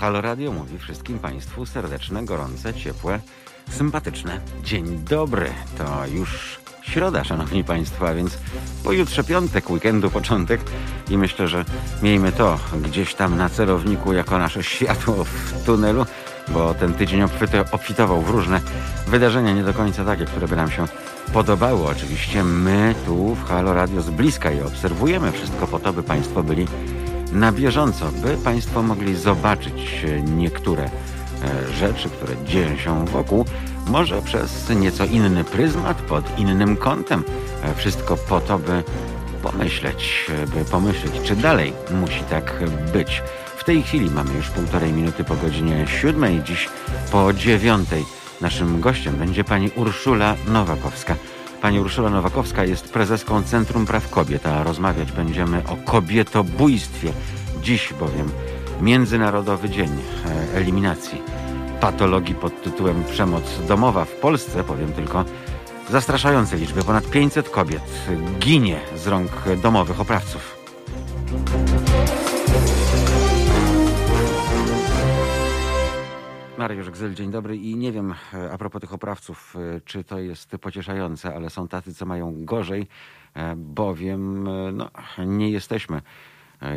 Halo Radio mówi wszystkim Państwu serdeczne, gorące, ciepłe, sympatyczne. Dzień dobry, to już środa, Szanowni Państwo, a więc pojutrze piątek, weekendu początek i myślę, że miejmy to gdzieś tam na celowniku jako nasze światło w tunelu, bo ten tydzień obfitował w różne wydarzenia, nie do końca takie, które by nam się podobały. Oczywiście my tu w Halo Radio z bliska je obserwujemy wszystko po to, by Państwo byli na bieżąco, by Państwo mogli zobaczyć niektóre e, rzeczy, które dzieją się wokół, może przez nieco inny pryzmat, pod innym kątem. E, wszystko po to, by pomyśleć, e, by pomyśleć, czy dalej musi tak być. W tej chwili mamy już półtorej minuty po godzinie siódmej, dziś po dziewiątej. Naszym gościem będzie pani Urszula Nowakowska. Pani Urszula Nowakowska jest prezeską Centrum Praw Kobiet, a rozmawiać będziemy o kobietobójstwie. Dziś bowiem Międzynarodowy Dzień e, Eliminacji Patologii pod tytułem Przemoc domowa w Polsce, powiem tylko, zastraszające liczby. Ponad 500 kobiet ginie z rąk domowych oprawców. Mariusz Gzyl, dzień dobry. I nie wiem, e, a propos tych oprawców, e, czy to jest pocieszające, ale są tacy, co mają gorzej, e, bowiem no, nie jesteśmy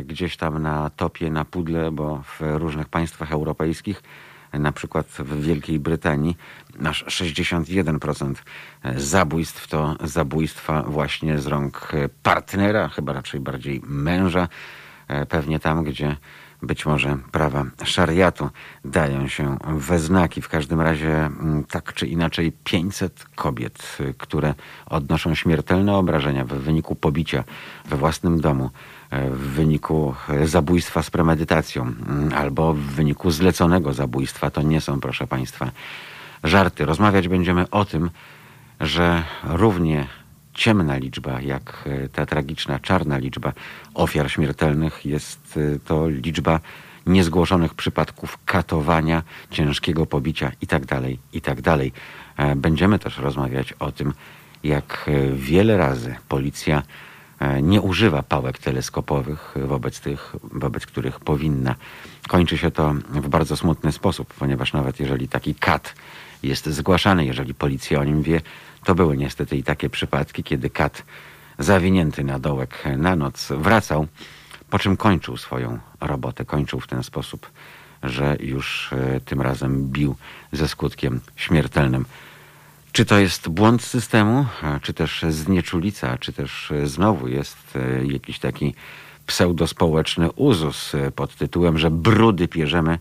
gdzieś tam na topie, na pudle, bo w różnych państwach europejskich, na przykład w Wielkiej Brytanii, nasz 61% zabójstw to zabójstwa właśnie z rąk partnera, chyba raczej bardziej męża, pewnie tam, gdzie być może prawa szariatu dają się we znaki. W każdym razie mm, tak czy inaczej 500 kobiet, które odnoszą śmiertelne obrażenia w wyniku pobicia we własnym domu, e, w wyniku zabójstwa z premedytacją mm, albo w wyniku zleconego zabójstwa, to nie są, proszę Państwa, żarty. Rozmawiać będziemy o tym, że równie ciemna liczba, jak e, ta tragiczna czarna liczba ofiar śmiertelnych, jest e, to liczba niezgłoszonych przypadków katowania, ciężkiego pobicia itd. Tak itd. Tak e, będziemy też rozmawiać o tym, jak wiele razy policja nie używa pałek teleskopowych wobec tych, wobec których powinna. Kończy się to w bardzo smutny sposób, ponieważ nawet jeżeli taki kat jest zgłaszany, jeżeli policja o nim wie, to były niestety i takie przypadki, kiedy kat zawinięty na dołek na noc wracał, po czym kończył swoją robotę. Kończył w ten sposób, że już e, tym razem bił ze skutkiem śmiertelnym. Czy to jest błąd systemu, czy też znieczulica, czy też e, znowu jest e, jakiś taki pseudospołeczny uzus pod tytułem, że brudy pierzemy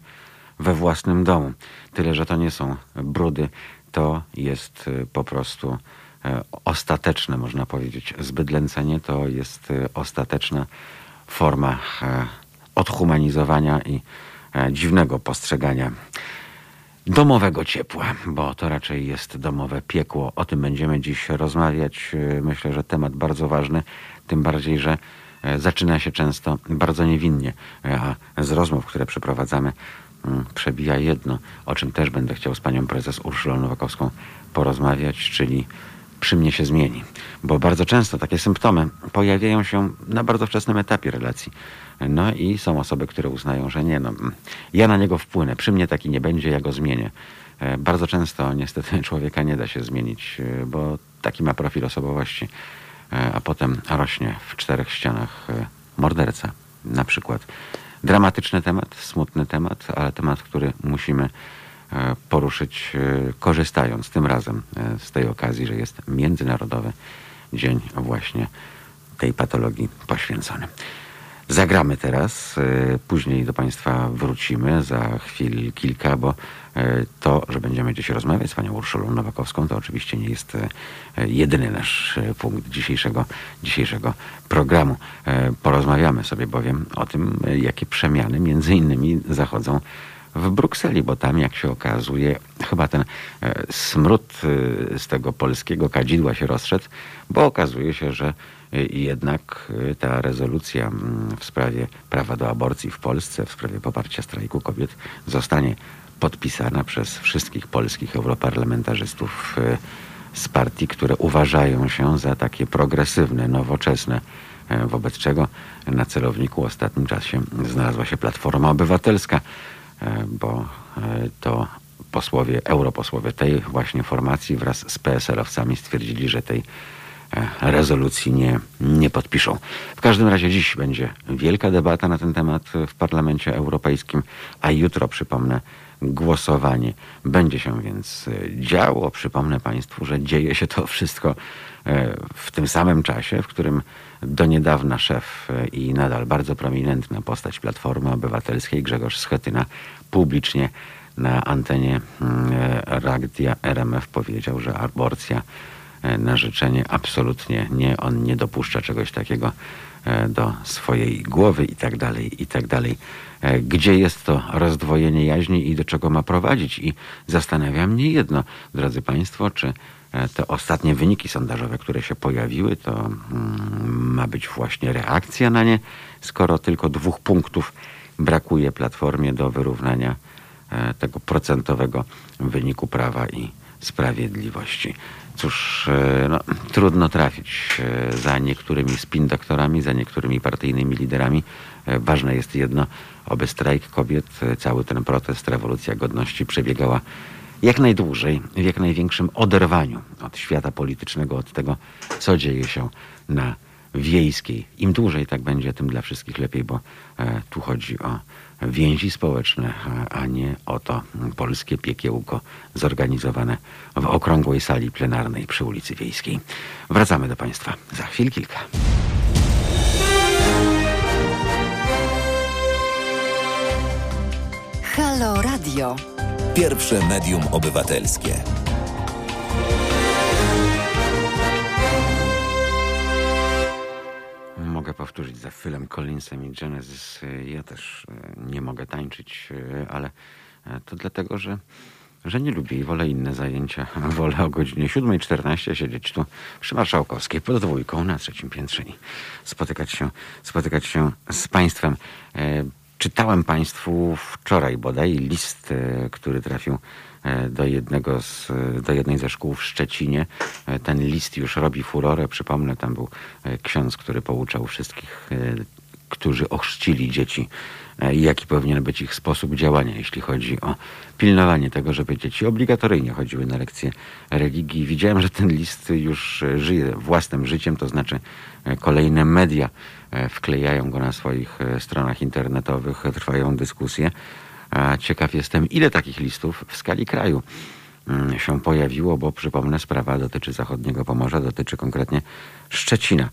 we własnym domu. Tyle, że to nie są brudy to jest y, po prostu y, ostateczne, można powiedzieć, zbydlęcenie to jest y, ostateczna forma odhumanizowania i dziwnego postrzegania domowego ciepła, bo to raczej jest domowe piekło. O tym będziemy dziś rozmawiać. Myślę, że temat bardzo ważny, tym bardziej, że zaczyna się często bardzo niewinnie, a z rozmów, które przeprowadzamy, przebija jedno, o czym też będę chciał z panią prezes Urszulą Nowakowską porozmawiać, czyli przy mnie się zmieni. Bo bardzo często takie symptomy pojawiają się na bardzo wczesnym etapie relacji. No i są osoby, które uznają, że nie, no, mm, ja na niego wpłynę, przy mnie taki nie będzie, ja go zmienię. E, bardzo często niestety człowieka nie da się zmienić, e, bo taki ma profil osobowości, e, a potem rośnie w czterech ścianach morderca na przykład. Dramatyczny temat, smutny temat, ale temat, który musimy e, poruszyć, e, korzystając tym razem e, z tej okazji, że jest Międzynarodowy Dzień właśnie tej patologii poświęcony. Zagramy teraz, później do Państwa wrócimy za chwil kilka, bo to, że będziemy dziś rozmawiać z panią Urszulą Nowakowską, to oczywiście nie jest e, jedyny nasz e, punkt dzisiejszego, dzisiejszego programu. Porozmawiamy sobie bowiem o tym, jakie przemiany między innymi zachodzą w Brukseli, bo tam, jak się okazuje, chyba ten smród z tego polskiego kadzidła się rozszedł, bo okazuje się, że jednak ta rezolucja w sprawie prawa do aborcji w Polsce, w sprawie poparcia strajku kobiet zostanie podpisana przez wszystkich polskich europarlamentarzystów e, z partii, które uważają się za takie progresywne, nowoczesne, e, wobec czego na celowniku w ostatnim czasie znalazła się Platforma Obywatelska. bo to posłowie, europosłowie tej właśnie formacji wraz z PSL-owcami stwierdzili, że tej rezolucji nie, nie podpiszą. W każdym razie dziś będzie wielka debata na ten temat w Parlamencie Europejskim, a jutro, przypomnę, głosowanie. Będzie się więc działo. Przypomnę Państwu, że dzieje się to wszystko w tym samym czasie, w którym do niedawna szef i nadal bardzo prominentna postać Platformy Obywatelskiej Grzegorz Schetyna publicznie na antenie Radia RMF powiedział, że aborcja na życzenie absolutnie nie, on nie dopuszcza czegoś takiego do swojej głowy i tak dalej, i tak dalej. Gdzie jest to rozdwojenie jaźni i do czego ma prowadzić? I zastanawia mnie jedno, drodzy Państwo, czy te ostatnie wyniki sondażowe, które się pojawiły, to ma być właśnie reakcja na nie, skoro tylko dwóch punktów brakuje Platformie do wyrównania tego procentowego wyniku prawa i sprawiedliwości. Cóż, no, trudno trafić za niektórymi spin-doktorami, za niektórymi partyjnymi liderami. Ważne jest jedno, oby strajk kobiet, cały ten protest, rewolucja godności przebiegała jak najdłużej, w jak największym oderwaniu od świata politycznego, od tego, co dzieje się na wiejskiej. Im dłużej tak będzie, tym dla wszystkich lepiej, bo tu chodzi o więzi społeczne, a nie o to polskie piekiełko zorganizowane w okrągłej sali plenarnej przy ulicy Wiejskiej. Wracamy do Państwa za chwil kilka. Halo Radio. Pierwsze medium obywatelskie. Mogę powtórzyć za Philem Collinsem i Genesis. Ja też nie mogę tańczyć, ale to dlatego, że, że nie lubię i wolę inne zajęcia. Wolę o godzinie 7.14 siedzieć tu przy Marszałkowskiej pod dwójką na trzecim piętrze i spotykać się, spotykać się z Państwem. Czytałem Państwu wczoraj bodaj list, który trafił do, jednego z, do jednej ze szkół w Szczecinie. Ten list już robi furorę. Przypomnę, tam był ksiądz, który pouczał wszystkich, którzy ochrzcili dzieci, jaki powinien być ich sposób działania, jeśli chodzi o pilnowanie tego, żeby dzieci obligatoryjnie chodziły na lekcje religii. Widziałem, że ten list już żyje własnym życiem, to znaczy kolejne media wklejają go na swoich stronach internetowych, trwają dyskusje. Ciekaw jestem, ile takich listów w skali kraju się pojawiło, bo przypomnę, sprawa dotyczy zachodniego Pomorza, dotyczy konkretnie Szczecina.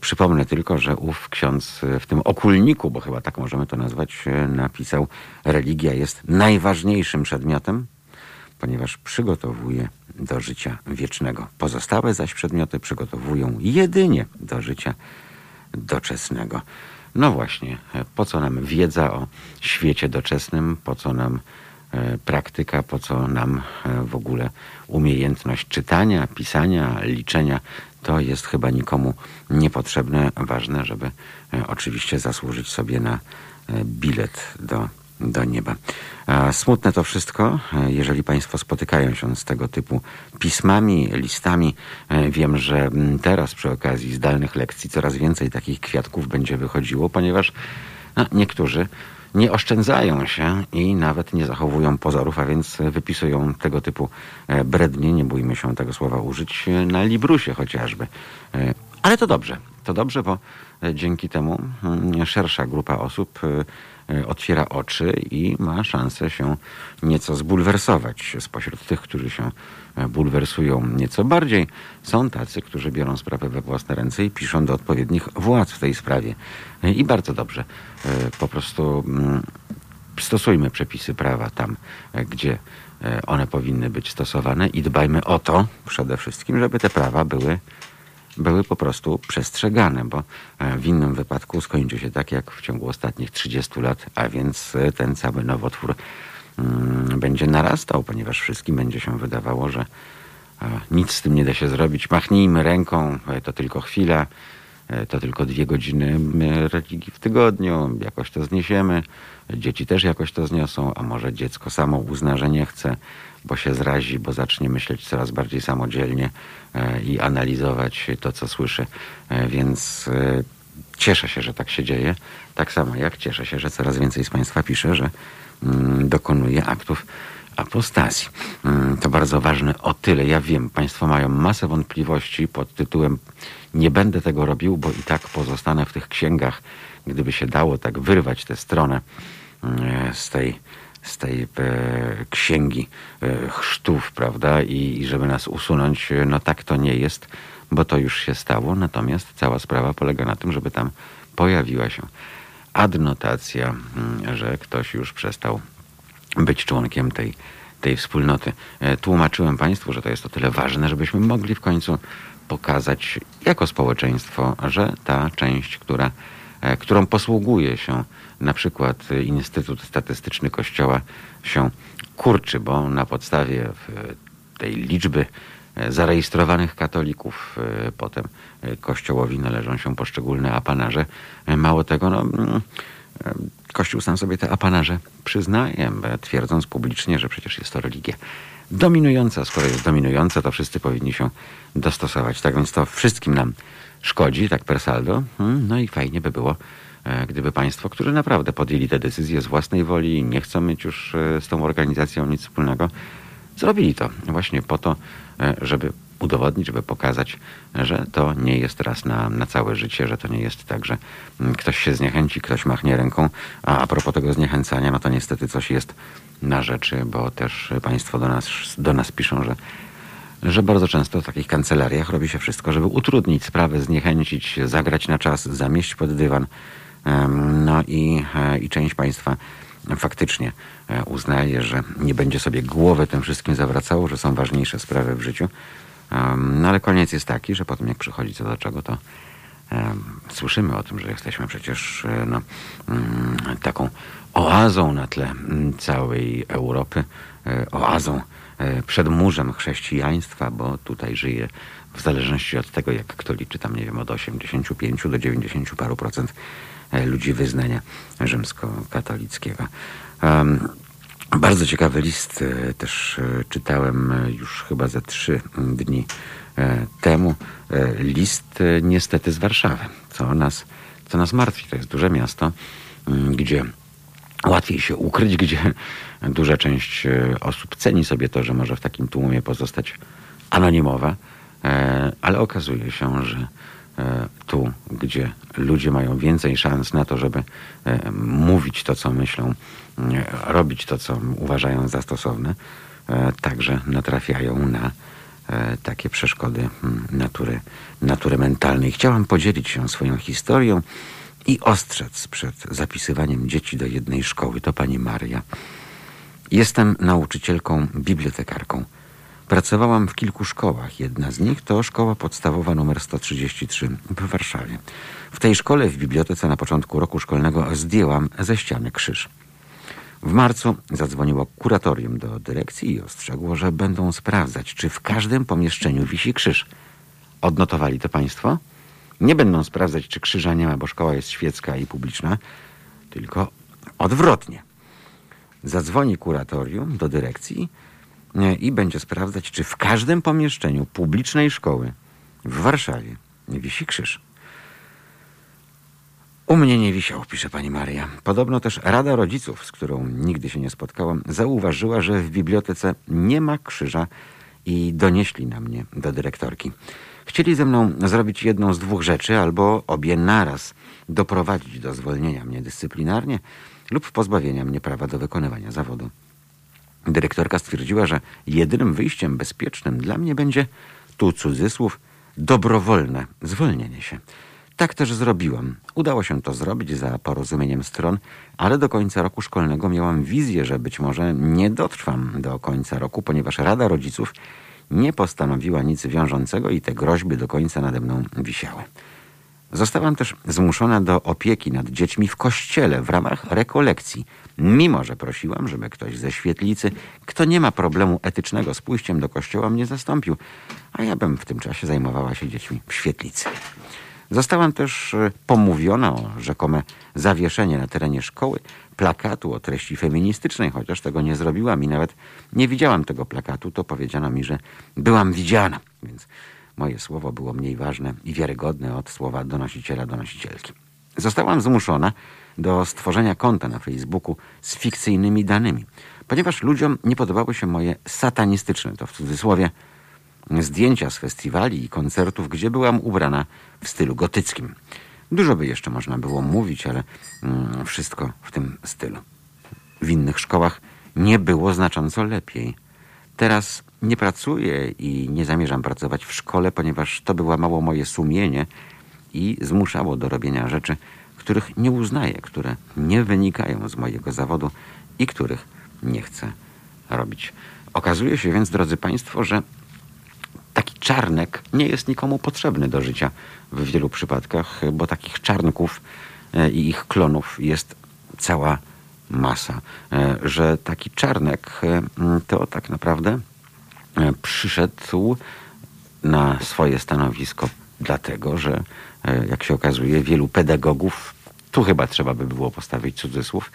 Przypomnę tylko, że ów ksiądz w tym okulniku, bo chyba tak możemy to nazwać, napisał: Religia jest najważniejszym przedmiotem, ponieważ przygotowuje do życia wiecznego. Pozostałe zaś przedmioty przygotowują jedynie do życia doczesnego. No właśnie, po co nam wiedza o świecie doczesnym, po co nam praktyka, po co nam w ogóle umiejętność czytania, pisania, liczenia. To jest chyba nikomu niepotrzebne. Ważne, żeby oczywiście zasłużyć sobie na bilet do, do nieba. Smutne to wszystko, jeżeli Państwo spotykają się z tego typu pismami, listami. Wiem, że teraz przy okazji zdalnych lekcji coraz więcej takich kwiatków będzie wychodziło, ponieważ no, niektórzy nie oszczędzają się i nawet nie zachowują pozorów, a więc wypisują tego typu brednie, nie bójmy się tego słowa użyć, na Librusie chociażby. Ale to dobrze, to dobrze, bo dzięki temu szersza grupa osób otwiera oczy i ma szansę się nieco zbulwersować. Spośród tych, którzy się bulwersują nieco bardziej, są tacy, którzy biorą sprawę we własne ręce i piszą do odpowiednich władz w tej sprawie. I bardzo dobrze. Po prostu stosujmy przepisy prawa tam, gdzie one powinny być stosowane i dbajmy o to przede wszystkim, żeby te prawa były były po prostu przestrzegane, bo w innym wypadku skończy się tak jak w ciągu ostatnich 30 lat, a więc ten cały nowotwór będzie narastał, ponieważ wszystkim będzie się wydawało, że nic z tym nie da się zrobić. Machnijmy ręką, to tylko chwila, to tylko dwie godziny religii w tygodniu, jakoś to zniesiemy. Dzieci też jakoś to zniosą, a może dziecko samo uzna, że nie chce, bo się zrazi, bo zacznie myśleć coraz bardziej samodzielnie i analizować to, co słyszy. Więc cieszę się, że tak się dzieje. Tak samo jak cieszę się, że coraz więcej z Państwa pisze, że mm, dokonuje aktów apostazji. Mm, To bardzo ważne o tyle. Ja wiem, Państwo mają masę wątpliwości pod tytułem nie będę tego robił, bo i tak pozostanę w tych księgach, gdyby się dało tak wyrwać tę stronę mm, z tej, z tej e, księgi e, chrztów, prawda, I, i żeby nas usunąć, e, no tak to nie jest, bo to już się stało, natomiast cała sprawa polega na tym, żeby tam pojawiła się adnotacja, mm, że ktoś już przestał być członkiem tej, tej wspólnoty. Tłumaczyłem Państwu, że to jest o tyle ważne, żebyśmy mogli w końcu pokazać jako społeczeństwo, że ta część, która, którą posługuje się na przykład Instytut Statystyczny Kościoła się kurczy, bo na podstawie e, tej liczby e, zarejestrowanych katolików, e, potem e, Kościołowi należą się poszczególne apanarze. E, Mało tego, no, mm, e, Kościół sam sobie te apanarze przyznaje, e, twierdząc publicznie, że przecież jest to religia dominująca. Skoro jest dominująca, to wszyscy powinni się dostosować. Tak więc to wszystkim nam szkodzi, tak per saldo. Mm, No i fajnie by było, e, gdyby państwo, którzy naprawdę podjęli te decyzje z własnej woli i nie chcą mieć już e, z tą organizacją nic wspólnego, zrobili to właśnie po to, e, żeby udowodnić, żeby pokazać, że to nie jest raz na, na całe życie, że to nie jest tak, że mm, ktoś się zniechęci, ktoś machnie ręką, a a propos tego zniechęcania, no to niestety coś jest na rzeczy, bo też państwo do nas, do nas piszą, że że bardzo często w takich kancelariach robi się wszystko, żeby utrudnić sprawę, zniechęcić, zagrać na czas, zamieść pod dywan. No i, e, i część państwa faktycznie e, uznaje, że nie będzie sobie głowy tym wszystkim zawracało, że są ważniejsze sprawy w życiu. No ale koniec jest taki, że potem jak przychodzi co do czego, to słyszymy o tym, że jesteśmy przecież e, no, mm, taką oazą na tle mm, całej Europy, oazą przed murzem chrześcijaństwa, bo tutaj żyje w zależności od tego, jak kto liczy, tam nie wiem, od 85 do 90 paru procent e, ludzi wyznania rzymskokatolickiego. Em, Bardzo ciekawy list e, też e, czytałem e, już chyba ze trzy mm, dni e, temu. E, List e, niestety z Warszawy, co nas, co nas martwi. To jest duże miasto, mm, gdzie łatwiej się ukryć, gdzie duża część e, osób ceni sobie to, że może w takim tłumie pozostać anonimowa, e, ale okazuje się, że e, tu, gdzie ludzie mają więcej szans na to, żeby mówić to, co myślą, robić to, co uważają za stosowne, także natrafiają na takie przeszkody natury, natury mentalnej. Chciałam podzielić się swoją historią i ostrzec przed zapisywaniem dzieci do jednej szkoły. To pani Maria. Jestem nauczycielką, bibliotekarką. Pracowałam w kilku szkołach. Jedna z nich to szkoła podstawowa nr 133 w Warszawie. W tej szkole w bibliotece na początku roku szkolnego zdjęłam ze ściany krzyż. W marcu zadzwoniło kuratorium do dyrekcji i ostrzegło, że będą sprawdzać, czy w każdym pomieszczeniu wisi krzyż. Odnotowali to państwo? Nie będą sprawdzać, czy krzyża nie ma, bo szkoła jest świecka i publiczna, tylko odwrotnie. Zadzwoni kuratorium do dyrekcji e, i będzie sprawdzać, czy w każdym pomieszczeniu publicznej szkoły w Warszawie wisi krzyż. U mnie nie wisiał, pisze pani Maria. Podobno też Rada Rodziców, z którą nigdy się nie spotkałam, zauważyła, że w bibliotece nie ma krzyża i donieśli na mnie do dyrektorki. Chcieli ze mną zrobić jedną z dwóch rzeczy, albo obie naraz doprowadzić do zwolnienia mnie dyscyplinarnie lub pozbawienia mnie prawa do wykonywania zawodu. Dyrektorka stwierdziła, że jedynym wyjściem bezpiecznym dla mnie będzie, tu cudzysłów, dobrowolne zwolnienie się. Tak też zrobiłam. Udało się to zrobić za porozumieniem stron, ale do końca roku szkolnego miałam wizję, że być może nie dotrwam do końca roku, ponieważ Rada Rodziców nie postanowiła nic wiążącego i te groźby do końca nade mną wisiały. Zostałam też zmuszona do opieki nad dziećmi w kościele w ramach rekolekcji, mimo że prosiłam, żeby ktoś ze świetlicy, kto nie ma problemu etycznego z pójściem do kościoła, mnie zastąpił, a ja bym w tym czasie zajmowała się dziećmi w świetlicy. Zostałam też e, pomówiona o rzekome zawieszenie na terenie szkoły plakatu o treści feministycznej, chociaż tego nie zrobiłam i nawet nie widziałam tego plakatu, to powiedziano mi, że byłam widziana, więc moje słowo było mniej ważne i wiarygodne od słowa donosiciela, donosicielki. Zostałam zmuszona do stworzenia konta na Facebooku z fikcyjnymi danymi, ponieważ ludziom nie podobały się moje satanistyczne, to w cudzysłowie, zdjęcia z festiwali i koncertów, gdzie byłam ubrana w stylu gotyckim. Dużo by jeszcze można było mówić, ale mm, wszystko w tym stylu. W innych szkołach nie było znacząco lepiej. Teraz nie pracuję i nie zamierzam pracować w szkole, ponieważ to by łamało moje sumienie i zmuszało do robienia rzeczy, których nie uznaję, które nie wynikają z mojego zawodu i których nie chcę robić. Okazuje się więc, drodzy Państwo, że taki czarnek nie jest nikomu potrzebny do życia w wielu przypadkach, bo takich czarnków e, i ich klonów jest cała masa. E, że taki czarnek e, to tak naprawdę przyszedł na swoje stanowisko dlatego, że jak się okazuje, wielu pedagogów, tu chyba trzeba by było postawić cudzysłów,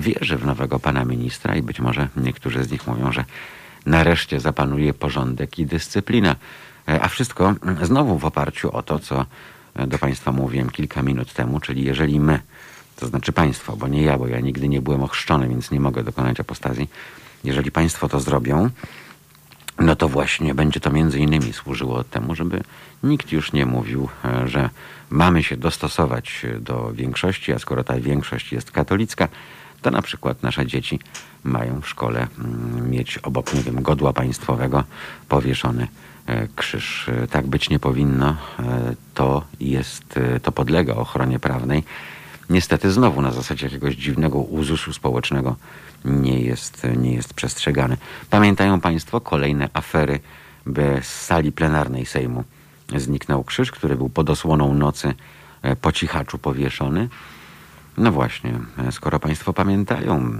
wierzy w nowego pana ministra i być może niektórzy z nich mówią, że nareszcie zapanuje porządek i dyscyplina. E, a wszystko znowu w oparciu o to, co e, do Państwa mówiłem kilka minut temu, czyli jeżeli my, to znaczy Państwo, bo nie ja, bo ja nigdy nie byłem ochrzczony, więc nie mogę dokonać apostazji, jeżeli Państwo to zrobią, no to właśnie będzie to między innymi służyło temu, żeby nikt już nie mówił, e, że mamy się dostosować do większości, a skoro ta większość jest katolicka, to na przykład nasze dzieci mają w szkole mm, mieć obok, nie wiem, godła państwowego powieszony e, krzyż. E, tak być nie powinno. E, to jest, to podlega ochronie prawnej. Niestety znowu na zasadzie jakiegoś dziwnego uzusu społecznego nie jest, nie jest przestrzegany. Pamiętają Państwo kolejne afery, z sali plenarnej Sejmu zniknął krzyż, który był pod osłoną nocy po cichaczu powieszony. No właśnie, skoro Państwo pamiętają,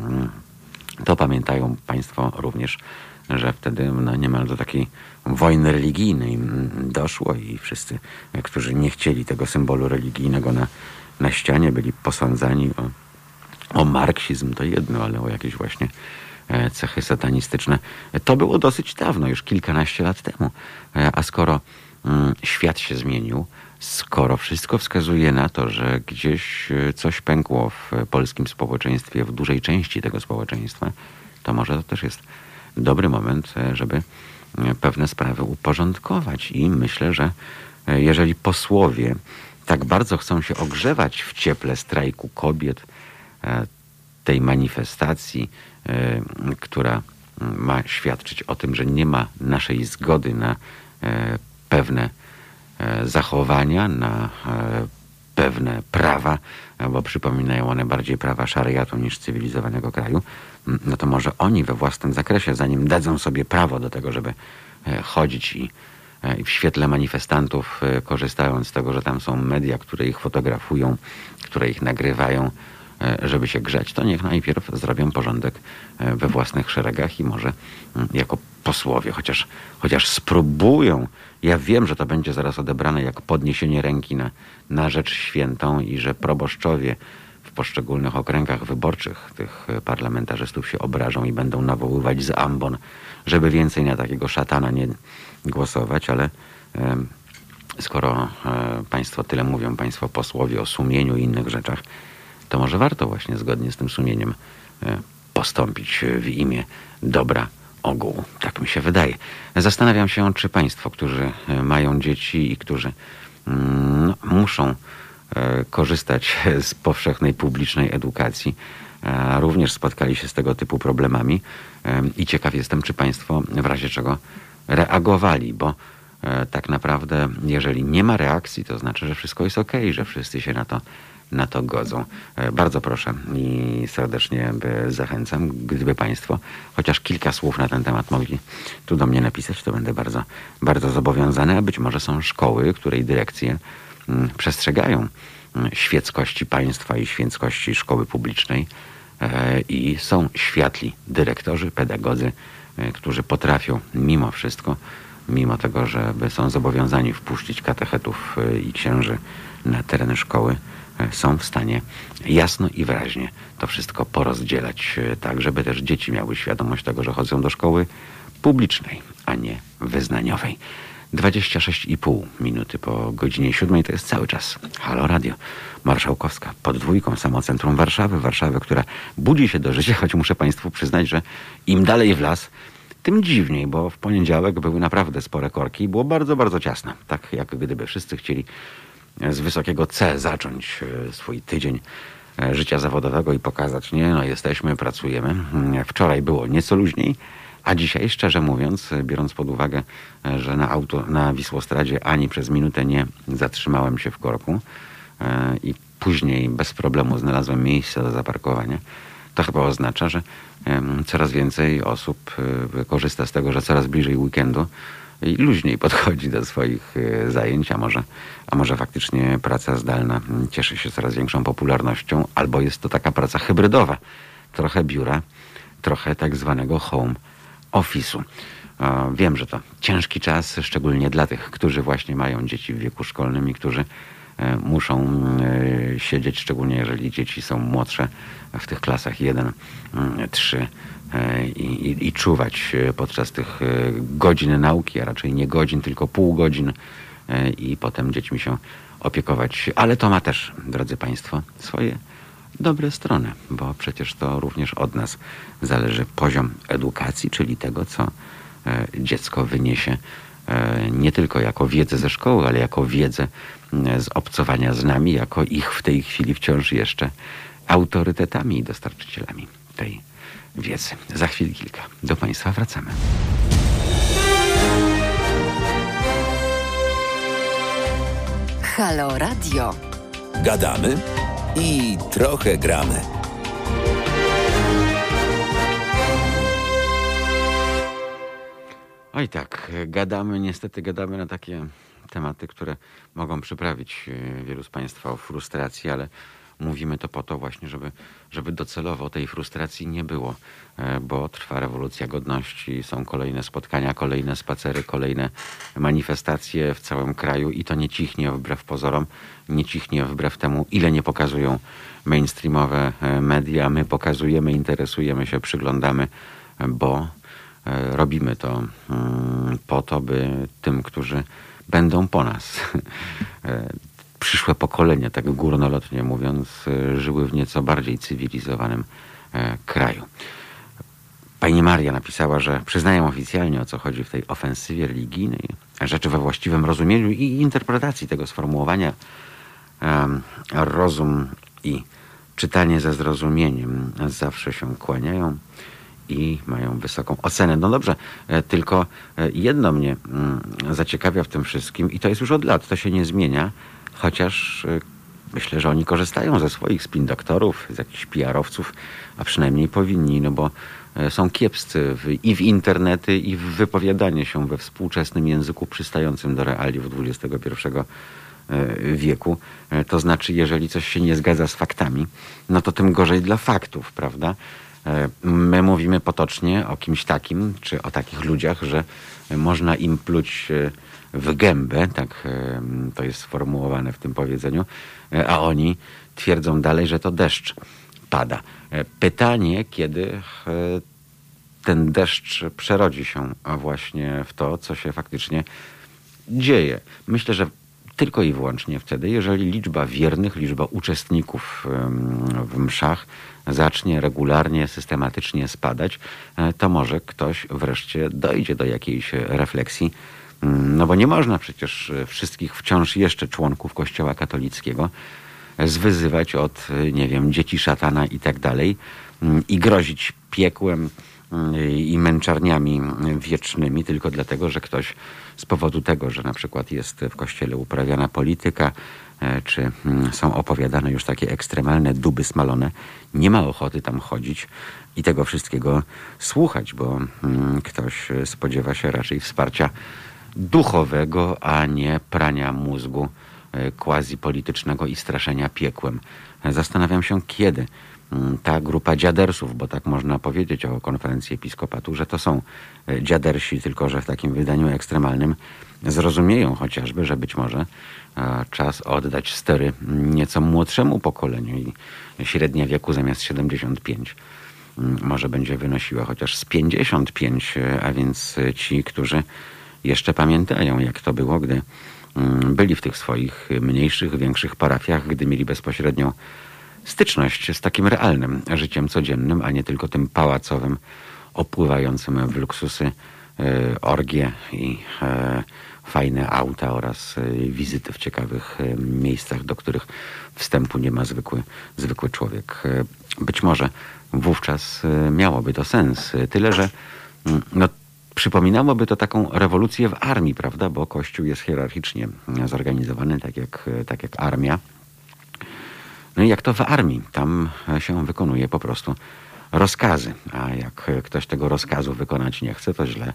to pamiętają Państwo również, że wtedy no, niemal do takiej wojny religijnej doszło i wszyscy, którzy nie chcieli tego symbolu religijnego na, na ścianie, byli posądzani o, o marksizm, to jedno, ale o jakieś właśnie e, cechy satanistyczne. To było dosyć dawno, już kilkanaście lat temu. E, a skoro mm, świat się zmienił, skoro wszystko wskazuje na to, że gdzieś e, coś pękło w polskim społeczeństwie, w dużej części tego społeczeństwa, to może to też jest dobry moment, żeby pewne sprawy uporządkować. I myślę, że jeżeli posłowie tak bardzo chcą się ogrzewać w cieple strajku kobiet, tej manifestacji, która ma świadczyć o tym, że nie ma naszej zgody na pewne E, zachowania, na e, pewne prawa, bo przypominają one bardziej prawa szariatu niż cywilizowanego kraju, no to może oni we własnym zakresie, zanim dadzą sobie prawo do tego, żeby e, chodzić i w świetle manifestantów, korzystając z tego, że tam są media, które ich fotografują, które ich nagrywają, żeby się grzać, to niech najpierw zrobią porządek we własnych szeregach i może jako posłowie, chociaż, chociaż spróbują. Ja wiem, że to będzie zaraz odebrane jako podniesienie ręki na, na rzecz świętą i że proboszczowie w poszczególnych okręgach wyborczych tych parlamentarzystów się obrażą i będą nawoływać z ambon, żeby więcej na takiego szatana nie głosować, ale e, skoro e, państwo tyle mówią, państwo posłowie o sumieniu i innych rzeczach, to może warto właśnie zgodnie z tym sumieniem e, postąpić w imię dobra ogółu. Tak mi się wydaje. Zastanawiam się, czy Państwo, którzy e, mają dzieci i którzy mm, no, muszą e, korzystać z powszechnej publicznej edukacji, również spotkali się z tego typu problemami i ciekaw jestem, czy Państwo w razie czego reagowali, bo tak naprawdę, jeżeli nie ma reakcji, to znaczy, że wszystko jest ok, że wszyscy się na to na to godzą. E, bardzo proszę i serdecznie zachęcam, gdyby Państwo chociaż kilka słów na ten temat mogli tu do mnie napisać, to będę bardzo, bardzo zobowiązany, a być może są szkoły, której dyrekcje mm, przestrzegają mm, świeckości państwa i świeckości szkoły publicznej e, i są światli dyrektorzy, pedagodzy, e, którzy potrafią mimo wszystko, mimo tego, że są zobowiązani wpuścić katechetów i księży na tereny szkoły, są w stanie jasno i wyraźnie to wszystko porozdzielać, e, tak żeby też dzieci miały świadomość tego, że chodzą do szkoły publicznej, a nie wyznaniowej. 26,5 minuty po godzinie 7 to jest cały czas Halo Radio. Marszałkowska pod dwójką Warszawy. Warszawy, która budzi się do życia, choć muszę Państwu przyznać, że im dalej w las, tym dziwniej, bo w poniedziałek były naprawdę spore korki i było bardzo, bardzo ciasno. Tak jak gdyby wszyscy chcieli z wysokiego C zacząć e, swój tydzień e, życia zawodowego i pokazać, nie, no jesteśmy, pracujemy. Wczoraj było nieco luźniej, a dzisiaj, szczerze mówiąc, biorąc pod uwagę, e, że na auto na Wisłostradzie ani przez minutę nie zatrzymałem się w korku i później bez problemu znalazłem miejsce do zaparkowania, to chyba oznacza, że coraz więcej osób korzysta z tego, że coraz bliżej weekendu i luźniej podchodzi do swoich e, zajęć, a może, a może faktycznie praca zdalna cieszy się coraz większą popularnością, albo jest to taka praca hybrydowa. Trochę biura, trochę tak zwanego home office'u. Wiem, że to ciężki czas, szczególnie dla tych, którzy właśnie mają dzieci w wieku szkolnym i którzy e, muszą e, siedzieć, szczególnie jeżeli dzieci są młodsze w tych klasach 1, 3 E, i, i, i czuwać e, podczas tych e, godzin nauki, a raczej nie godzin, tylko pół godzin i potem dziećmi się opiekować. Ale to ma też, drodzy Państwo, swoje dobre strony, bo przecież to również od nas zależy poziom edukacji, czyli tego, co dziecko wyniesie nie tylko jako wiedzę ze szkoły, ale jako wiedzę z obcowania z nami, jako ich w tej chwili wciąż jeszcze autorytetami i dostarczycielami tej wiedzy. Za chwilę kilka. Do Państwa wracamy. Halo Radio. Gadamy i trochę gramy. Oj tak, gadamy, niestety gadamy na takie tematy, które mogą przyprawić e, wielu z Państwa o frustracji, ale mówimy to po to właśnie, żeby, żeby docelowo tej frustracji nie było, e, bo trwa rewolucja godności, są kolejne spotkania, kolejne spacery, kolejne manifestacje w całym kraju i to nie cichnie wbrew pozorom, nie cichnie wbrew temu, ile nie pokazują mainstreamowe e, media. My pokazujemy, interesujemy się, przyglądamy, bo e, robimy to mm, po to, by tym, którzy będą po nas przyszłe pokolenia, tak górnolotnie mówiąc, e, żyły w nieco bardziej cywilizowanym e, kraju. Pani Maria napisała, że przyznają oficjalnie o co chodzi w tej ofensywie religijnej, rzeczy we właściwym rozumieniu i interpretacji tego sformułowania rozum i czytanie ze zrozumieniem zawsze się kłaniają i mają wysoką ocenę. No dobrze, e, tylko jedno mnie mm, zaciekawia w tym wszystkim i to jest już od lat, to się nie zmienia, chociaż y, myślę, że oni korzystają ze swoich spin doktorów, z jakichś PR-owców, a przynajmniej powinni, no bo y, są kiepscy w, i w internety, i w wypowiadanie się we współczesnym języku przystającym do realiów XXI y, wieku. To znaczy, jeżeli coś się nie zgadza z faktami, no to tym gorzej dla faktów, prawda? My mówimy potocznie o kimś takim, czy o takich ludziach, że można im pluć w gębę, tak to jest sformułowane w tym powiedzeniu, e, a oni twierdzą dalej, że to deszcz pada. E, pytanie, kiedy e, ten deszcz przerodzi się właśnie w to, co się faktycznie dzieje. Myślę, że tylko i wyłącznie wtedy, jeżeli liczba wiernych, liczba uczestników w mszach zacznie regularnie, systematycznie spadać, to może ktoś wreszcie dojdzie do jakiejś refleksji no bo nie można przecież e, wszystkich wciąż jeszcze członków Kościoła katolickiego zwyzywać od, e, nie wiem, dzieci szatana i tak dalej mm, i grozić piekłem mm, i męczarniami wiecznymi tylko dlatego, że ktoś z powodu tego, że na przykład jest w kościele uprawiana polityka, e, czy mm, są opowiadane już takie ekstremalne duby smalone, nie ma ochoty tam chodzić i tego wszystkiego słuchać, bo ktoś spodziewa się raczej wsparcia duchowego, a nie prania mózgu e, quasi politycznego i straszenia piekłem. Zastanawiam się, kiedy mm, ta grupa dziadersów, bo tak można powiedzieć o konferencji episkopatu, że to są e, dziadersi, tylko że w takim wydaniu ekstremalnym zrozumieją chociażby, że być może e, czas oddać stery nieco młodszemu pokoleniu i średnia wieku zamiast 75 mm, może będzie wynosiła chociaż z 55, a więc ci, którzy jeszcze pamiętają, jak to było, gdy mm, byli w tych swoich mniejszych, większych parafiach, gdy mieli bezpośrednią styczność z takim realnym życiem codziennym, a nie tylko tym pałacowym, opływającym w luksusy, e, orgie i e, fajne auta oraz e, wizyty w ciekawych miejscach, do których wstępu nie ma zwykły, zwykły człowiek. Być może wówczas miałoby to sens, tyle że mm, no, przypominałoby to taką rewolucję w armii, prawda? Bo Kościół jest hierarchicznie zorganizowany, tak jak, tak jak armia. No i jak to w armii, tam się wykonuje po prostu rozkazy, a jak ktoś tego rozkazu wykonać nie chce, to źle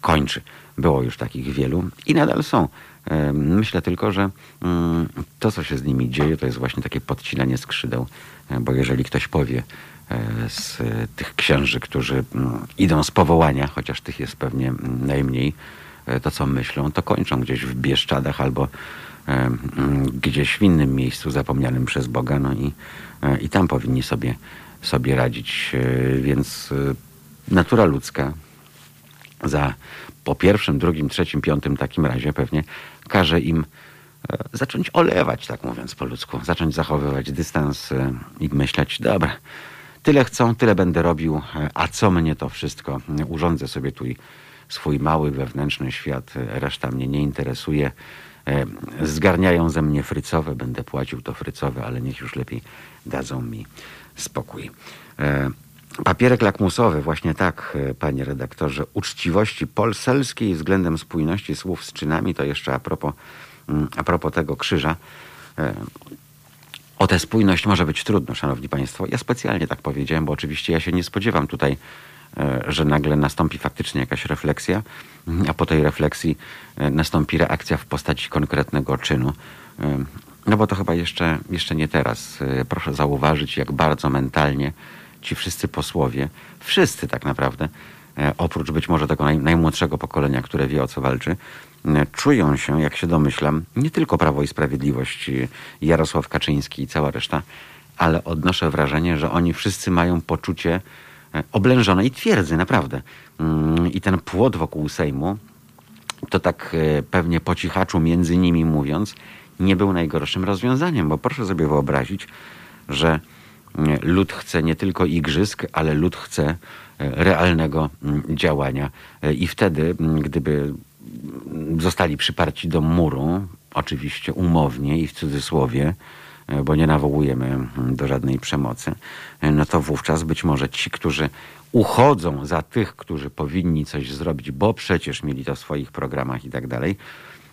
kończy. Było już takich wielu i nadal są. Myślę tylko, że mm, to, co się z nimi dzieje, to jest właśnie takie podcinanie skrzydeł, e, bo jeżeli ktoś powie z tych księży, którzy mm, idą z powołania, chociaż tych jest pewnie najmniej, e, to co myślą, to kończą gdzieś w Bieszczadach albo gdzieś w innym miejscu zapomnianym przez Boga, no i, i tam powinni sobie, sobie radzić. Więc natura ludzka za po pierwszym, drugim, trzecim, piątym takim razie pewnie każe im e, zacząć olewać, tak mówiąc po ludzku, zacząć zachowywać dystans e, i myśleć, dobra, tyle chcą, tyle będę robił, e, a co mnie to wszystko? Urządzę sobie tu swój mały wewnętrzny świat, reszta mnie nie interesuje. Zgarniają ze mnie frycowe, będę płacił to frycowe, ale niech już lepiej dadzą mi spokój. Papierek lakmusowy, właśnie tak, e, panie redaktorze, uczciwości polselskiej względem spójności słów z czynami, to jeszcze a propos, a propos tego krzyża. E, o tę spójność może być trudno, szanowni państwo. Ja specjalnie tak powiedziałem, bo oczywiście ja się nie spodziewam tutaj, e, że nagle nastąpi faktycznie jakaś refleksja, a po tej refleksji nastąpi reakcja w postaci konkretnego czynu. No bo to chyba jeszcze, jeszcze nie teraz. Proszę zauważyć, jak bardzo mentalnie ci wszyscy posłowie, wszyscy tak naprawdę, e, oprócz być może tego naj, najmłodszego pokolenia, które wie o co walczy, e, czują się, jak się domyślam, nie tylko Prawo i Sprawiedliwość, e, Jarosław Kaczyński i cała reszta, ale odnoszę wrażenie, że oni wszyscy mają poczucie oblężonej twierdzy, naprawdę. Mm, I ten płot wokół Sejmu, to tak pewnie po cichaczu między nimi mówiąc, nie był najgorszym rozwiązaniem, bo proszę sobie wyobrazić, że lud chce nie tylko igrzysk, ale lud chce e, realnego mm, działania. E, I wtedy, mm, gdyby zostali przyparci do muru, oczywiście umownie i w cudzysłowie, e, bo nie nawołujemy mm, do żadnej przemocy, no to wówczas być może ci, którzy uchodzą za tych, którzy powinni coś zrobić, bo przecież mieli to w swoich programach i tak dalej,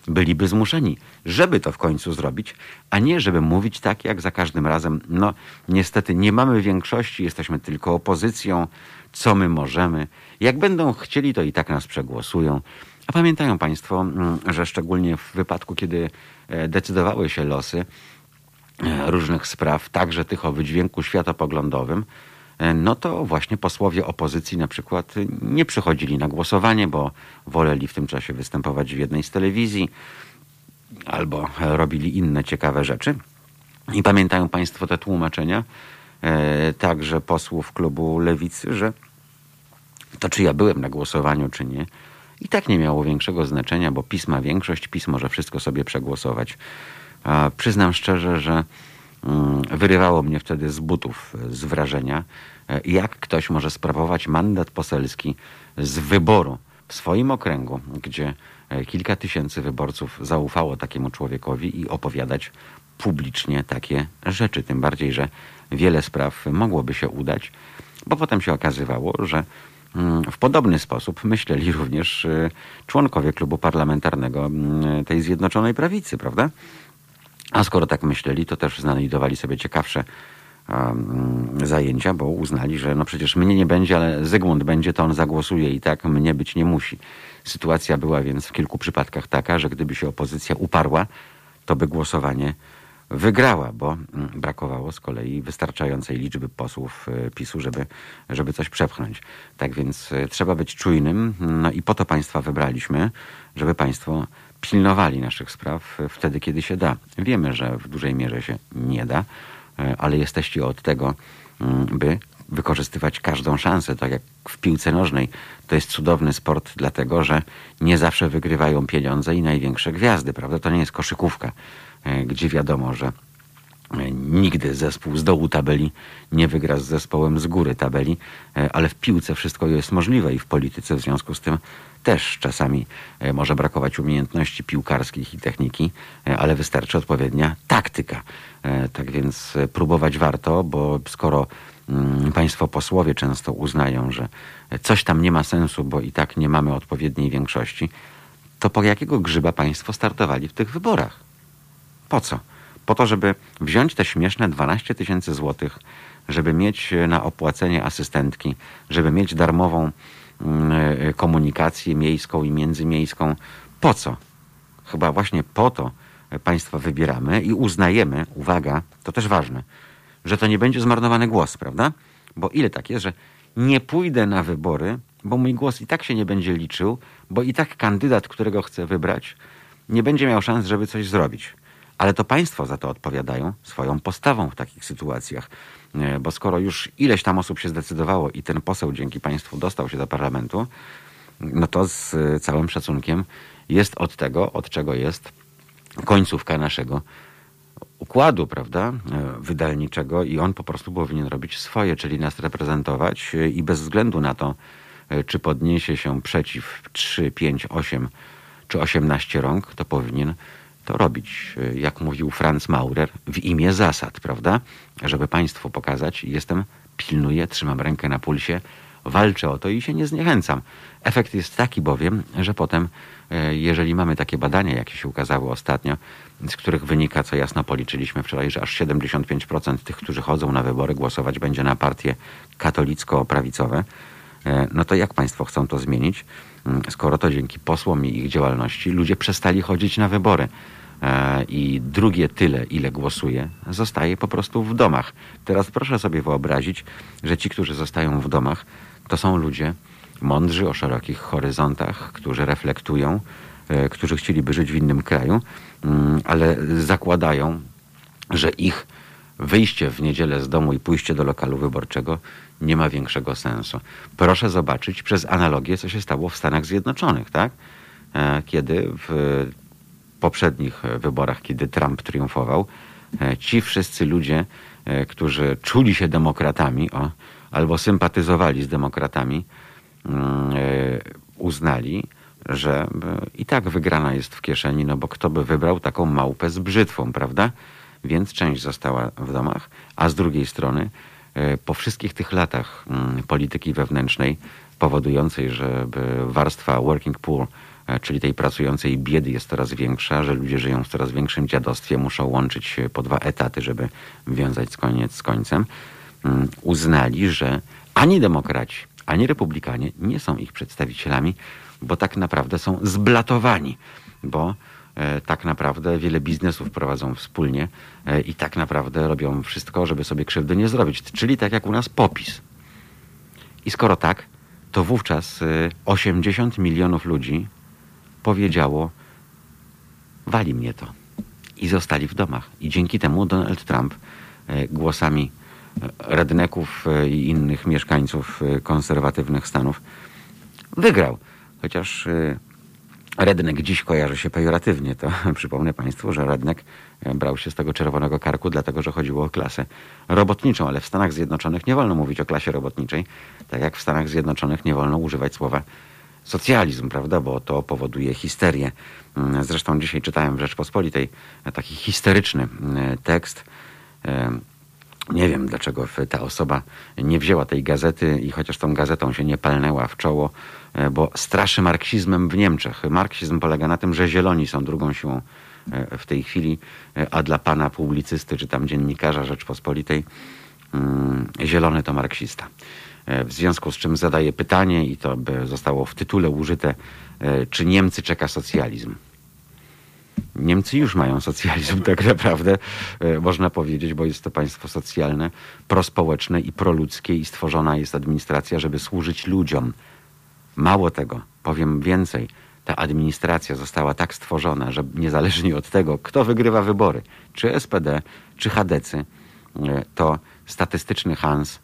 byliby zmuszeni, żeby to w końcu zrobić, a nie żeby mówić tak jak za każdym razem. No, niestety nie mamy większości, jesteśmy tylko opozycją. Co my możemy? Jak będą chcieli, to i tak nas przegłosują. A pamiętają Państwo, mm, że szczególnie w wypadku, kiedy e, decydowały się losy e, różnych spraw, także tych o wydźwięku światopoglądowym, E, no to właśnie posłowie opozycji na przykład nie przychodzili na głosowanie, bo woleli w tym czasie występować w jednej z telewizji albo robili inne ciekawe rzeczy. I pamiętają Państwo te tłumaczenia, także posłów klubu Lewicy, że to czy ja byłem na głosowaniu, czy nie, i tak nie miało większego znaczenia, bo PiS ma większość, PiS może wszystko sobie przegłosować. A przyznam szczerze, że mm, wyrywało mnie wtedy z butów z wrażenia, E, jak ktoś może sprawować mandat poselski z wyboru w swoim okręgu, gdzie e, kilka tysięcy wyborców zaufało takiemu człowiekowi i opowiadać publicznie takie rzeczy. Tym bardziej, że wiele spraw mogłoby się udać, bo potem się okazywało, że w podobny sposób myśleli również e, członkowie klubu parlamentarnego mm, tej Zjednoczonej Prawicy, prawda? A skoro tak myśleli, to też znajdowali sobie ciekawsze zajęcia, bo uznali, że no przecież mnie nie będzie, ale Zygmunt będzie, to on zagłosuje i tak mnie być nie musi. Sytuacja była więc w kilku przypadkach taka, że gdyby się opozycja uparła, to by głosowanie wygrała, bo mm, brakowało z kolei wystarczającej liczby posłów e, PiSu, żeby, żeby coś przepchnąć. Tak więc e, trzeba być czujnym, no i po to państwa wybraliśmy, żeby państwo pilnowali naszych spraw wtedy, kiedy się da. Wiemy, że w dużej mierze się nie da, ale jesteście od tego, mm, by wykorzystywać każdą szansę, tak jak w piłce nożnej. To jest cudowny sport, dlatego że nie zawsze wygrywają pieniądze i największe gwiazdy, prawda? To nie jest koszykówka, gdzie wiadomo, że e, nigdy zespół z dołu tabeli nie wygra z zespołem z góry tabeli, e, ale w piłce wszystko jest możliwe i w polityce w związku z tym też czasami może brakować umiejętności piłkarskich i techniki, ale wystarczy odpowiednia taktyka. Tak więc próbować warto, bo skoro Mm, państwo posłowie często uznają, że coś tam nie ma sensu, bo i tak nie mamy odpowiedniej większości, to po jakiego grzyba państwo startowali w tych wyborach? Po co? Po to, żeby wziąć te śmieszne 12 tysięcy złotych, żeby mieć na opłacenie asystentki, żeby mieć darmową mm, e, komunikację miejską i międzymiejską. Po co? Chyba właśnie po to państwa wybieramy i uznajemy, uwaga, to też ważne, że to nie będzie zmarnowany głos, prawda? Bo ile tak jest, że nie pójdę na wybory, bo mój głos i tak się nie będzie liczył, bo i tak kandydat, którego chcę wybrać, nie będzie miał szans, żeby coś zrobić. Ale to państwo za to odpowiadają swoją postawą w takich sytuacjach. E, bo skoro już ileś tam osób się zdecydowało i ten poseł dzięki państwu dostał się do parlamentu, no to z całym szacunkiem jest od tego, od czego jest końcówka naszego układu, prawda, e, wydalniczego i on po prostu powinien robić swoje, czyli nas reprezentować e, i bez względu na to, e, czy podniesie się przeciw 3, 5, 8 czy 18 rąk, to powinien to robić, jak mówił Franz Maurer, w imię zasad, prawda? Żeby państwu pokazać, jestem, pilnuję, trzymam rękę na pulsie, walczę o to i się nie zniechęcam. Efekt jest taki bowiem, że potem, jeżeli mamy takie badania, jakie się ukazały ostatnio, z których wynika, co jasno policzyliśmy wczoraj, że aż 75% tych, którzy chodzą na wybory, głosować będzie na partie katolicko-prawicowe. E, no to jak państwo chcą to zmienić, skoro to dzięki posłom i ich działalności ludzie przestali chodzić na wybory? E, I drugie tyle, ile głosuje, zostaje po prostu w domach. Teraz proszę sobie wyobrazić, że ci, którzy zostają w domach, to są ludzie mądrzy o szerokich horyzontach, którzy reflektują, e, którzy chcieliby żyć w innym kraju, Mm, ale zakładają, że ich wyjście w niedzielę z domu i pójście do lokalu wyborczego nie ma większego sensu. Proszę zobaczyć przez analogię, co się stało w Stanach Zjednoczonych, tak? E, kiedy w poprzednich wyborach, kiedy Trump triumfował, e, ci wszyscy ludzie, e, którzy czuli się demokratami o, albo sympatyzowali z demokratami, mm, uznali, że i tak wygrana jest w kieszeni, no bo kto by wybrał taką małpę z brzytwą, prawda? Więc część została w domach, a z drugiej strony e, po wszystkich tych latach mm, polityki wewnętrznej powodującej, że warstwa working poor, e, czyli tej pracującej biedy jest coraz większa, że ludzie żyją w coraz większym dziadostwie, muszą łączyć po dwa etaty, żeby wiązać koniec z końcem, mm, uznali, że ani demokraci, ani republikanie nie są ich przedstawicielami, bo tak naprawdę są zblatowani, bo tak naprawdę wiele biznesów prowadzą wspólnie e, i tak naprawdę robią wszystko, żeby sobie krzywdy nie zrobić. Czyli tak jak u nas popis. I skoro tak, to wówczas 80 e, milionów ludzi powiedziało: Wali mnie to. I zostali w domach. I dzięki temu Donald Trump głosami redneków i innych mieszkańców konserwatywnych Stanów wygrał. Chociaż rednek dziś kojarzy się pejoratywnie, to przypomnę Państwu, że rednek e, brał się z tego czerwonego karku, dlatego że chodziło o klasę robotniczą, ale w Stanach Zjednoczonych nie wolno mówić o klasie robotniczej, tak jak w Stanach Zjednoczonych nie wolno używać słowa socjalizm, prawda, bo to powoduje histerię. Mm, zresztą dzisiaj czytałem w Rzeczpospolitej taki histeryczny mm, tekst. Nie wiem, dlaczego ta osoba nie wzięła tej gazety i chociaż tą gazetą się nie palnęła w czoło, bo straszy marksizmem w Niemczech. Marksizm polega na tym, że zieloni są drugą siłą e, w tej chwili, e, a dla pana publicysty czy tam dziennikarza Rzeczpospolitej mm, zielony to marksista. W związku z czym zadaję pytanie i to by zostało w tytule użyte, czy Niemcy czeka socjalizm? Niemcy już mają socjalizm tak naprawdę, można powiedzieć, bo jest to państwo socjalne, prospołeczne i proludzkie i stworzona jest administracja, żeby służyć ludziom, Mało tego, powiem więcej, ta administracja została tak stworzona, że niezależnie od tego, kto wygrywa wybory, czy SPD, czy Hadecy, e, to statystyczny Hans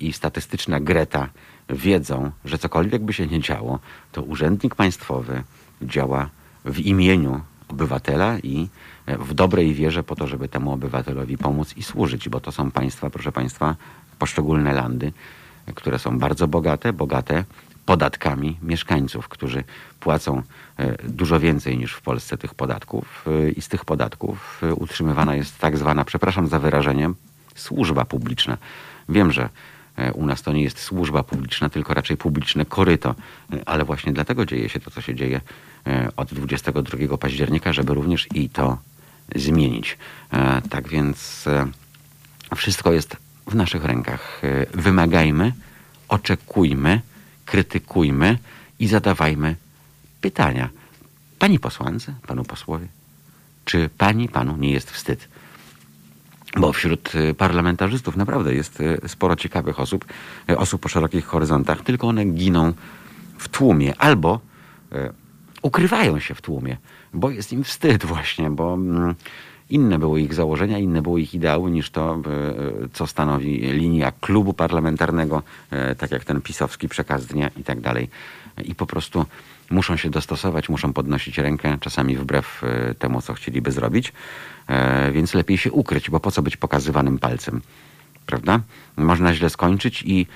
i statystyczna Greta wiedzą, że cokolwiek by się nie działo, to urzędnik państwowy działa w imieniu obywatela i w dobrej wierze po to, żeby temu obywatelowi pomóc i służyć, bo to są państwa, proszę państwa, poszczególne landy, które są bardzo bogate, bogate podatkami mieszkańców, którzy płacą e, dużo więcej niż w Polsce tych podatków e, i z tych podatków e, utrzymywana jest tak zwana, przepraszam za wyrażenie, służba publiczna. Wiem, że u nas to nie jest służba publiczna, tylko raczej publiczne koryto, ale właśnie dlatego dzieje się to, co się dzieje od 22 października, żeby również i to zmienić. Tak więc wszystko jest w naszych rękach. Wymagajmy, oczekujmy, krytykujmy i zadawajmy pytania. Pani posłance, panu posłowie, czy pani, panu nie jest wstyd? Bo wśród y, parlamentarzystów naprawdę jest y, sporo ciekawych osób, y, osób o szerokich horyzontach, tylko one giną w tłumie albo ukrywają się w tłumie, bo jest im wstyd właśnie, bo mm, inne były ich założenia, inne były ich ideały niż to, e, co stanowi linia klubu parlamentarnego, e, tak jak ten pisowski przekaz dnia i tak dalej. I po prostu muszą się dostosować, muszą podnosić rękę, czasami wbrew e, temu, co chcieliby zrobić, więc lepiej się ukryć, bo po co być pokazywanym palcem? Prawda? Można źle skończyć i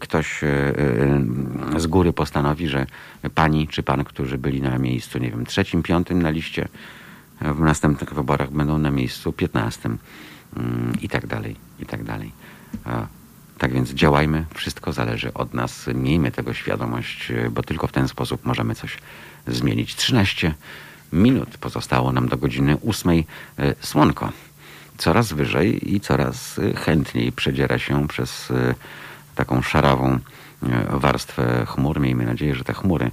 ktoś z góry postanowi, że pani czy pan, którzy byli na miejscu, nie wiem, trzecim, piątym na liście, w następnych wyborach będą na miejscu 15 mm, i tak dalej, i tak dalej. Tak więc działajmy, wszystko zależy od nas, miejmy tego świadomość, bo tylko w ten sposób możemy coś zmienić. 13 minut pozostało nam do godziny 8. E, słonko coraz wyżej i coraz chętniej przedziera się przez e, taką szarawą e, warstwę chmur. Miejmy nadzieję, że te chmury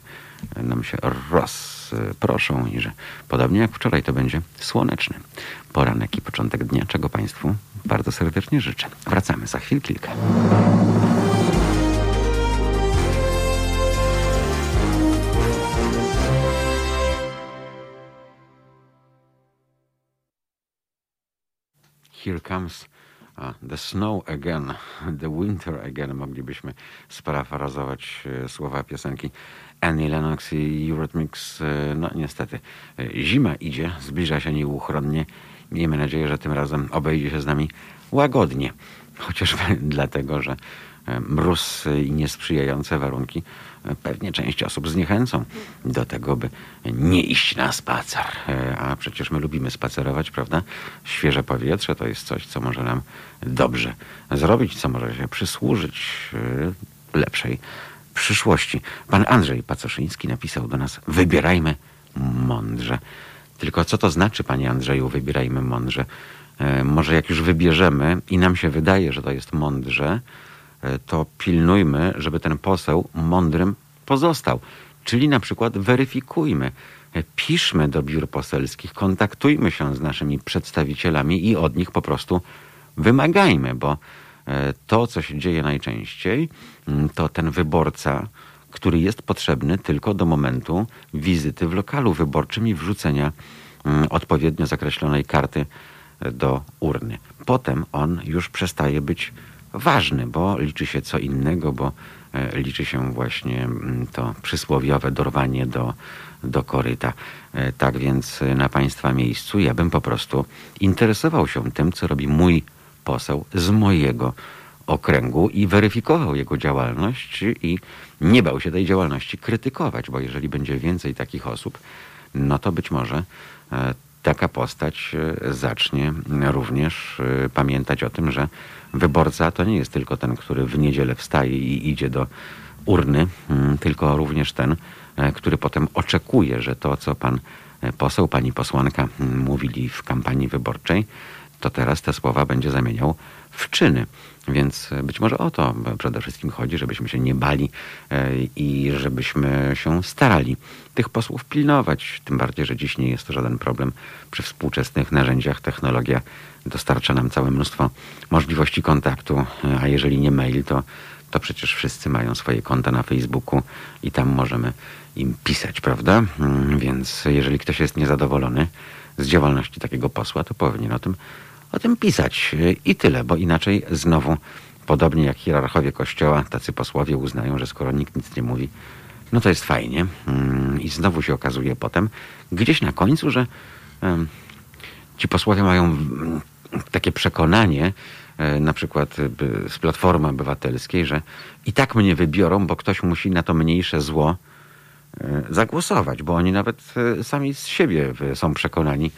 nam się roz proszą i że podobnie jak wczoraj to będzie słoneczny poranek i początek dnia, czego Państwu bardzo serdecznie życzę. Wracamy za chwil kilka. Here comes the snow again, the winter again. Moglibyśmy sparafrazować e, słowa piosenki Annie Lennox i Eurythmics, e, no niestety, e, zima idzie, zbliża się nieuchronnie. Miejmy nadzieję, że tym razem obejdzie się z nami łagodnie. Chociażby dlatego, że e, mróz i niesprzyjające warunki pewnie część osób zniechęcą do tego, by nie iść na spacer. A przecież my lubimy spacerować, prawda? Świeże powietrze to jest coś, co może nam dobrze zrobić, co może się przysłużyć lepszej przyszłości. Pan Andrzej Pacoszyński napisał do nas: Wybierajmy mądrze. Tylko co to znaczy, panie Andrzeju, wybierajmy mądrze? E, może jak już wybierzemy i nam się wydaje, że to jest mądrze, e, to pilnujmy, żeby ten poseł mądrym pozostał. Czyli na przykład weryfikujmy, e, piszmy do biur poselskich, kontaktujmy się z naszymi przedstawicielami i od nich po prostu wymagajmy, bo to, co się dzieje najczęściej, mm, to ten wyborca, który jest potrzebny tylko do momentu wizyty w lokalu wyborczym i wrzucenia mm, odpowiednio zakreślonej karty e, do urny. Potem on już przestaje być ważny, bo liczy się co innego, bo e, liczy się właśnie mm, to przysłowiowe dorwanie do, do koryta. Tak więc na Państwa miejscu ja bym po prostu interesował się tym, co robi mój poseł z mojego okręgu i weryfikował jego działalność i nie bał się tej działalności krytykować, bo jeżeli będzie więcej takich osób, no to być może e, taka postać e, zacznie również e, pamiętać o tym, że wyborca to nie jest tylko ten, który w niedzielę wstaje i idzie do urny, mm, tylko również ten, który potem oczekuje, że to, co pan poseł, pani posłanka mm, mówili w kampanii wyborczej, to teraz te słowa będzie zamieniał w czyny. Więc być może o to przede wszystkim chodzi, żebyśmy się nie bali e, i żebyśmy się starali tych posłów pilnować. Tym bardziej, że dziś nie jest to żaden problem. Przy współczesnych narzędziach technologia dostarcza nam całe mnóstwo możliwości kontaktu, a jeżeli nie mail, to, to przecież wszyscy mają swoje konta na Facebooku i tam możemy im pisać, prawda? Mm, więc jeżeli ktoś jest niezadowolony z działalności takiego posła, to powinien o tym o tym pisać i tyle, bo inaczej znowu podobnie jak hierarchowie kościoła, tacy posłowie uznają, że skoro nikt nic nie mówi, no to jest fajnie. Mm, I znowu się okazuje potem, gdzieś na końcu, że ci posłowie mają mm, takie przekonanie, e, na przykład z Platformy Obywatelskiej, że i tak mnie wybiorą, bo ktoś musi na to mniejsze zło e, zagłosować, bo oni nawet e, sami z siebie są przekonani,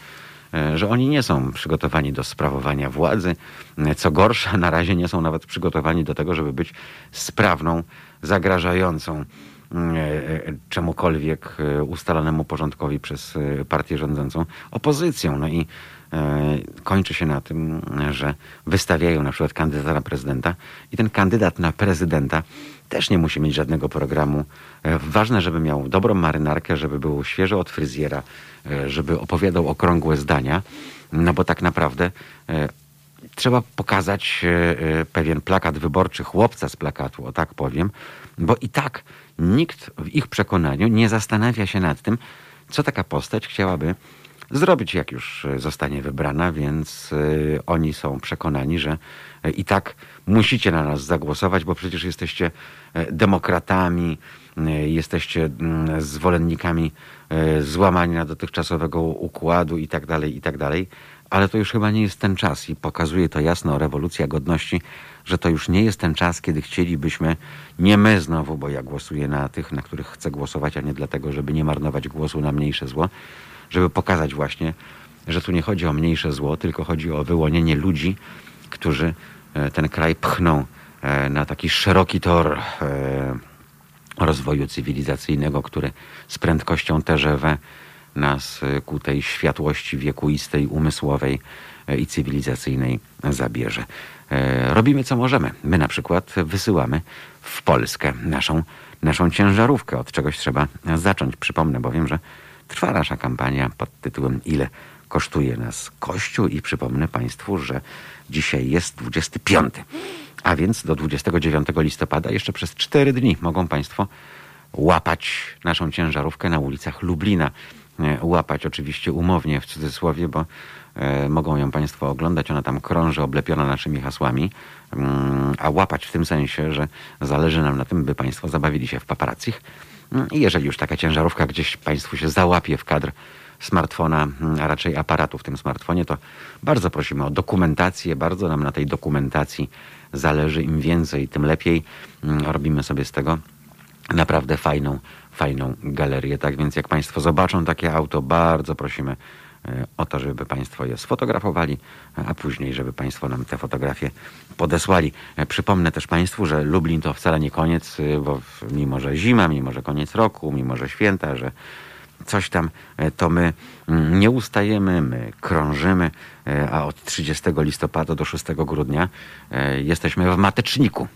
że oni nie są przygotowani do sprawowania władzy. Co gorsza, na razie nie są nawet przygotowani do tego, żeby być sprawną, zagrażającą czemukolwiek ustalonemu porządkowi przez partię rządzącą opozycją. No i E, kończy się na tym, że wystawiają na przykład kandydata na prezydenta i ten kandydat na prezydenta też nie musi mieć żadnego programu. E, ważne, żeby miał dobrą marynarkę, żeby był świeżo od fryzjera, e, żeby opowiadał okrągłe zdania, no bo tak naprawdę trzeba pokazać pewien plakat wyborczy chłopca z plakatu, o tak powiem, bo i tak nikt w ich przekonaniu nie zastanawia się nad tym, co taka postać chciałaby zrobić, jak już e, zostanie wybrana, więc e, oni są przekonani, że e, i tak musicie na nas zagłosować, bo przecież jesteście demokratami, jesteście mm, zwolennikami złamania dotychczasowego układu i tak dalej, i tak dalej. Ale to już chyba nie jest ten czas i pokazuje to jasno rewolucja godności, że to już nie jest ten czas, kiedy chcielibyśmy, nie my znowu, bo ja głosuję na tych, na których chcę głosować, a nie dlatego, żeby nie marnować głosu na mniejsze zło, żeby pokazać właśnie, że tu nie chodzi o mniejsze zło, tylko chodzi o wyłonienie ludzi, którzy e, ten kraj pchną e, na taki szeroki tor e, rozwoju cywilizacyjnego, który z prędkością TGV nas ku tej światłości wiekuistej, umysłowej i cywilizacyjnej zabierze. Robimy co możemy. My na przykład wysyłamy w Polskę naszą, naszą ciężarówkę. Od czegoś trzeba zacząć. Przypomnę bowiem, że Trwa nasza kampania pod tytułem Ile kosztuje nas Kościół i przypomnę Państwu, że dzisiaj jest 25, a więc do 29 listopada jeszcze przez 4 dni mogą Państwo łapać naszą ciężarówkę na ulicach Lublina. E, łapać oczywiście umownie w cudzysłowie, bo e, mogą ją Państwo oglądać. Ona tam krąży oblepiona naszymi hasłami, mm, a łapać w tym sensie, że zależy nam na tym, by Państwo zabawili się w paparacich i jeżeli już taka ciężarówka gdzieś Państwu się załapie w kadr smartfona, mm, a raczej aparatu w tym smartfonie, to bardzo prosimy o dokumentację. Bardzo nam na tej dokumentacji zależy. Im więcej, tym lepiej. Mm, robimy sobie z tego naprawdę fajną, fajną galerię. Tak więc jak Państwo zobaczą takie auto, bardzo prosimy E, o to, żeby Państwo je sfotografowali, a później, żeby Państwo nam te fotografie podesłali. E, przypomnę też Państwu, że Lublin to wcale nie koniec, e, bo mimo, że zima, mimo, że koniec roku, mimo, że święta, że coś tam, to my mm, nie ustajemy, my krążymy, a od 30 listopada do 6 grudnia jesteśmy w Mateczniku,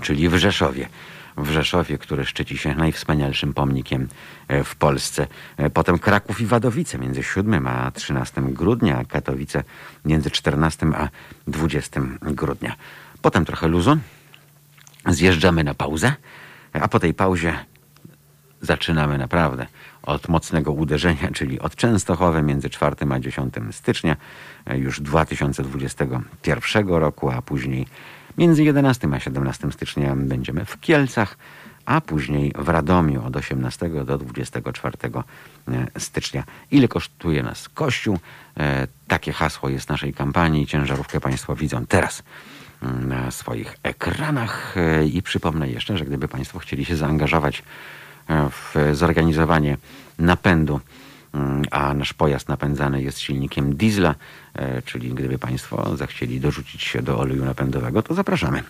czyli w Rzeszowie w Rzeszowie, który szczyci się najwspanialszym pomnikiem e, w Polsce. E, potem Kraków i Wadowice między 7 a 13 grudnia, Katowice między 14 a 20 grudnia. Potem trochę luzu, zjeżdżamy na pauzę, a po tej pauzie zaczynamy naprawdę od mocnego uderzenia, czyli od Częstochowy między 4 a 10 stycznia e, już 2021 roku, a później Między 11 a 17 stycznia będziemy w Kielcach, a później w Radomiu od 18 do 24 e, stycznia. Ile kosztuje nas Kościół? E, takie hasło jest naszej kampanii. Ciężarówkę Państwo widzą teraz mm, na swoich ekranach. I przypomnę jeszcze, że gdyby Państwo chcieli się zaangażować w zorganizowanie napędu Mm, a nasz pojazd napędzany jest silnikiem diesla, e, czyli gdyby Państwo zechcieli dorzucić się do oleju napędowego, to zapraszamy.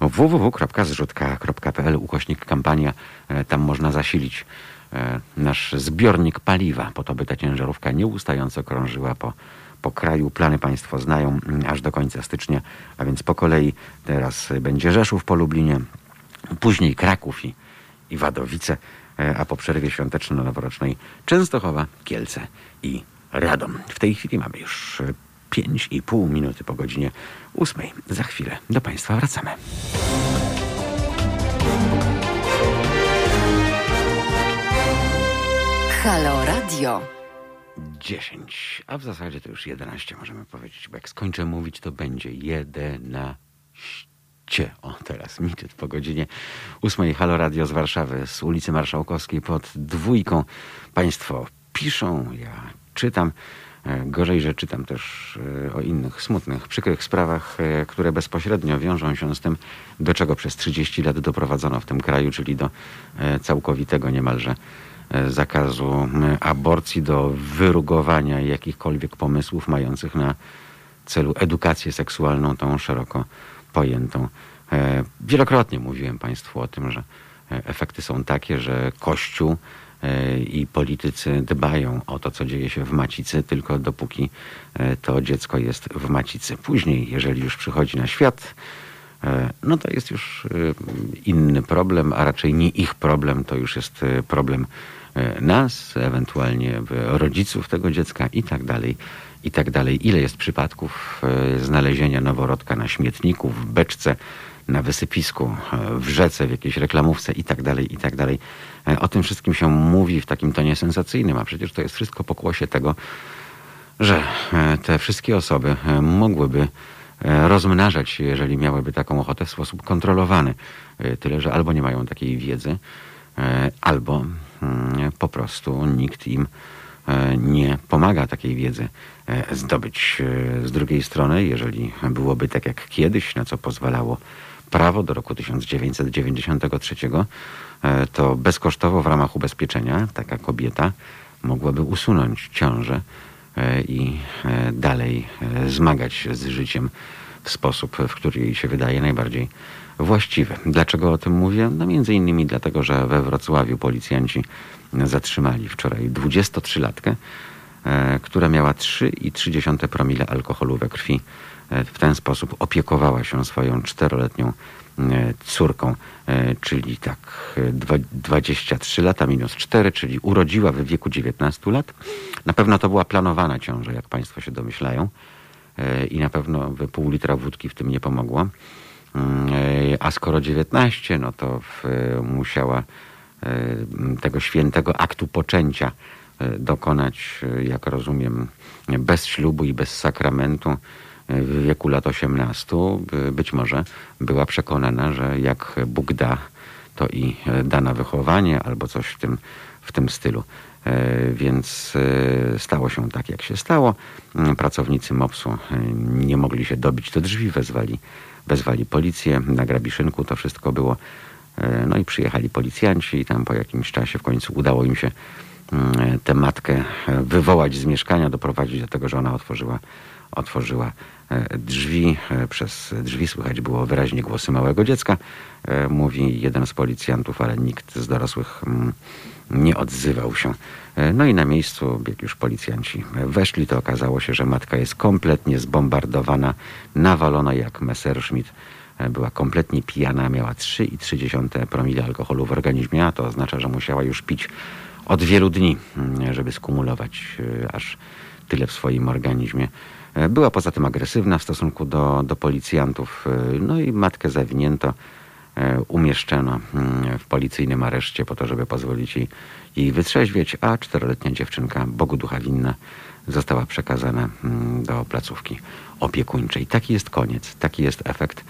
www.zrzutka.pl ukośnik kampania, e, tam można zasilić e, nasz zbiornik paliwa, po to by ta ciężarówka nieustająco krążyła po, po kraju. Plany Państwo znają mm, aż do końca stycznia, a więc po kolei teraz będzie Rzeszów po Lublinie, później Kraków i, i Wadowice. E, a po przerwie świąteczno-noworocznej Częstochowa, Kielce i Radom. W tej chwili mamy już 5,5 minuty po godzinie 8. Za chwilę do Państwa wracamy. Halo Radio. 10, a w zasadzie to już 11 możemy powiedzieć, bo jak skończę mówić, to będzie 11. Micie. O, teraz Micie po godzinie ósmej. Halo Radio z Warszawy, z ulicy Marszałkowskiej pod dwójką. Państwo piszą, ja czytam. E, gorzej, że czytam też e, o innych smutnych, przykrych sprawach, e, które bezpośrednio wiążą się z tym, do czego przez 30 lat doprowadzono w tym kraju, czyli do całkowitego niemalże zakazu aborcji, do wyrugowania jakichkolwiek pomysłów mających na celu edukację seksualną, tą szeroko pojętą. Wielokrotnie mówiłem Państwu o tym, że efekty są takie, że Kościół E, i politycy dbają o to, co dzieje się w macicy, tylko dopóki e, to dziecko jest w macicy. Później, jeżeli już przychodzi na świat, e, no to jest już inny problem, a raczej nie ich problem, to już jest problem nas, ewentualnie rodziców tego dziecka i tak dalej, i tak dalej. Ile jest przypadków znalezienia noworodka na śmietniku, w beczce, na wysypisku, w rzece, w jakiejś reklamówce i tak dalej, i tak dalej. E, o tym wszystkim się mówi w takim tonie sensacyjnym, a przecież to jest wszystko pokłosie tego, że e, te wszystkie osoby e, mogłyby rozmnażać się, jeżeli miałyby taką ochotę w sposób kontrolowany. Tyle, że albo nie mają takiej wiedzy, albo mm, po prostu nikt im nie pomaga takiej wiedzy zdobyć. Z drugiej strony, jeżeli byłoby tak jak kiedyś, na co pozwalało prawo do roku 1993, e, to bezkosztowo w ramach ubezpieczenia taka kobieta mogłaby usunąć ciążę e, i e, dalej zmagać się z życiem w sposób, w który jej się wydaje najbardziej właściwy. Dlaczego o tym mówię? No między innymi dlatego, że we Wrocławiu policjanci zatrzymali wczoraj 23-latkę, która miała 3,3 promile alkoholu we krwi w ten sposób opiekowała się swoją czteroletnią e, córką, e, czyli tak 23 lata minus 4, czyli urodziła w wieku 19 lat. Na pewno to była planowana ciąża, jak Państwo się domyślają e, i na pewno pół litra wódki w tym nie pomogło. Mm, a skoro 19, no to musiała tego świętego aktu poczęcia dokonać, jak rozumiem, bez ślubu i bez sakramentu w wieku lat 18 być może była przekonana, że jak Bóg da, to i da na wychowanie albo coś w tym, w tym stylu. E, więc e, stało się tak, jak się stało. Pracownicy MOPS-u e, nie mogli się dobić do drzwi, wezwali, wezwali policję. Na Grabiszynku to wszystko było. No i przyjechali policjanci i tam po jakimś czasie w końcu udało im się tę matkę wywołać z mieszkania, doprowadzić do tego, że ona otworzyła, otworzyła E, drzwi. E, przez drzwi słychać było wyraźnie głosy małego dziecka. E, mówi jeden z policjantów, ale nikt z dorosłych mm, nie odzywał się. No i na miejscu, jak już policjanci weszli, to okazało się, że matka jest kompletnie zbombardowana, nawalona jak Messerschmitt. Była kompletnie pijana, miała 3,3 promile alkoholu w organizmie, a to oznacza, że musiała już pić od wielu dni, mm, żeby skumulować aż tyle w swoim organizmie. E, była poza tym agresywna w stosunku do, do policjantów. E, no i matkę zawinięto, e, umieszczono mm, w policyjnym areszcie po to, żeby pozwolić jej, jej wytrzeźwieć, a czteroletnia dziewczynka, Bogu ducha winna, została przekazana mm, do placówki opiekuńczej. Taki jest koniec, taki jest efekt,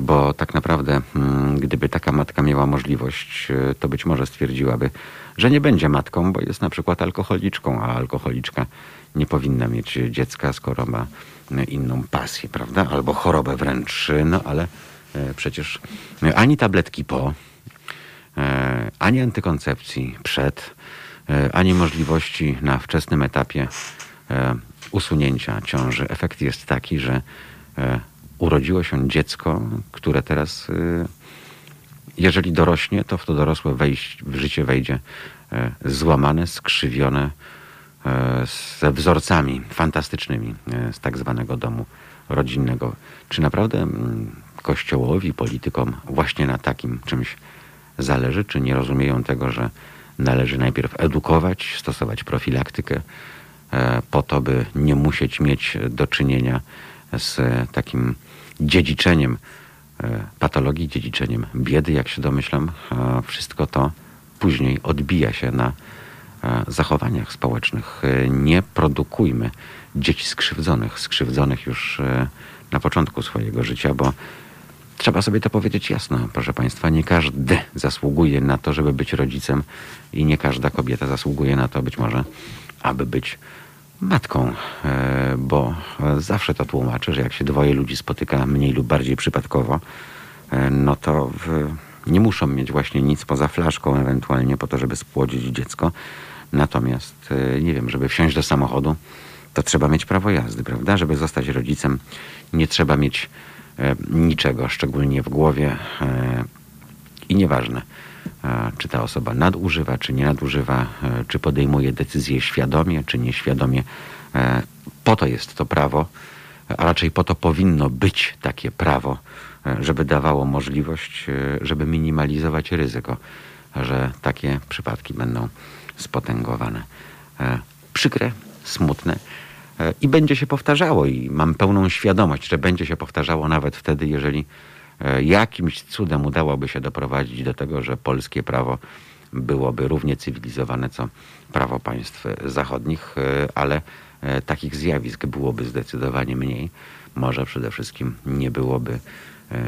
bo tak naprawdę gdyby taka matka miała możliwość, to być może stwierdziłaby, że nie będzie matką, bo jest na przykład alkoholiczką, a alkoholiczka nie powinna mieć dziecka, skoro ma inną pasję, prawda? Albo chorobę wręcz, no ale e, przecież ani tabletki po, e, ani antykoncepcji przed, e, ani możliwości na wczesnym etapie usunięcia ciąży. Efekt jest taki, że urodziło się dziecko, które teraz, jeżeli dorośnie, to w to dorosłe wejść, w życie wejdzie złamane, skrzywione, E, ze wzorcami fantastycznymi e, z tak zwanego domu rodzinnego. Czy naprawdę mm, kościołowi, politykom właśnie na takim czymś zależy? Czy nie rozumieją tego, że należy najpierw edukować, stosować profilaktykę e, po to, by nie musieć mieć do czynienia z takim dziedziczeniem patologii, dziedziczeniem biedy, jak się domyślam. Wszystko to później odbija się na E, zachowaniach społecznych. E, nie produkujmy dzieci skrzywdzonych, skrzywdzonych już e, na początku swojego życia, bo trzeba sobie to powiedzieć jasno, proszę Państwa. Nie każdy zasługuje na to, żeby być rodzicem i nie każda kobieta zasługuje na to być może, aby być matką, e, bo zawsze to tłumaczę, że jak się dwoje ludzi spotyka mniej lub bardziej przypadkowo, e, no to w, nie muszą mieć właśnie nic poza flaszką ewentualnie po to, żeby spłodzić dziecko. Natomiast, e, nie wiem, żeby wsiąść do samochodu, to trzeba mieć prawo jazdy, prawda? Żeby zostać rodzicem, nie trzeba mieć niczego, szczególnie w głowie. I nieważne, czy ta osoba nadużywa, czy nie nadużywa, e, czy podejmuje decyzje świadomie, czy nieświadomie. E, po to jest to prawo, a raczej po to powinno być takie prawo, e, żeby dawało możliwość, żeby minimalizować ryzyko, że takie przypadki będą spotęgowane. Przykre, smutne i będzie się powtarzało i mam pełną świadomość, że będzie się powtarzało nawet wtedy, jeżeli jakimś cudem udałoby się doprowadzić do tego, że polskie prawo byłoby równie cywilizowane co prawo państw zachodnich, e, ale e, takich zjawisk byłoby zdecydowanie mniej. Może przede wszystkim nie byłoby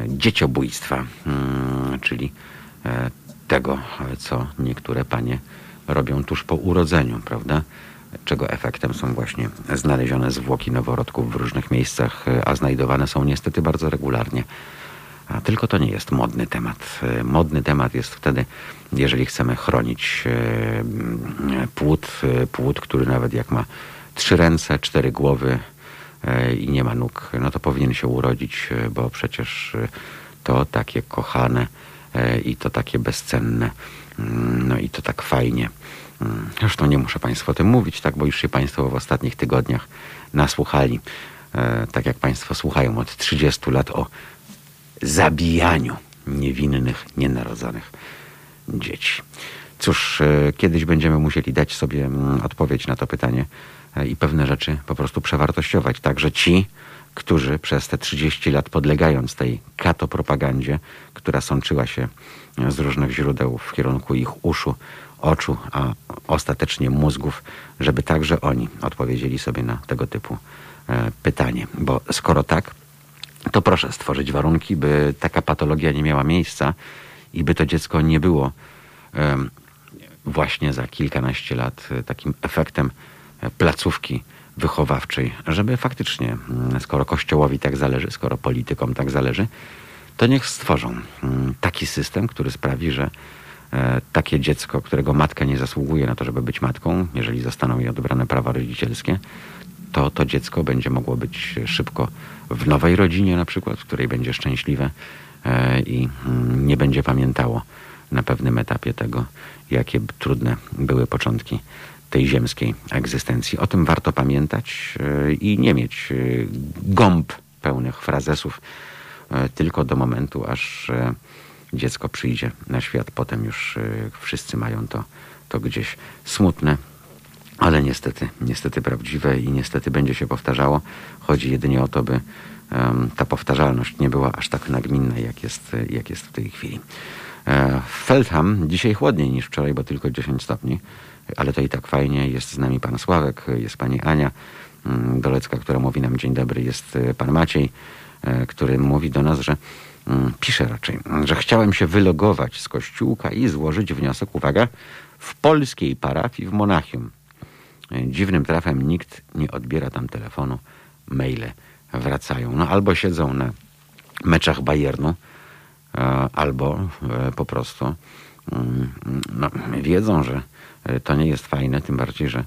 dzieciobójstwa, mm, czyli tego, co niektóre panie robią tuż po urodzeniu, prawda? Czego efektem są właśnie znalezione zwłoki noworodków w różnych miejscach, a znajdowane są niestety bardzo regularnie a tylko to nie jest modny temat. E, modny temat jest wtedy, jeżeli chcemy chronić e, płód, e, płód, który nawet jak ma trzy ręce, cztery głowy i nie ma nóg, no to powinien się urodzić, bo przecież to takie kochane i to takie bezcenne, mm, no i to tak fajnie. Mm, zresztą nie muszę Państwu o tym mówić, tak, bo już się Państwo w ostatnich tygodniach nasłuchali. Tak jak Państwo słuchają od 30 lat o zabijaniu niewinnych, nienarodzonych dzieci. Cóż, e, kiedyś będziemy musieli dać sobie mm, odpowiedź na to pytanie e, i pewne rzeczy po prostu przewartościować. Także ci, którzy przez te 30 lat podlegając tej katopropagandzie, która sączyła się e, z różnych źródeł w kierunku ich uszu, oczu, a ostatecznie mózgów, żeby także oni odpowiedzieli sobie na tego typu pytanie. Bo skoro tak, to proszę stworzyć warunki, by taka patologia nie miała miejsca i by to dziecko nie było właśnie za kilkanaście lat e, takim efektem e, placówki wychowawczej, żeby faktycznie, mm, skoro Kościołowi tak zależy, skoro politykom tak zależy, to niech stworzą mm, taki system, który sprawi, że e, takie dziecko, którego matka nie zasługuje na to, żeby być matką, jeżeli zostaną jej odebrane prawa rodzicielskie, to to dziecko będzie mogło być szybko w nowej rodzinie na przykład, w której będzie szczęśliwe e, i mm, nie będzie pamiętało na pewnym etapie tego, jakie trudne były początki tej ziemskiej egzystencji. O tym warto pamiętać e, i nie mieć e, gąb pełnych frazesów tylko do momentu, aż dziecko przyjdzie na świat. Potem już wszyscy mają to, to gdzieś smutne, ale niestety, niestety prawdziwe i niestety będzie się powtarzało. Chodzi jedynie o to, by ta powtarzalność nie była aż tak nagminna, jak jest, jak jest w tej chwili. E, Feldham dzisiaj chłodniej niż wczoraj, bo tylko 10 stopni, ale to i tak fajnie. Jest z nami pan Sławek, jest pani Ania mm, Dolecka, która mówi nam dzień dobry, jest e, pan Maciej, e, który mówi do nas, że mm, pisze raczej, że chciałem się wylogować z kościółka i złożyć wniosek, uwaga, w polskiej parafii w Monachium. Dziwnym trafem nikt nie odbiera tam telefonu, maile wracają. No albo siedzą na meczach Bayernu, e, albo e, po prostu mm, no, wiedzą, że e, to nie jest fajne, tym bardziej, że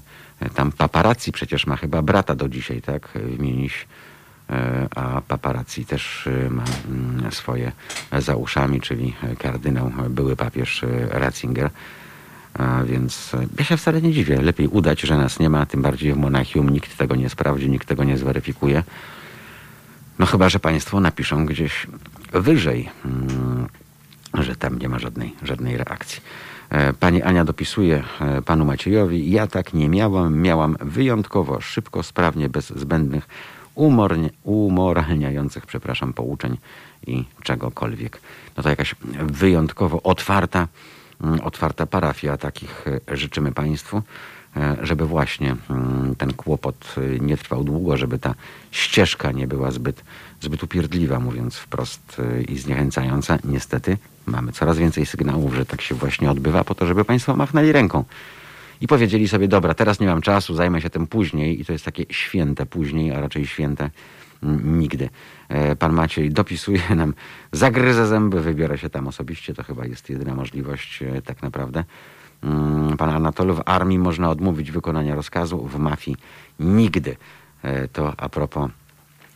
tam paparazzi przecież ma chyba brata do dzisiaj, tak, w Mieniś, a paparazzi też ma mm, swoje za uszami, czyli kardynał, były papież Ratzinger. A więc e, ja się wcale nie dziwię. Lepiej udać, że nas nie ma, tym bardziej w Monachium nikt tego nie sprawdzi, nikt tego nie zweryfikuje. No chyba, że państwo napiszą gdzieś wyżej, mm, że tam nie ma żadnej, żadnej reakcji. E, pani Ania dopisuje e, panu Maciejowi. Ja tak nie miałam. Miałam wyjątkowo szybko, sprawnie, bez zbędnych, umornie, umoralniających, przepraszam, pouczeń i czegokolwiek. No to jakaś wyjątkowo otwarta otwarta parafia. Takich e, życzymy Państwu. e, żeby właśnie mm, ten kłopot e, nie trwał długo, żeby ta ścieżka nie była zbyt, zbyt upierdliwa, mówiąc wprost i zniechęcająca. Niestety mamy coraz więcej sygnałów, że tak się właśnie odbywa, po to, żeby Państwo machnęli ręką i powiedzieli sobie, dobra, teraz nie mam czasu, zajmę się tym później i to jest takie święte później, a raczej święte nigdy. Pan Maciej dopisuje nam, zagryzę zęby, wybiorę się tam osobiście, to chyba jest jedyna możliwość tak naprawdę. Mm, pana Anatolu, w armii można odmówić wykonania rozkazu, w mafii nigdy. E, to a propos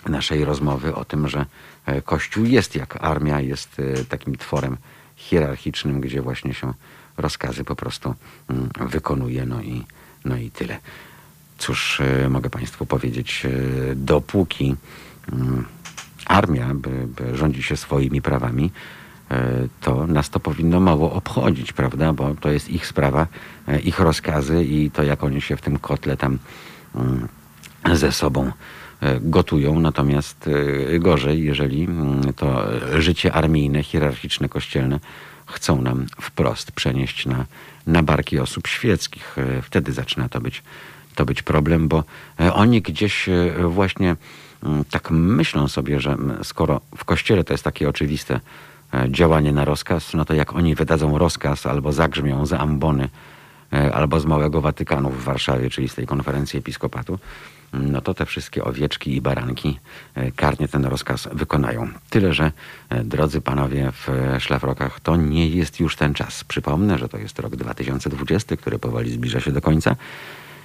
naszej rozmowy o tym, że e, Kościół jest jak armia, jest e, takim tworem hierarchicznym, gdzie właśnie się rozkazy po prostu mm, wykonuje, no i, no i tyle. Cóż mogę Państwu powiedzieć, dopóki mm, armia by, by rządzi się swoimi prawami, E, to nas to powinno mało obchodzić, prawda? Bo to jest ich sprawa, e, ich rozkazy i to, jak oni się w tym kotle tam mm, ze sobą e, gotują. Natomiast gorzej, jeżeli mm, to życie armijne, hierarchiczne, kościelne chcą nam wprost przenieść na, na barki osób świeckich. Wtedy zaczyna to być, to być problem, bo oni gdzieś właśnie tak myślą sobie, że skoro w kościele to jest takie oczywiste, E, działanie na rozkaz, no to jak oni wydadzą rozkaz albo zagrzmią z ambony e, albo z Małego Watykanu w Warszawie, czyli z tej konferencji episkopatu, no to te wszystkie owieczki i baranki e, karnie ten rozkaz wykonają. Tyle, że drodzy panowie w szlafrokach, to nie jest już ten czas. Przypomnę, że to jest rok 2020, który powoli zbliża się do końca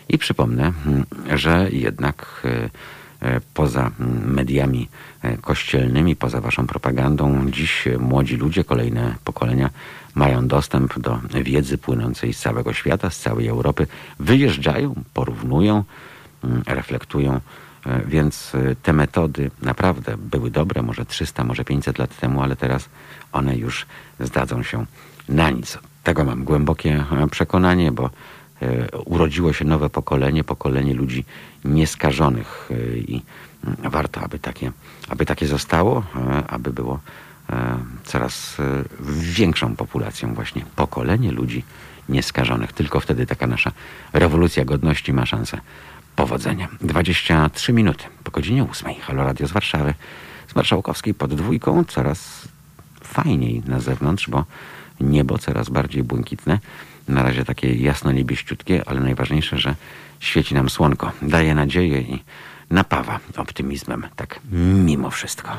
i przypomnę, mm, że jednak poza mm, mediami e, kościelnymi, poza waszą propagandą. Dziś młodzi ludzie, kolejne pokolenia mają dostęp do wiedzy płynącej z całego świata, z całej Europy. Wyjeżdżają, porównują, mm, reflektują. E, więc te metody naprawdę były dobre, może 300, może 500 lat temu, ale teraz one już zdadzą się na nic. Tego mam głębokie przekonanie, bo E, urodziło się nowe pokolenie, pokolenie ludzi nieskażonych e, i mm, warto, aby takie, aby takie zostało, e, aby było coraz większą populacją właśnie pokolenie ludzi nieskażonych. Tylko wtedy taka nasza rewolucja godności ma szansę powodzenia. 23 minuty po godzinie 8. Halo Radio z Warszawy, z Marszałkowskiej pod dwójką. Coraz fajniej na zewnątrz, bo niebo coraz bardziej błękitne. Na razie takie jasno niebieściutkie, ale najważniejsze, że świeci nam słonko. Daje nadzieję i napawa optymizmem. Tak mimo wszystko.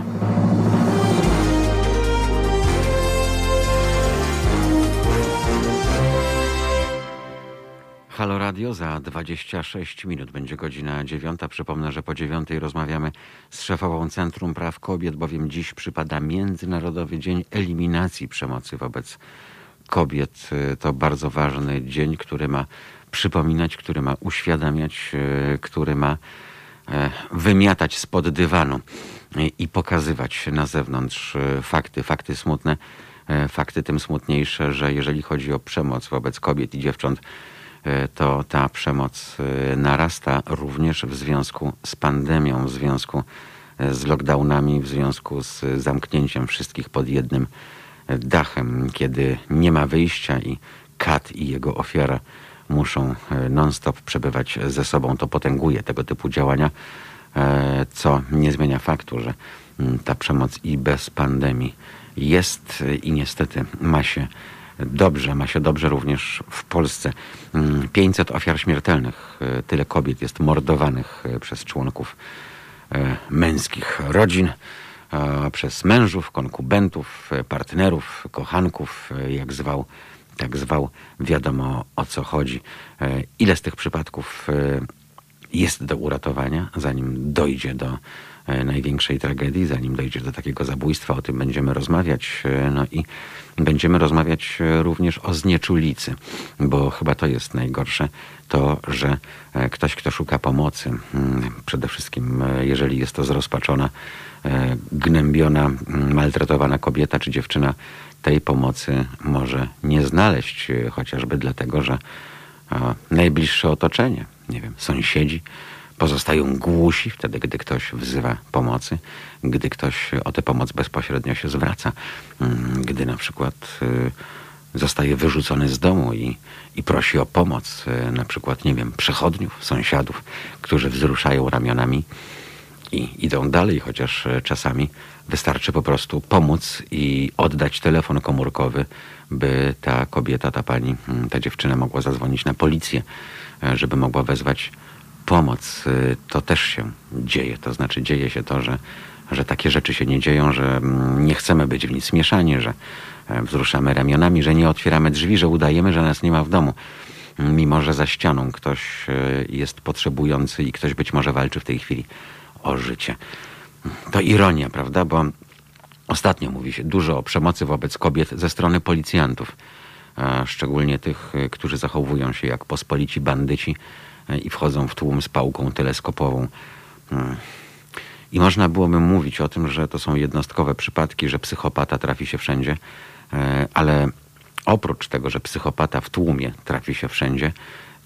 Halo Radio za 26 minut będzie godzina dziewiąta. Przypomnę, że po dziewiątej rozmawiamy z szefową Centrum Praw Kobiet, bowiem dziś przypada Międzynarodowy Dzień Eliminacji Przemocy wobec kobiet. Y, to bardzo ważny dzień, który ma przypominać, który ma uświadamiać, y, który ma e, wymiatać spod dywanu y, i pokazywać na zewnątrz fakty, fakty smutne, e, fakty tym smutniejsze, że jeżeli chodzi o przemoc wobec kobiet i dziewcząt, e, to ta przemoc narasta również w związku z pandemią, w związku z lockdownami, w związku z zamknięciem wszystkich pod jednym dachem, kiedy nie ma wyjścia i kat i jego ofiara muszą e, non-stop przebywać ze sobą, to potęguje tego typu działania, e, co nie zmienia faktu, że mm, ta przemoc i bez pandemii jest i niestety ma się dobrze, ma się dobrze również w Polsce. 500 mm, ofiar śmiertelnych, e, tyle kobiet jest mordowanych przez członków męskich rodzin przez mężów, konkubentów, partnerów, kochanków, jak zwał, tak zwał, wiadomo o co chodzi. E, ile z tych przypadków e, jest do uratowania, zanim dojdzie do największej tragedii, zanim dojdzie do takiego zabójstwa, o tym będziemy rozmawiać. No i będziemy rozmawiać również o znieczulicy, bo chyba to jest najgorsze, to, że ktoś, kto szuka pomocy, mm, przede wszystkim jeżeli jest to zrozpaczona E, gnębiona, maltretowana kobieta czy dziewczyna tej pomocy może nie znaleźć, e, chociażby dlatego, że e, najbliższe otoczenie, nie wiem, sąsiedzi pozostają głusi wtedy, gdy ktoś wzywa pomocy, gdy ktoś o tę pomoc bezpośrednio się zwraca, mm, gdy na przykład zostaje wyrzucony z domu i, i prosi o pomoc, e, na przykład, nie wiem, przechodniów, sąsiadów, którzy wzruszają ramionami i idą dalej, chociaż e, czasami wystarczy po prostu pomóc i oddać telefon komórkowy, by ta kobieta, ta pani, mm, ta dziewczyna mogła zadzwonić na policję, żeby mogła wezwać pomoc. To też się dzieje. To znaczy dzieje się to, że, że takie rzeczy się nie dzieją, że mm, nie chcemy być w nic mieszani, że E, wzruszamy ramionami, że nie otwieramy drzwi, że udajemy, że nas nie ma w domu. Mimo, że za ścianą ktoś e, jest potrzebujący i ktoś być może walczy w tej chwili o życie. To ironia, prawda? Bo ostatnio mówi się dużo o przemocy wobec kobiet ze strony policjantów, szczególnie tych, e, którzy zachowują się jak pospolici bandyci i wchodzą w tłum z pałką teleskopową. Hmm. I można byłoby mówić o tym, że to są jednostkowe przypadki, że psychopata trafi się wszędzie, E, ale oprócz tego, że psychopata w tłumie trafi się wszędzie,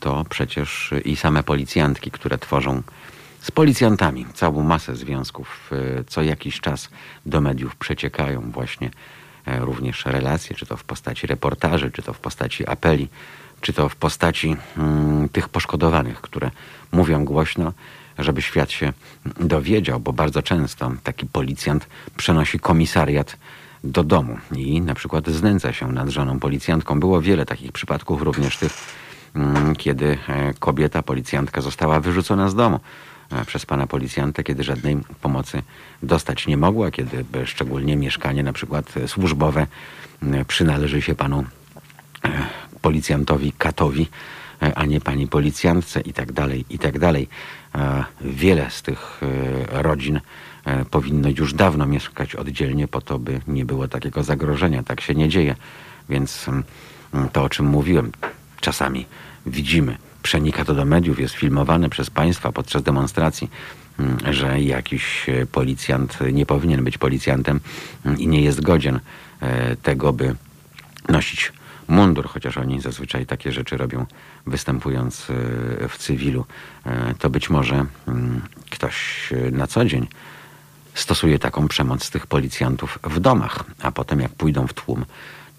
to przecież i same policjantki, które tworzą z policjantami całą masę związków, e, co jakiś czas do mediów przeciekają właśnie e, również relacje, czy to w postaci reportaży, czy to w postaci apeli, czy to w postaci mm, tych poszkodowanych, które mówią głośno, żeby świat się dowiedział, bo bardzo często taki policjant przenosi komisariat do domu i na przykład znęca się nad żoną policjantką. Było wiele takich przypadków, również tych, mm, kiedy e, kobieta, policjantka została wyrzucona z domu e, przez pana policjanta, kiedy żadnej pomocy dostać nie mogła, kiedy szczególnie mieszkanie na przykład służbowe przynależy się panu e, policjantowi Katowi, a nie pani policjantce i tak dalej, i tak dalej. Wiele z tych rodzin E, powinno już dawno mieszkać oddzielnie po to, by nie było takiego zagrożenia. Tak się nie dzieje. Więc mm, to, o czym mówiłem, czasami widzimy, przenika to do mediów, jest filmowane przez państwa podczas demonstracji, mm, że jakiś e, policjant nie powinien być policjantem mm, i nie jest godzien e, tego, by nosić mundur, chociaż oni zazwyczaj takie rzeczy robią występując w cywilu, to być może ktoś na co dzień stosuje taką przemoc tych policjantów w domach, a potem jak pójdą w tłum,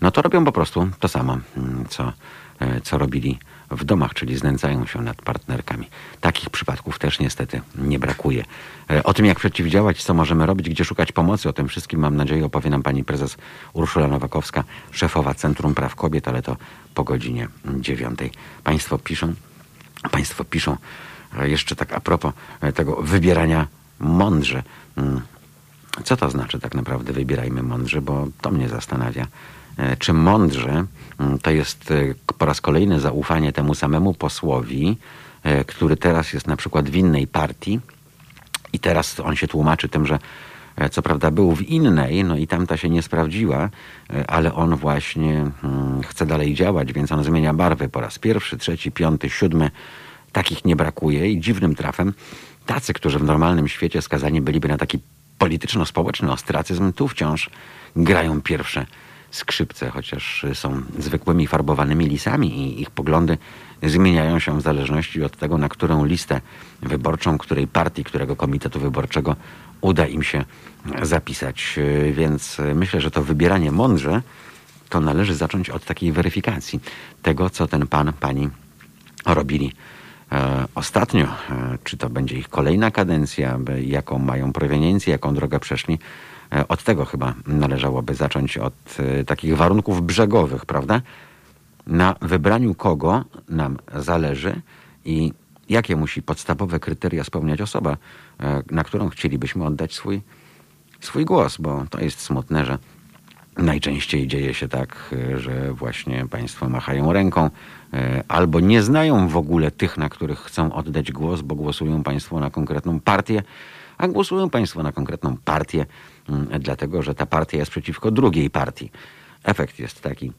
no to robią po prostu to samo, mm, co, e, co robili w domach, czyli znęcają się nad partnerkami. Takich przypadków też niestety nie brakuje. E, o tym, jak przeciwdziałać, co możemy robić, gdzie szukać pomocy, o tym wszystkim mam nadzieję opowie nam pani prezes Urszula Nowakowska, szefowa Centrum Praw Kobiet, ale to po godzinie dziewiątej. Państwo piszą, państwo piszą, e, jeszcze tak a propos tego wybierania mądrze. Mm. Co to znaczy tak naprawdę wybierajmy mądrze, bo to mnie zastanawia. E, czy mądrze mm, to jest e, po raz kolejny zaufanie temu samemu posłowi, e, który teraz jest na przykład w innej partii i teraz on się tłumaczy tym, że co prawda był w innej, no i tamta się nie sprawdziła, ale on właśnie hmm, chce dalej działać, więc on zmienia barwy po raz pierwszy, trzeci, piąty, siódmy. Takich nie brakuje i dziwnym trafem tacy, którzy w normalnym świecie skazani byliby na taki polityczno-społeczny ostracyzm, tu wciąż grają pierwsze skrzypce, chociaż są zwykłymi farbowanymi lisami i ich poglądy zmieniają się w zależności od tego, na którą listę wyborczą, której partii, którego komitetu wyborczego uda im się zapisać. Więc myślę, że to wybieranie mądrze to należy zacząć od takiej weryfikacji tego, co ten pan, pani robili E, ostatnio, e, czy to będzie ich kolejna kadencja, jaką mają proweniencję, jaką drogę przeszli, od tego chyba należałoby zacząć, od takich warunków brzegowych, prawda? Na wybraniu kogo nam zależy i jakie musi podstawowe kryteria spełniać osoba, na którą chcielibyśmy oddać swój, swój głos, bo to jest smutne, że najczęściej dzieje się tak, że właśnie państwo machają ręką, E, albo nie znają w ogóle tych, na których chcą oddać głos, bo głosują Państwo na konkretną partię, a głosują Państwo na konkretną partię, dlatego że ta partia jest przeciwko drugiej partii. Efekt jest taki,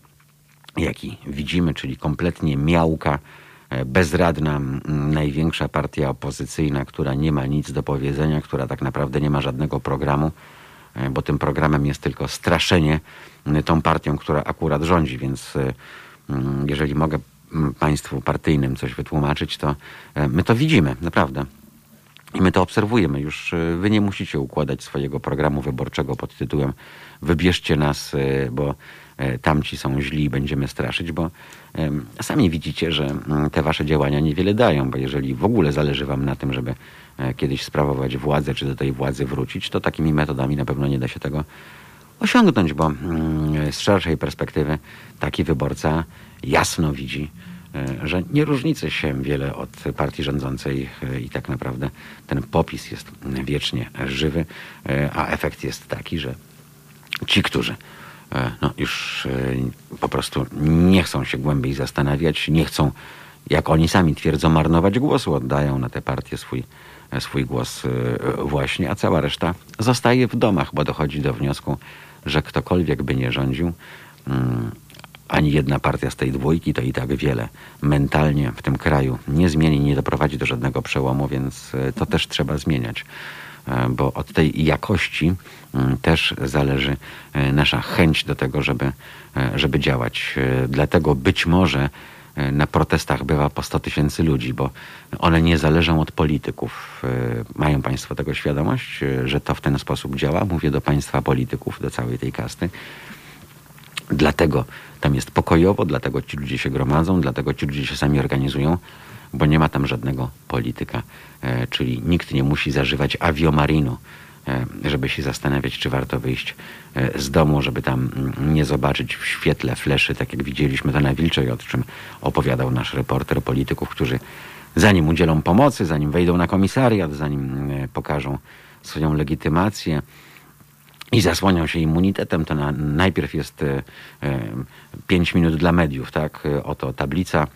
jaki widzimy, czyli kompletnie miałka, e, bezradna, mm, największa partia opozycyjna, która nie ma nic do powiedzenia, która tak naprawdę nie ma żadnego programu, e, bo tym programem jest tylko straszenie tą partią, która akurat rządzi, więc mm, jeżeli mogę państwu partyjnym coś wytłumaczyć, to e, my to widzimy, naprawdę. I my to obserwujemy. Już e, wy nie musicie układać swojego programu wyborczego pod tytułem wybierzcie nas, e, bo e, tamci są źli i będziemy straszyć, bo sami widzicie, że mm, te wasze działania niewiele dają, bo jeżeli w ogóle zależy wam na tym, żeby kiedyś sprawować władzę, czy do tej władzy wrócić, to takimi metodami na pewno nie da się tego osiągnąć, bo mm, z szerszej perspektywy taki wyborca jasno widzi, że nie różnicy się wiele od partii rządzącej i tak naprawdę ten popis jest wiecznie żywy, a efekt jest taki, że ci, którzy E, no, już e, po prostu nie chcą się głębiej zastanawiać, nie chcą, jak oni sami twierdzą, marnować głosu, oddają na tę partię swój, e, swój głos właśnie, a cała reszta zostaje w domach, bo dochodzi do wniosku, że ktokolwiek by nie rządził, mm, ani jedna partia z tej dwójki to i tak wiele mentalnie w tym kraju nie zmieni, nie doprowadzi do żadnego przełomu, więc to też trzeba zmieniać. E, bo od tej jakości mm, też zależy e, nasza chęć do tego, żeby, e, żeby działać. Dlatego być może na protestach bywa po 100 tysięcy ludzi, bo one nie zależą od polityków. Mają Państwo tego świadomość, że to w ten sposób działa? Mówię do Państwa polityków, do całej tej kasty. Dlatego tam jest pokojowo, dlatego ci ludzie się gromadzą, dlatego ci ludzie się sami organizują, bo nie ma tam żadnego polityka, e, czyli nikt nie musi zażywać aviomarinu, e, żeby się zastanawiać, czy warto wyjść e, z domu, żeby tam mm, nie zobaczyć w świetle fleszy, tak jak widzieliśmy to na Wilczej, o czym opowiadał nasz reporter polityków, którzy zanim udzielą pomocy, zanim wejdą na komisariat, zanim pokażą swoją legitymację, i zasłaniał się immunitetem, to na, najpierw jest e, 5 minut dla mediów, tak? Oto tablica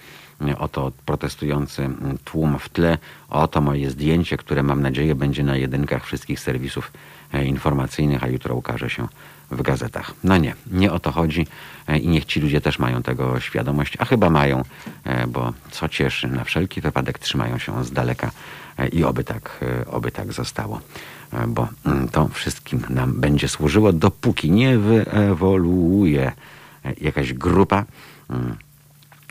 Oto protestujący tłum w tle. Oto moje zdjęcie, które mam nadzieję będzie na jedynkach wszystkich serwisów e, informacyjnych, a jutro ukaże się w gazetach. No nie, nie o to chodzi e, i niech ci ludzie też mają tego świadomość, a chyba mają, e, bo co cieszy, na wszelki wypadek trzymają się z daleka i oby tak, oby tak zostało. Bo mm, to wszystkim nam będzie służyło, dopóki nie wyewoluuje jakaś grupa mm,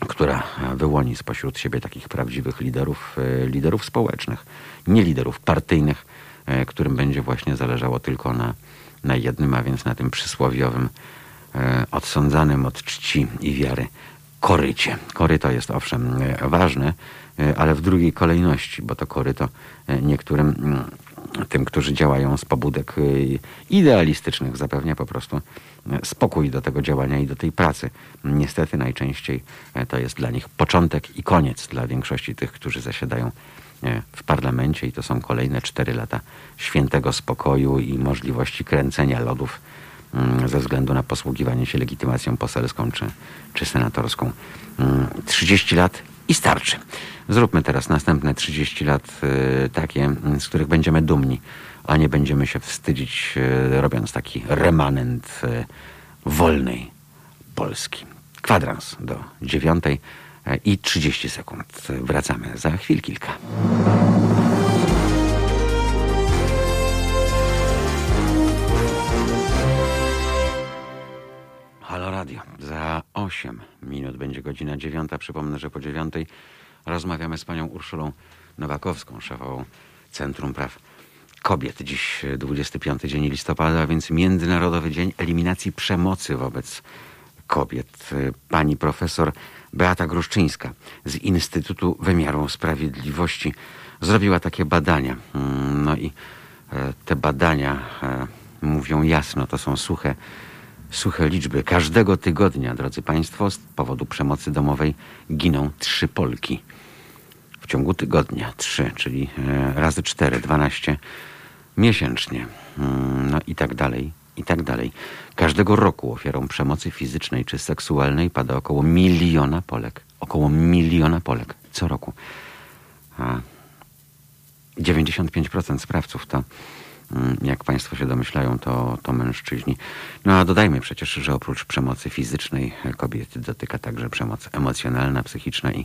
która wyłoni spośród siebie takich prawdziwych liderów, e, liderów społecznych, nie liderów partyjnych, e, którym będzie właśnie zależało tylko na, na jednym, a więc na tym przysłowiowym, e, odsądzanym od czci i wiary korycie. Koryto jest owszem ważne, ale w drugiej kolejności, bo to koryto niektórym mm, tym, którzy działają z pobudek idealistycznych, zapewnia po prostu spokój do tego działania i do tej pracy. Niestety najczęściej e, to jest dla nich początek i koniec dla większości tych, którzy zasiadają w parlamencie i to są kolejne cztery lata świętego spokoju i możliwości kręcenia lodów mm, ze względu na posługiwanie się legitymacją poselską czy, czy senatorską. 30 mm, lat i starczy. Zróbmy teraz następne 30 lat e, takie, z których będziemy dumni a nie będziemy się wstydzić, e, robiąc taki remanent e, wolnej Polski. Kwadrans do dziewiątej i 30 sekund. Wracamy za chwil kilka. Będzie godzina dziewiąta. Przypomnę, że po dziewiątej rozmawiamy z panią Urszulą Nowakowską, szefową Centrum Praw Kobiet. Dziś 25 dzień listopada, a więc Międzynarodowy Dzień Eliminacji Przemocy wobec Kobiet. Pani profesor Beata Gruszczyńska z Instytutu Wymiaru Sprawiedliwości zrobiła takie badania. Mm, no i e, te badania e, mówią jasno, to są suche, suche liczby. Każdego tygodnia, drodzy Państwo, z powodu przemocy domowej giną trzy Polki. W ciągu tygodnia trzy, czyli e, razy cztery, dwanaście miesięcznie, mm, no i tak dalej, i tak dalej. Każdego roku ofiarą przemocy fizycznej czy seksualnej pada około miliona Polek. Około miliona Polek co roku. A 95% sprawców to, jak Państwo się domyślają, to, to mężczyźni. No a dodajmy przecież, że oprócz przemocy fizycznej kobiety dotyka także przemoc emocjonalna, psychiczna i,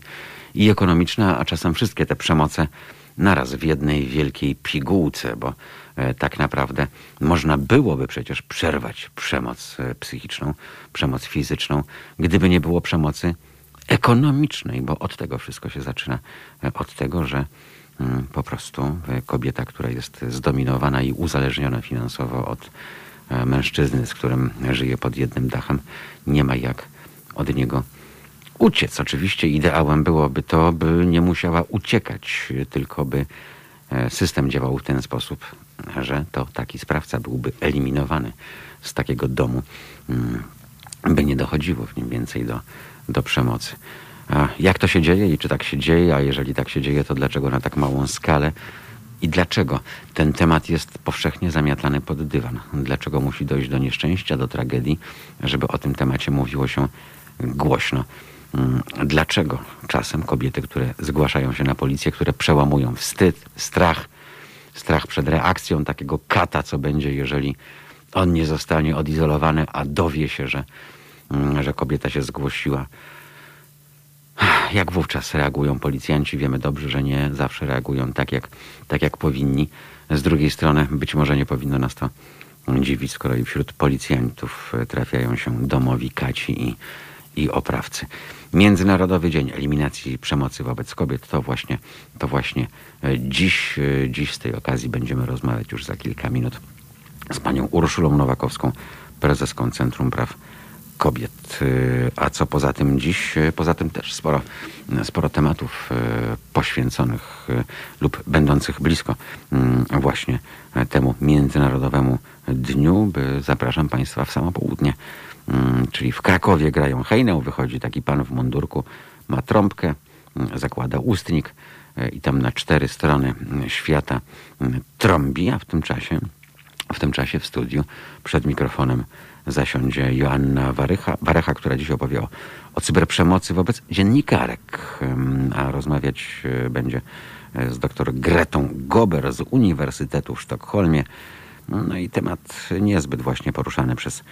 i ekonomiczna, a czasem wszystkie te przemoce naraz w jednej wielkiej pigułce, bo e, tak naprawdę można byłoby przecież przerwać przemoc e, psychiczną, przemoc fizyczną, gdyby nie było przemocy ekonomicznej, bo od tego wszystko się zaczyna. E, od tego, że mm, po prostu kobieta, która jest zdominowana i uzależniona finansowo od e, mężczyzny, z którym żyje pod jednym dachem, nie ma jak od niego uciec. Oczywiście ideałem byłoby to, by nie musiała uciekać, tylko by e, system działał w ten sposób, że to taki sprawca byłby eliminowany z takiego domu, mm, by nie dochodziło w nim więcej do, do przemocy. Jak to się dzieje i czy tak się dzieje, a jeżeli tak się dzieje, to dlaczego na tak małą skalę? I dlaczego ten temat jest powszechnie zamiatany pod dywan? Dlaczego musi dojść do nieszczęścia, do tragedii, żeby o tym temacie mówiło się głośno? Mm, Dlaczego czasem kobiety, które zgłaszają się na policję, które przełamują wstyd, strach, strach przed reakcją takiego kata, co będzie, jeżeli on nie zostanie odizolowany, a dowie się, że, mm, że kobieta się zgłosiła, jak wówczas reagują policjanci? Wiemy dobrze, że nie zawsze reagują tak jak, tak, jak powinni. Z drugiej strony, być może nie powinno nas to dziwić, skoro i wśród policjantów trafiają się domowi kaci i, i oprawcy. Międzynarodowy Dzień Eliminacji Przemocy wobec Kobiet to właśnie, to właśnie e, dziś, e, dziś z tej okazji będziemy rozmawiać już za kilka minut z panią Urszulą Nowakowską, prezeską Centrum Praw kobiet. Y, A co poza tym dziś? Y, Poza tym też sporo, sporo tematów y, poświęconych lub będących blisko mm, właśnie temu Międzynarodowemu Dniu. Zapraszam Państwa w samo południe, Mm, czyli w Krakowie grają hejnę. Wychodzi taki pan w mundurku, ma trąbkę, mm, zakłada ustnik i tam na cztery strony świata trąbi, a w tym czasie w tym czasie w studiu przed mikrofonem zasiądzie Joanna Warycha, Warecha, która dziś opowie o, o cyberprzemocy wobec dziennikarek, a rozmawiać y, będzie y, z dr Gretą Gober z Uniwersytetu w Sztokholmie. No i temat niezbyt właśnie poruszany przez,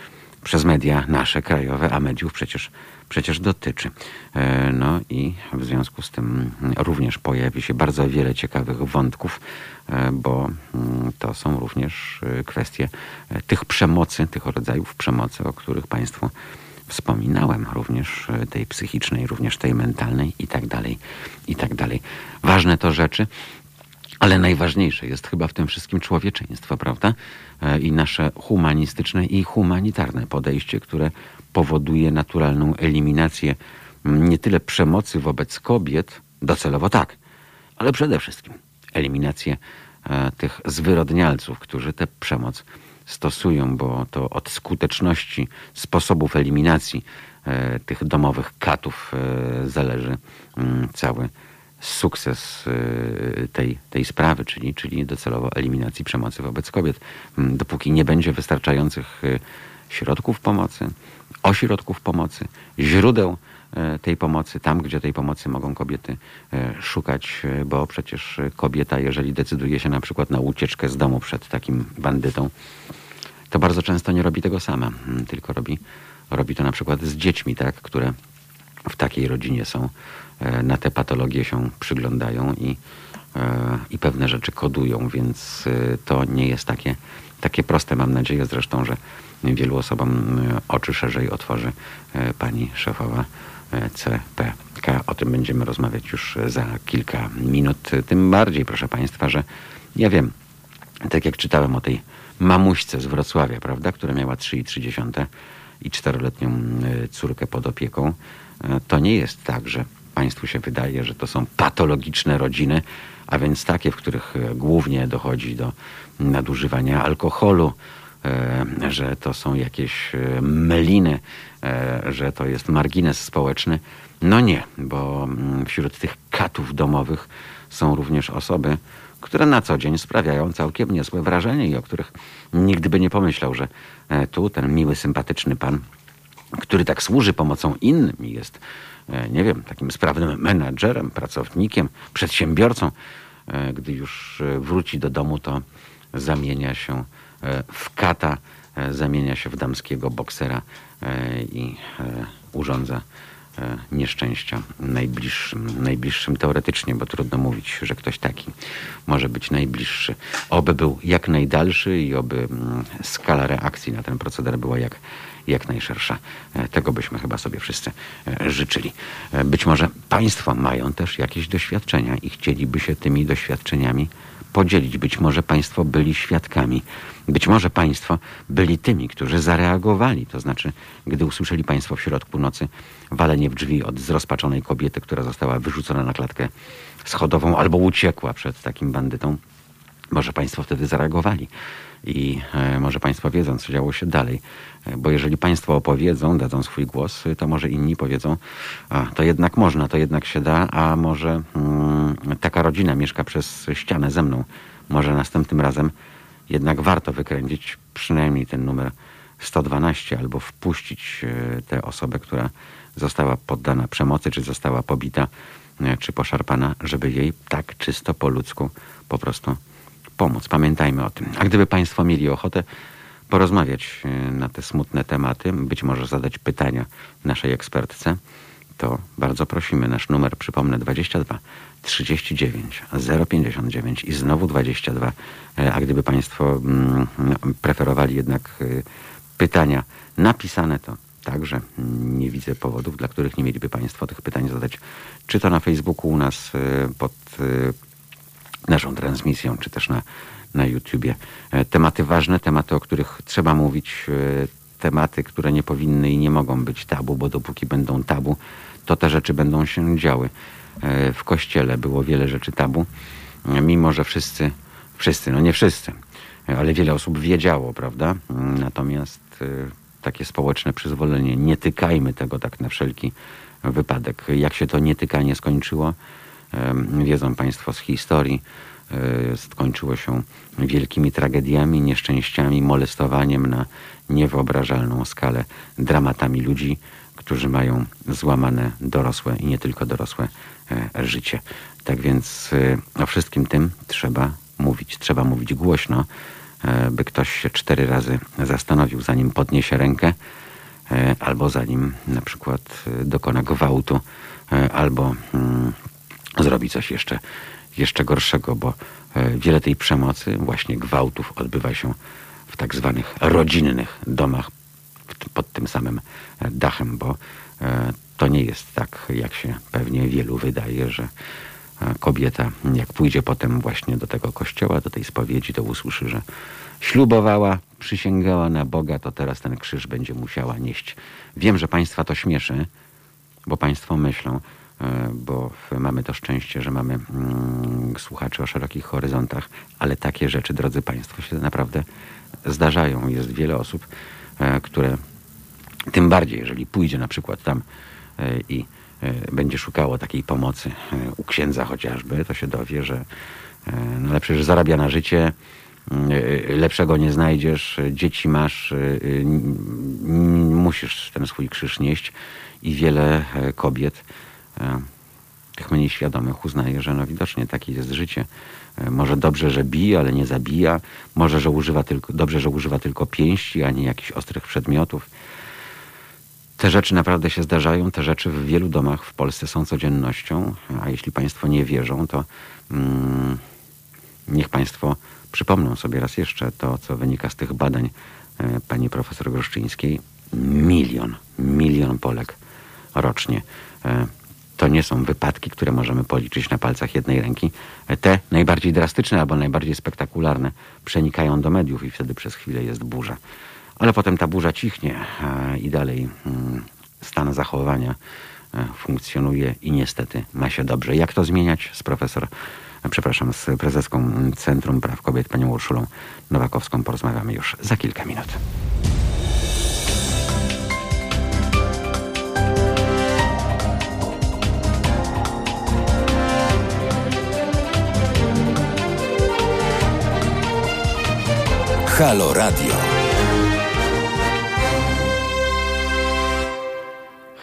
przez media nasze krajowe, a mediów przecież, przecież dotyczy. E, No i w związku z tym również pojawi się bardzo wiele ciekawych wątków, e, bo mm, to są również e, kwestie tych przemocy, tych rodzajów przemocy, o których Państwu wspominałem, również tej psychicznej, również tej mentalnej i tak dalej, i tak dalej. Ważne to rzeczy, ale najważniejsze jest chyba w tym wszystkim człowieczeństwo, prawda? E, I nasze humanistyczne i humanitarne podejście, które powoduje naturalną eliminację m, nie tyle przemocy wobec kobiet, docelowo tak, ale przede wszystkim eliminację e, tych zwyrodnialców, którzy tę przemoc stosują, bo to od skuteczności sposobów eliminacji e, tych domowych katów zależy mm, cały sukces y, tej, tej sprawy, czyli, czyli docelowo eliminacji przemocy wobec kobiet. Mm, Dopóki nie będzie wystarczających y, środków pomocy, ośrodków pomocy, źródeł y, tej pomocy, tam gdzie tej pomocy mogą kobiety szukać, bo przecież kobieta, jeżeli decyduje się na przykład na ucieczkę z domu przed takim bandytą, to bardzo często nie robi tego sama, mm, tylko robi, robi to na przykład z dziećmi, tak, które w takiej rodzinie są, na te patologie się przyglądają i, e, i pewne rzeczy kodują, więc e, to nie jest takie, takie proste. Mam nadzieję zresztą, że wielu osobom e, oczy szerzej otworzy e, pani szefowa e, CPK. O tym będziemy rozmawiać już za kilka minut. Tym bardziej, proszę Państwa, że ja wiem, tak jak czytałem o tej mamuśce z Wrocławia, prawda, która miała 3,3 i czteroletnią córkę pod opieką, to nie jest tak, że Państwu się wydaje, że to są patologiczne rodziny, a więc takie, w których y, głównie dochodzi do nadużywania alkoholu, y, że to są jakieś y, meliny, że to jest margines społeczny. No nie, bo mm, wśród tych katów domowych są również osoby, które na co dzień sprawiają całkiem niezłe wrażenie i o których nigdy by nie pomyślał, że e, tu ten miły, sympatyczny pan, który tak służy pomocą innym jest, e, nie wiem, takim sprawnym menadżerem, pracownikiem, przedsiębiorcą, e, gdy już e, wróci do domu, to zamienia się e, w kata, e, zamienia się w damskiego boksera e, i e, urządza e, nieszczęścia najbliższym, najbliższym teoretycznie, bo trudno mówić, że ktoś taki może być najbliższy. Oby był jak najdalszy i oby mm, skala reakcji na ten proceder była jak, jak najszersza. E, Tego byśmy chyba sobie wszyscy e, życzyli. E, Być może Państwo mają też jakieś doświadczenia i chcieliby się tymi doświadczeniami podzielić. Być może Państwo byli świadkami. Być może Państwo byli tymi, którzy zareagowali. To znaczy, gdy usłyszeli Państwo w środku nocy walenie w drzwi od zrozpaczonej kobiety, która została wyrzucona na klatkę schodową albo uciekła przed takim bandytą, może Państwo wtedy zareagowali i może Państwo wiedzą, co działo się dalej. Bo jeżeli Państwo opowiedzą, dadzą swój głos, to może inni powiedzą, a to jednak można, to jednak się da, a może mm, taka rodzina mieszka przez ścianę ze mną. Może następnym razem jednak warto wykręcić przynajmniej ten numer 112 albo wpuścić e, tę osobę, która została poddana przemocy, czy została pobita, e, czy poszarpana, żeby jej tak czysto po ludzku po prostu pomóc. Pamiętajmy o tym. A gdyby Państwo mieli ochotę porozmawiać e, na te smutne tematy, być może zadać pytania naszej ekspertce, to bardzo prosimy. Nasz numer, przypomnę, 22 39 059 i znowu 22. E, A gdyby Państwo mm, preferowali jednak y, pytania napisane, to także nie widzę powodów, dla których nie mieliby Państwo tych pytań zadać, czy to na Facebooku u nas pod naszą transmisją, czy też na, na YouTubie. E, Tematy ważne, tematy, o których trzeba mówić, e, tematy, które nie powinny i nie mogą być tabu, bo dopóki będą tabu, to te rzeczy będą się działy. E, W kościele było wiele rzeczy tabu, mimo że wszyscy, wszyscy, no nie wszyscy, ale wiele osób wiedziało, prawda? Mm, Natomiast takie społeczne przyzwolenie, nie tykajmy tego tak na wszelki wypadek. Jak się to nietykanie skończyło, Wiedzą Państwo z historii, skończyło się wielkimi tragediami, nieszczęściami, molestowaniem na niewyobrażalną skalę, dramatami ludzi, którzy mają złamane dorosłe i nie tylko dorosłe e, życie. Tak więc e, o wszystkim tym trzeba mówić. Trzeba mówić głośno, e, by ktoś się cztery razy zastanowił, zanim podniesie rękę, e, albo zanim na przykład dokona gwałtu, albo mm, zrobi coś jeszcze, jeszcze gorszego, bo e, wiele tej przemocy, właśnie gwałtów, odbywa się w tak zwanych rodzinnych domach pod tym samym e, dachem, bo e, to nie jest tak, jak się pewnie wielu wydaje, że kobieta, jak pójdzie potem właśnie do tego kościoła, do tej spowiedzi, to usłyszy, że ślubowała, przysięgała na Boga, to teraz ten krzyż będzie musiała nieść. Wiem, że Państwa to śmieszy, bo Państwo myślą, bo w- mamy to szczęście, że mamy mm, słuchaczy o szerokich horyzontach, ale takie rzeczy, drodzy Państwo, się naprawdę zdarzają. Jest wiele osób, e, które tym bardziej, jeżeli pójdzie na przykład tam e, i e, będzie szukało takiej pomocy e, u księdza chociażby, to się dowie, że e, no ale przecież zarabia na życie, e, lepszego nie znajdziesz, e, dzieci masz, e, e, musisz ten swój krzyż nieść i wiele e, kobiet, e, tych mniej świadomych, uznaje, że no widocznie takie jest życie. E, Może dobrze, że bije, ale nie zabija. Może, że używa tylko, dobrze, że używa tylko pięści, a nie jakichś ostrych przedmiotów. Te rzeczy naprawdę się zdarzają. Te rzeczy w wielu domach w Polsce są codziennością. A jeśli Państwo nie wierzą, to mm, niech Państwo przypomną sobie raz jeszcze to, co wynika z tych badań e, pani profesor Groszczyńskiej. Milion, milion Polek rocznie. E, To nie są wypadki, które możemy policzyć na palcach jednej ręki. Te najbardziej drastyczne albo najbardziej spektakularne przenikają do mediów i wtedy przez chwilę jest burza. Ale potem ta burza cichnie i dalej mm, stan zachowania e, funkcjonuje i niestety ma się dobrze. Jak to zmieniać? Z profesor, e, przepraszam, z prezeską Centrum Praw Kobiet, panią Urszulą Nowakowską porozmawiamy już za kilka minut. Halo Radio.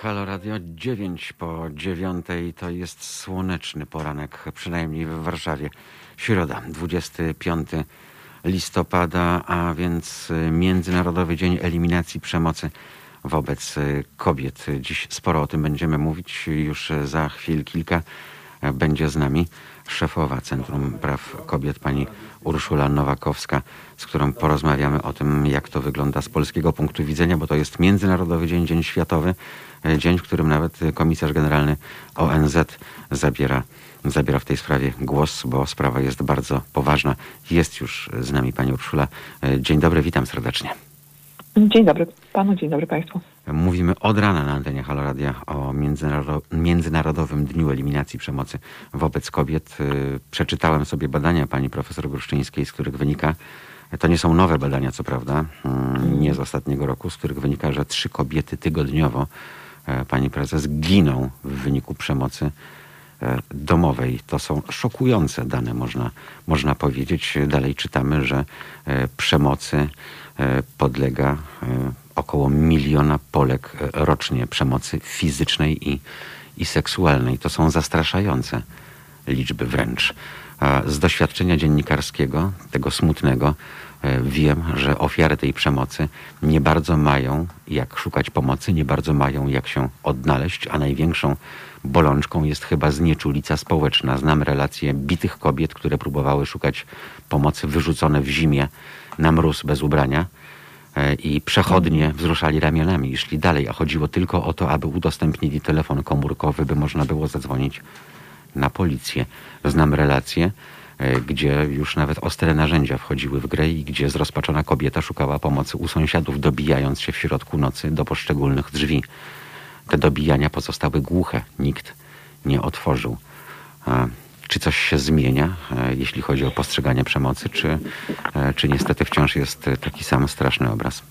Halo Radio 9 po 9 to jest słoneczny poranek, przynajmniej w Warszawie. Środa, 25 listopada, a więc Międzynarodowy Dzień Eliminacji Przemocy wobec y, kobiet. Dziś sporo o tym będziemy mówić. Już y, za chwil kilka y, będzie z nami szefowa Centrum Praw Kobiet, pani Urszula Nowakowska, z którą porozmawiamy o tym, jak to wygląda z polskiego punktu widzenia, bo to jest Międzynarodowy Dzień, Dzień Światowy, dzień, w którym nawet komisarz generalny ONZ zabiera, zabiera w tej sprawie głos, bo sprawa jest bardzo poważna. Jest już z nami pani Urszula. Dzień dobry, witam serdecznie. Dzień dobry panu, dzień dobry państwu. Mówimy od rana na antenie Haloradia o Międzynarodowym Dniu Eliminacji Przemocy wobec kobiet. Y, przeczytałem sobie badania pani profesor Gruszczyńskiej, z których wynika, to nie są nowe badania, co prawda, mm, nie z ostatniego roku, z których wynika, że trzy kobiety tygodniowo, e, pani prezes, giną w wyniku przemocy e, domowej. To są szokujące dane, można, można powiedzieć. Dalej czytamy, że e, przemocy podlega około miliona Polek rocznie przemocy fizycznej i, i seksualnej. To są zastraszające liczby wręcz. Z doświadczenia dziennikarskiego, tego smutnego, e, wiem, że ofiary tej przemocy nie bardzo mają jak szukać pomocy, nie bardzo mają jak się odnaleźć, a największą bolączką jest chyba znieczulica społeczna. Znam relacje bitych kobiet, które próbowały szukać pomocy wyrzucone w zimie na mróz bez ubrania E, i przechodnie wzruszali ramionami i szli dalej, a chodziło tylko o to, aby udostępnili telefon komórkowy, by można było zadzwonić na policję. Znam relacje, e, gdzie już nawet ostre narzędzia wchodziły w grę i gdzie zrozpaczona kobieta szukała pomocy u sąsiadów, dobijając się w środku nocy do poszczególnych drzwi. Te dobijania pozostały głuche, nikt nie otworzył. Czy coś się zmienia, e, jeśli chodzi o postrzeganie przemocy, czy, e, czy niestety wciąż jest taki sam straszny obraz?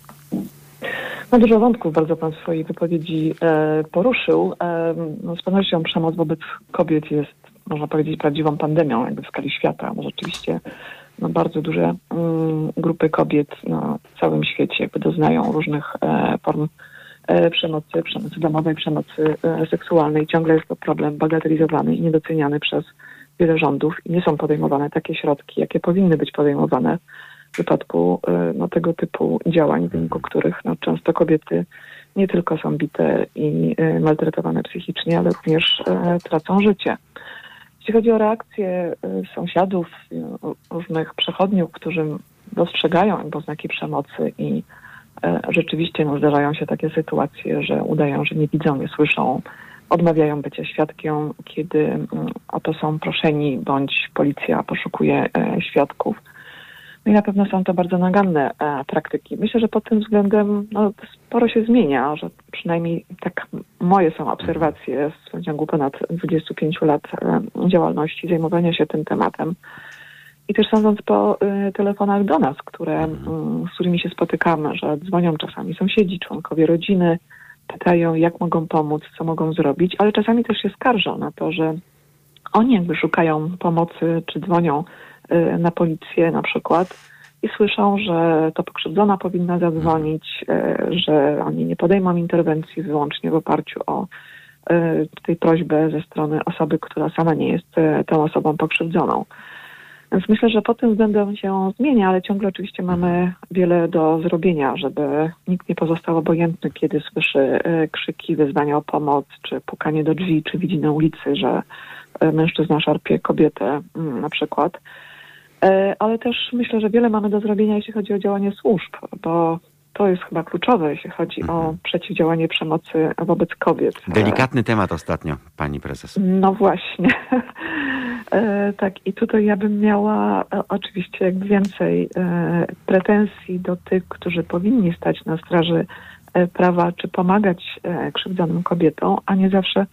No dużo wątków bardzo Pan w swojej wypowiedzi e, poruszył. E, no, z pewnością przemoc wobec kobiet jest, można powiedzieć, prawdziwą pandemią jakby w skali świata. No, rzeczywiście no, bardzo duże mm, grupy kobiet na całym świecie jakby doznają różnych e, form e, przemocy, przemocy domowej, przemocy seksualnej. Ciągle jest to problem bagatelizowany i niedoceniany przez wiele rządów i nie są podejmowane takie środki, jakie powinny być podejmowane w przypadku y, no, tego typu działań, w wyniku których no, często kobiety nie tylko są bite i y, maltretowane psychicznie, ale również y, tracą życie. Jeśli chodzi o reakcje sąsiadów, różnych przechodniów, którzy dostrzegają jakby oznaki przemocy i rzeczywiście no, zdarzają się takie sytuacje, że udają, że nie widzą, nie słyszą, odmawiają bycia świadkiem, kiedy mm, o to są proszeni, bądź policja poszukuje e, świadków. No i na pewno są to bardzo naganne e, praktyki. Myślę, że pod tym względem no, sporo się zmienia, że przynajmniej tak moje są obserwacje w ciągu ponad 25 lat e, działalności, zajmowania się tym tematem. I też sądząc po telefonach do nas, które, mm, z którymi się spotykamy, że dzwonią czasami sąsiedzi, członkowie rodziny, pytają, jak mogą pomóc, co mogą zrobić, ale czasami też się skarżą na to, że oni jakby szukają pomocy, czy dzwonią y, na policję na przykład i słyszą, że to pokrzywdzona powinna zadzwonić, y, że oni nie podejmą interwencji wyłącznie w oparciu o y, tej prośbę ze strony osoby, która sama nie jest tą osobą pokrzywdzoną. Więc myślę, że pod tym względem się zmienia, ale ciągle oczywiście mamy wiele do zrobienia, żeby nikt nie pozostał obojętny, kiedy słyszy e, krzyki, wezwania o pomoc, czy pukanie do drzwi, czy widzi na ulicy, że e, mężczyzna szarpie kobietę mm, na przykład. E, ale też myślę, że wiele mamy do zrobienia, jeśli chodzi o działanie służb, bo to jest chyba kluczowe, jeśli chodzi mhm. o przeciwdziałanie przemocy wobec kobiet. Delikatny temat ostatnio, pani prezes. No właśnie. E, tak, i tutaj ja bym miała e, oczywiście jak więcej e, pretensji do tych, którzy powinni stać na straży prawa, czy pomagać krzywdzonym kobietom, a nie zawsze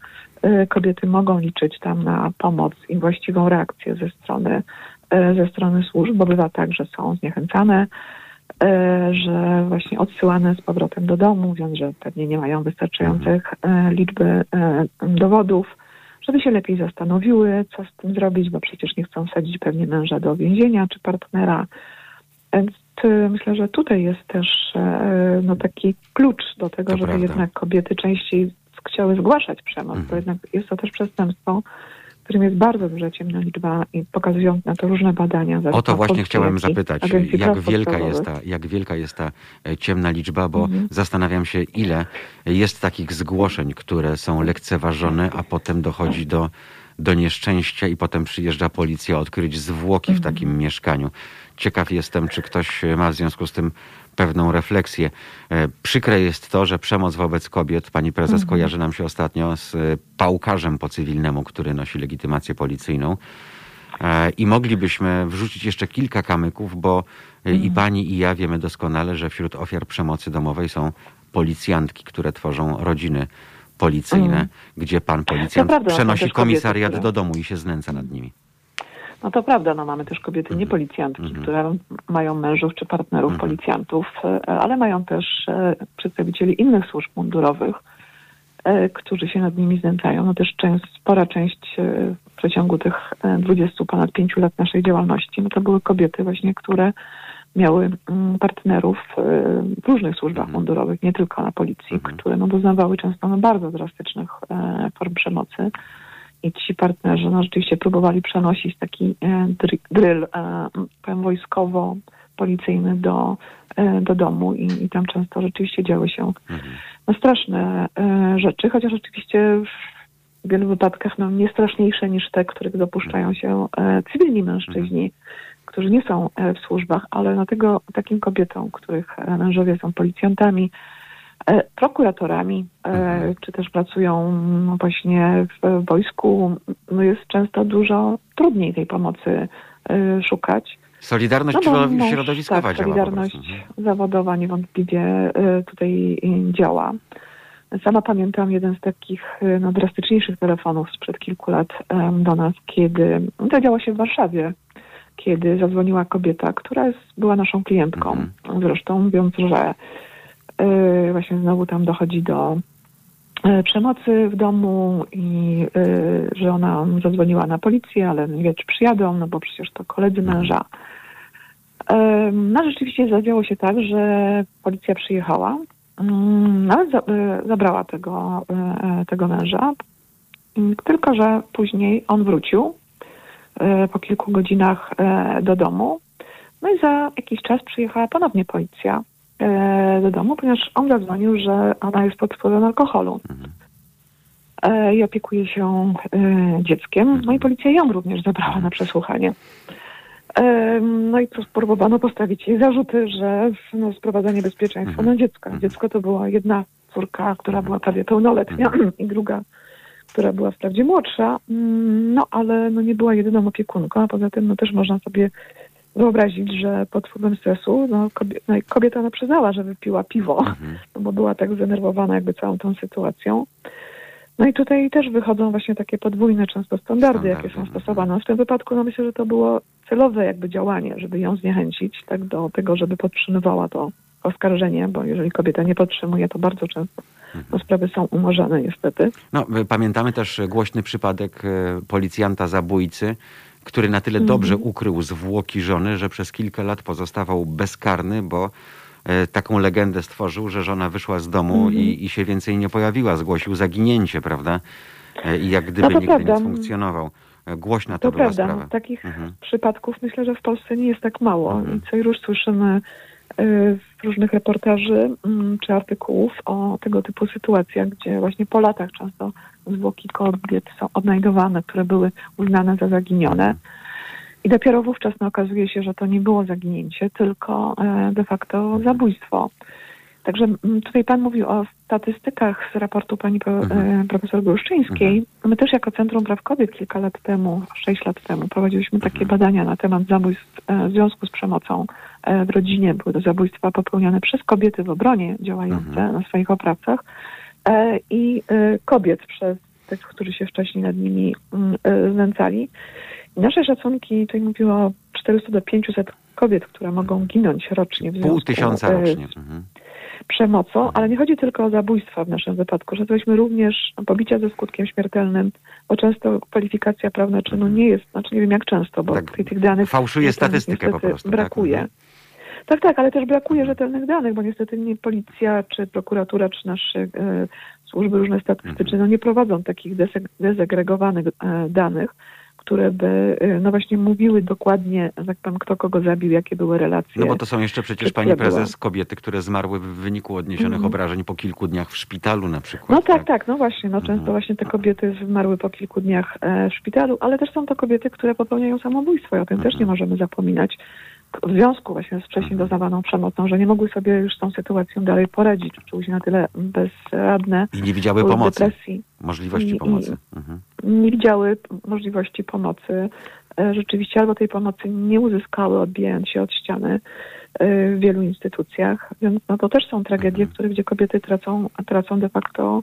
kobiety mogą liczyć tam na pomoc i właściwą reakcję ze strony, ze strony służb, bo bywa tak, że są zniechęcane, że właśnie odsyłane z powrotem do domu, mówiąc, że pewnie nie mają wystarczających liczby dowodów żeby się lepiej zastanowiły, co z tym zrobić, bo przecież nie chcą sadzić pewnie męża do więzienia czy partnera. Więc myślę, że tutaj jest też e, no, taki klucz do tego, to żeby prawda. jednak kobiety częściej chciały zgłaszać przemoc, mhm. bo jednak jest to też przestępstwo którym jest bardzo duża ciemna liczba i pokazują na to różne badania. O to właśnie chciałem zapytać, jak wielka, jest ta, jak wielka jest ta e, ciemna liczba, bo Mhm. zastanawiam się, ile jest takich zgłoszeń, które są lekceważone, a potem dochodzi do, do nieszczęścia i potem przyjeżdża policja odkryć zwłoki w Mhm. takim mieszkaniu. Ciekaw jestem, czy ktoś ma w związku z tym pewną refleksję. E, Przykre jest to, że przemoc wobec kobiet, pani prezes Mhm. kojarzy nam się ostatnio z e, pałkarzem po cywilnemu, który nosi legitymację policyjną. E, I moglibyśmy wrzucić jeszcze kilka kamyków, bo Mhm. i pani, i ja wiemy doskonale, że wśród ofiar przemocy domowej są policjantki, które tworzą rodziny policyjne, Mhm. gdzie pan policjant prawda, przenosi kobiety, komisariat które- do domu i się znęca nad nimi. No to prawda, no mamy też kobiety Mhm. które mają mężów czy partnerów Mhm. policjantów, e, ale mają też e, przedstawicieli innych służb mundurowych, e, którzy się nad nimi znęcają. No też część, spora część w przeciągu tych e, 20 ponad 5 lat naszej działalności, no to były kobiety właśnie, które miały mm, partnerów w różnych służbach Mhm. mundurowych, nie tylko na policji, Mhm. które no, doznawały często no, bardzo drastycznych form przemocy. I ci partnerzy no, rzeczywiście próbowali przenosić taki e, dry- dryl, e, powiem wojskowo-policyjny do, e, do domu i, i tam często rzeczywiście działy się Mhm. no, straszne rzeczy, chociaż oczywiście w wielu wypadkach no, nie straszniejsze niż te, których dopuszczają się cywilni mężczyźni, którzy nie są w służbach, ale no, tego, takim kobietom, których mężowie są policjantami, prokuratorami, e, Mhm. czy też pracują no, właśnie w wojsku, no, jest często dużo trudniej tej pomocy e, szukać. Solidarność No środowiskowa tak, działa Solidarność zawodowa niewątpliwie tutaj działa. Sama pamiętam jeden z takich no, drastyczniejszych telefonów sprzed kilku lat do nas, kiedy to działo się w Warszawie, kiedy zadzwoniła kobieta, która jest, była naszą klientką. Mhm. Zresztą mówiąc, że właśnie znowu tam dochodzi do y, przemocy w domu i y, że ona zadzwoniła na policję, ale nie wie, czy przyjadą, no bo przecież to koledzy Mhm. męża. No rzeczywiście zadziało się tak, że policja przyjechała, mm, nawet e, zabrała tego, tego męża, tylko że później on wrócił po kilku godzinach do domu. No i za jakiś czas przyjechała ponownie policja do domu, ponieważ on zadzwonił, że ona jest pod wpływem alkoholu Mhm. e, i opiekuje się e, dzieckiem. No i policja ją również zabrała na przesłuchanie. E, No i próbowano postawić jej zarzuty, że no, sprowadzanie bezpieczeństwa Mhm. na dziecka. Mhm. Dziecko to była jedna córka, która była prawie pełnoletnia Mhm. i druga, która była wprawdzie młodsza, Mm, no ale no, nie była jedyną opiekunką, a poza tym no, też można sobie wyobrazić, że pod wpływem stresu no, kobieta, no, kobieta no, przyznała, że wypiła piwo Mhm. no bo była tak zdenerwowana jakby całą tą sytuacją. No i tutaj też wychodzą właśnie takie podwójne często standardy, jakie są Standardy, stosowane. No w tym wypadku no myślę, że to było celowe jakby działanie, żeby ją zniechęcić tak do tego, żeby podtrzymywała to oskarżenie, bo jeżeli kobieta nie podtrzymuje, to bardzo często no, sprawy są umorzone niestety. No, y, pamiętamy też głośny przypadek e, policjanta zabójcy, który na tyle dobrze ukrył zwłoki żony, że przez kilka lat pozostawał bezkarny, bo e, taką legendę stworzył, że żona wyszła z domu i, i się więcej nie pojawiła. Zgłosił zaginięcie, prawda? E, I jak gdyby No nigdy prawda. nie funkcjonował. E, Głośna to, To była prawda, sprawa. takich Mhm. przypadków myślę, że w Polsce nie jest tak mało Mhm. i co już słyszymy y, w różnych reportaży mm, czy artykułów o tego typu sytuacjach, gdzie właśnie po latach często zwłoki kobiet są odnajdowane, które były uznane za zaginione. I dopiero wówczas no, okazuje się, że to nie było zaginięcie, tylko e, de facto zabójstwo. Także mm, tutaj Pan mówił o statystykach z raportu pani pro, Mhm. e, profesor Głuszczyńskiej. My też jako Centrum Praw Kobiet kilka lat temu, sześć lat temu, prowadziliśmy takie Mhm. badania na temat zabójstw e, w związku z przemocą e, w rodzinie. Były to zabójstwa popełnione przez kobiety w obronie działające Mhm. na swoich oprawcach i kobiet przez tych, którzy się wcześniej nad nimi mm, znęcali. Nasze szacunki tutaj mówiło o 400 do 500 kobiet, które mogą ginąć rocznie w Pół tysiąca rocznie. Mhm. Przemocą, ale nie chodzi tylko o zabójstwa w naszym wypadku. Szacowaliśmy również pobicia ze skutkiem śmiertelnym, bo często kwalifikacja prawna czynu nie jest, znaczy nie wiem jak często, bo Tak, tych danych fałszuje statystykę po prostu, tak? Brakuje. Mhm. Tak, tak, ale też brakuje rzetelnych danych, bo niestety nie policja, czy prokuratura, czy nasze e, służby różne statystyczne no nie prowadzą takich deseg- dezagregowanych e, danych, które by e, no właśnie mówiły dokładnie, tak powiem, kto kogo zabił, jakie były relacje. No bo to są jeszcze przecież, pani prezes, kobiety, które zmarły w wyniku odniesionych Mhm. obrażeń po kilku dniach w szpitalu na przykład. No tak, tak, no właśnie, no często Mhm. właśnie te kobiety zmarły po kilku dniach e, w szpitalu, ale też są to kobiety, które popełniają samobójstwo i o tym też nie Mhm. możemy zapominać. W związku właśnie z wcześniej Mhm. doznawaną przemocą, że nie mogły sobie już z tą sytuacją dalej poradzić, czuły się na tyle bezradne, I nie widziały pomocy, depresji, możliwości I- pomocy. Mhm. nie widziały możliwości pomocy. E, Rzeczywiście albo tej pomocy nie uzyskały, odbijając się od ściany e, w wielu instytucjach. Więc no to też są tragedie, Mhm. w których gdzie kobiety tracą, tracą de facto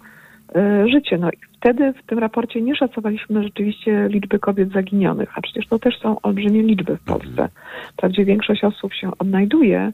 życie. No i wtedy w tym raporcie nie szacowaliśmy rzeczywiście liczby kobiet zaginionych, a przecież to też są olbrzymie liczby w Polsce. Mhm. Wprawdzie większość osób się odnajduje,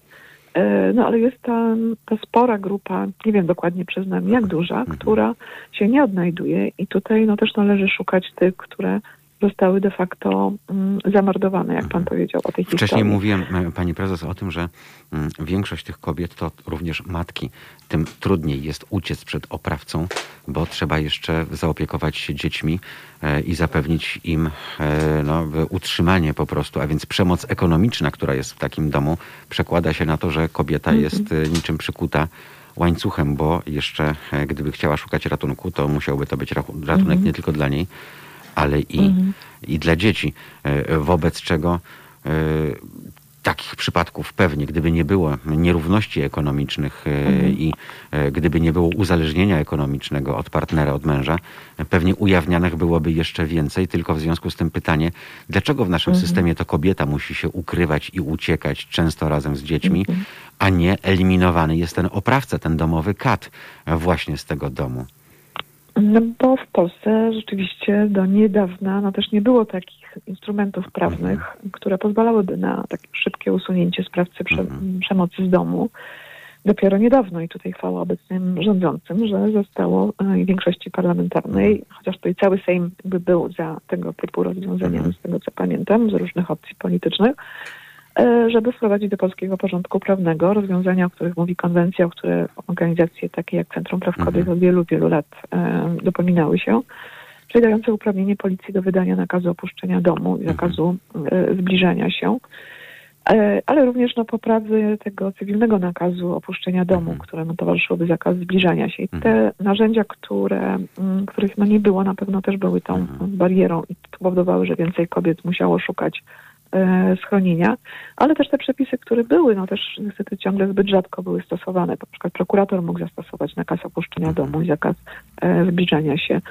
e, no ale jest ta, ta spora grupa, nie wiem dokładnie przyznam jak duża, Mhm. która się nie odnajduje i tutaj no też należy szukać tych, które zostały de facto mm, zamordowane, jak pan powiedział o tej Wcześniej historii. mówiłem, e, pani prezes, o tym, że mm, większość tych kobiet to również matki. Tym trudniej jest uciec przed oprawcą, bo trzeba jeszcze zaopiekować się dziećmi e, i zapewnić im e, no, utrzymanie po prostu. A więc przemoc ekonomiczna, która jest w takim domu, przekłada się na to, że kobieta Mhm. jest niczym przykuta łańcuchem, bo jeszcze gdyby chciała szukać ratunku, to musiałby to być ratunek Mhm. nie tylko dla niej, ale i, Mhm. i dla dzieci. E, Wobec czego e, takich przypadków pewnie, gdyby nie było nierówności ekonomicznych e, Mhm. i gdyby nie było uzależnienia ekonomicznego od partnera, od męża, pewnie ujawnianych byłoby jeszcze więcej. Tylko w związku z tym pytanie, dlaczego w naszym Mhm. systemie to kobieta musi się ukrywać i uciekać często razem z dziećmi, Mhm. a nie eliminowany jest ten oprawca, ten domowy kat właśnie z tego domu. No bo w Polsce rzeczywiście do niedawna no też nie było takich instrumentów prawnych, Mhm. które pozwalałyby na takie szybkie usunięcie sprawcy prze, Mhm. przemocy z domu. Dopiero niedawno i tutaj chwała obecnym rządzącym, że zostało e, większości parlamentarnej, Mhm. chociaż tutaj cały Sejm by był za tego typu rozwiązaniami, Mhm. z tego co pamiętam, z różnych opcji politycznych, żeby wprowadzić do polskiego porządku prawnego rozwiązania, o których mówi konwencja, o które organizacje takie jak Centrum Praw Kobiet Mhm. od wielu, wielu lat e, dopominały się, czyli dające uprawnienie policji do wydania nakazu opuszczenia domu i zakazu e, zbliżania się, e, ale również no, poprawy tego cywilnego nakazu opuszczenia domu, Mhm. któremu towarzyszyłby zakaz zbliżania się. I Mhm. te narzędzia, które, mm, których no, nie było, na pewno też były tą Mhm. barierą i powodowały, że więcej kobiet musiało szukać e, schronienia, ale też te przepisy, które były, no też niestety ciągle zbyt rzadko były stosowane. Na przykład prokurator mógł zastosować nakaz opuszczenia Mhm. domu i zakaz e, zbliżania się.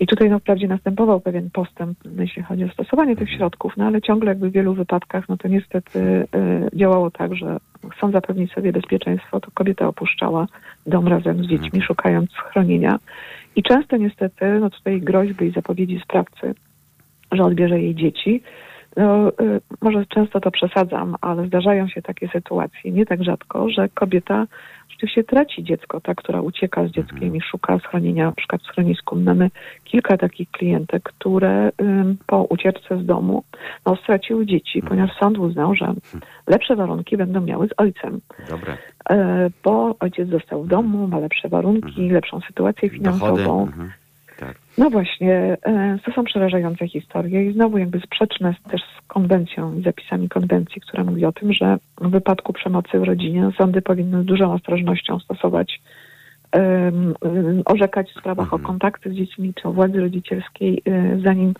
I tutaj no wprawdzie następował pewien postęp, jeśli chodzi o stosowanie tych środków, no ale ciągle jakby w wielu wypadkach, no to niestety e, działało tak, że chcąc zapewnić sobie bezpieczeństwo, to kobieta opuszczała dom razem z dziećmi, Mhm. szukając schronienia. I często niestety, no tutaj groźby i zapowiedzi sprawcy, że odbierze jej dzieci. No, y, może często to przesadzam, ale zdarzają się takie sytuacje, nie tak rzadko, że kobieta rzeczywiście traci dziecko, ta, która ucieka z dzieckiem i szuka schronienia, na przykład w schronisku. Mamy kilka takich klientek, które po ucieczce z domu no, straciły dzieci, ponieważ sąd uznał, że lepsze warunki będą miały z ojcem, Dobre. bo ojciec został w domu, ma lepsze warunki, lepszą sytuację Dochody. finansową. Mhm. Tak. No właśnie, e, to są przerażające historie i znowu jakby sprzeczne też z konwencją i zapisami konwencji, która mówi o tym, że w wypadku przemocy w rodzinie sądy powinny z dużą ostrożnością stosować, orzekać w sprawach Mhm. o kontakty z dziećmi czy o władzy rodzicielskiej, e, zanim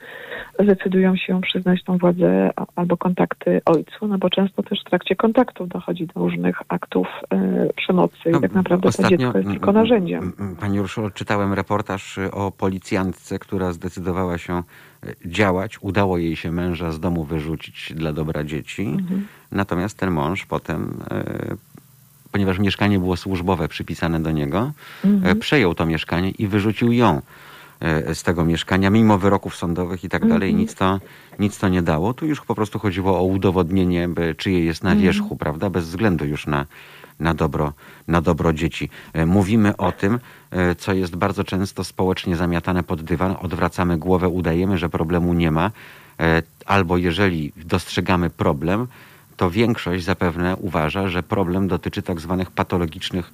zdecydują się przyznać tą władzę albo kontakty ojcu, no bo często też w trakcie kontaktów dochodzi do różnych aktów e, przemocy i No, tak naprawdę to dziecko jest tylko narzędziem. Pani Urszula, czytałem reportaż y, o policjantce, która zdecydowała się y, działać. Udało jej się męża z domu wyrzucić dla dobra dzieci. Mhm. Natomiast ten mąż potem, y, ponieważ mieszkanie było służbowe przypisane do niego, Mhm. y, przejął to mieszkanie i wyrzucił ją y, z tego mieszkania, mimo wyroków sądowych i tak dalej. Mhm. Nic to, nic to nie dało. Tu już po prostu chodziło o udowodnienie, by, czyje jest na Mhm. wierzchu, prawda? Bez względu już na, na, dobro, na dobro dzieci. E, Mówimy o tym, e, co jest bardzo często społecznie zamiatane pod dywan, odwracamy głowę, udajemy, że problemu nie ma, E, albo jeżeli dostrzegamy problem, to większość zapewne uważa, że problem dotyczy tak zwanych patologicznych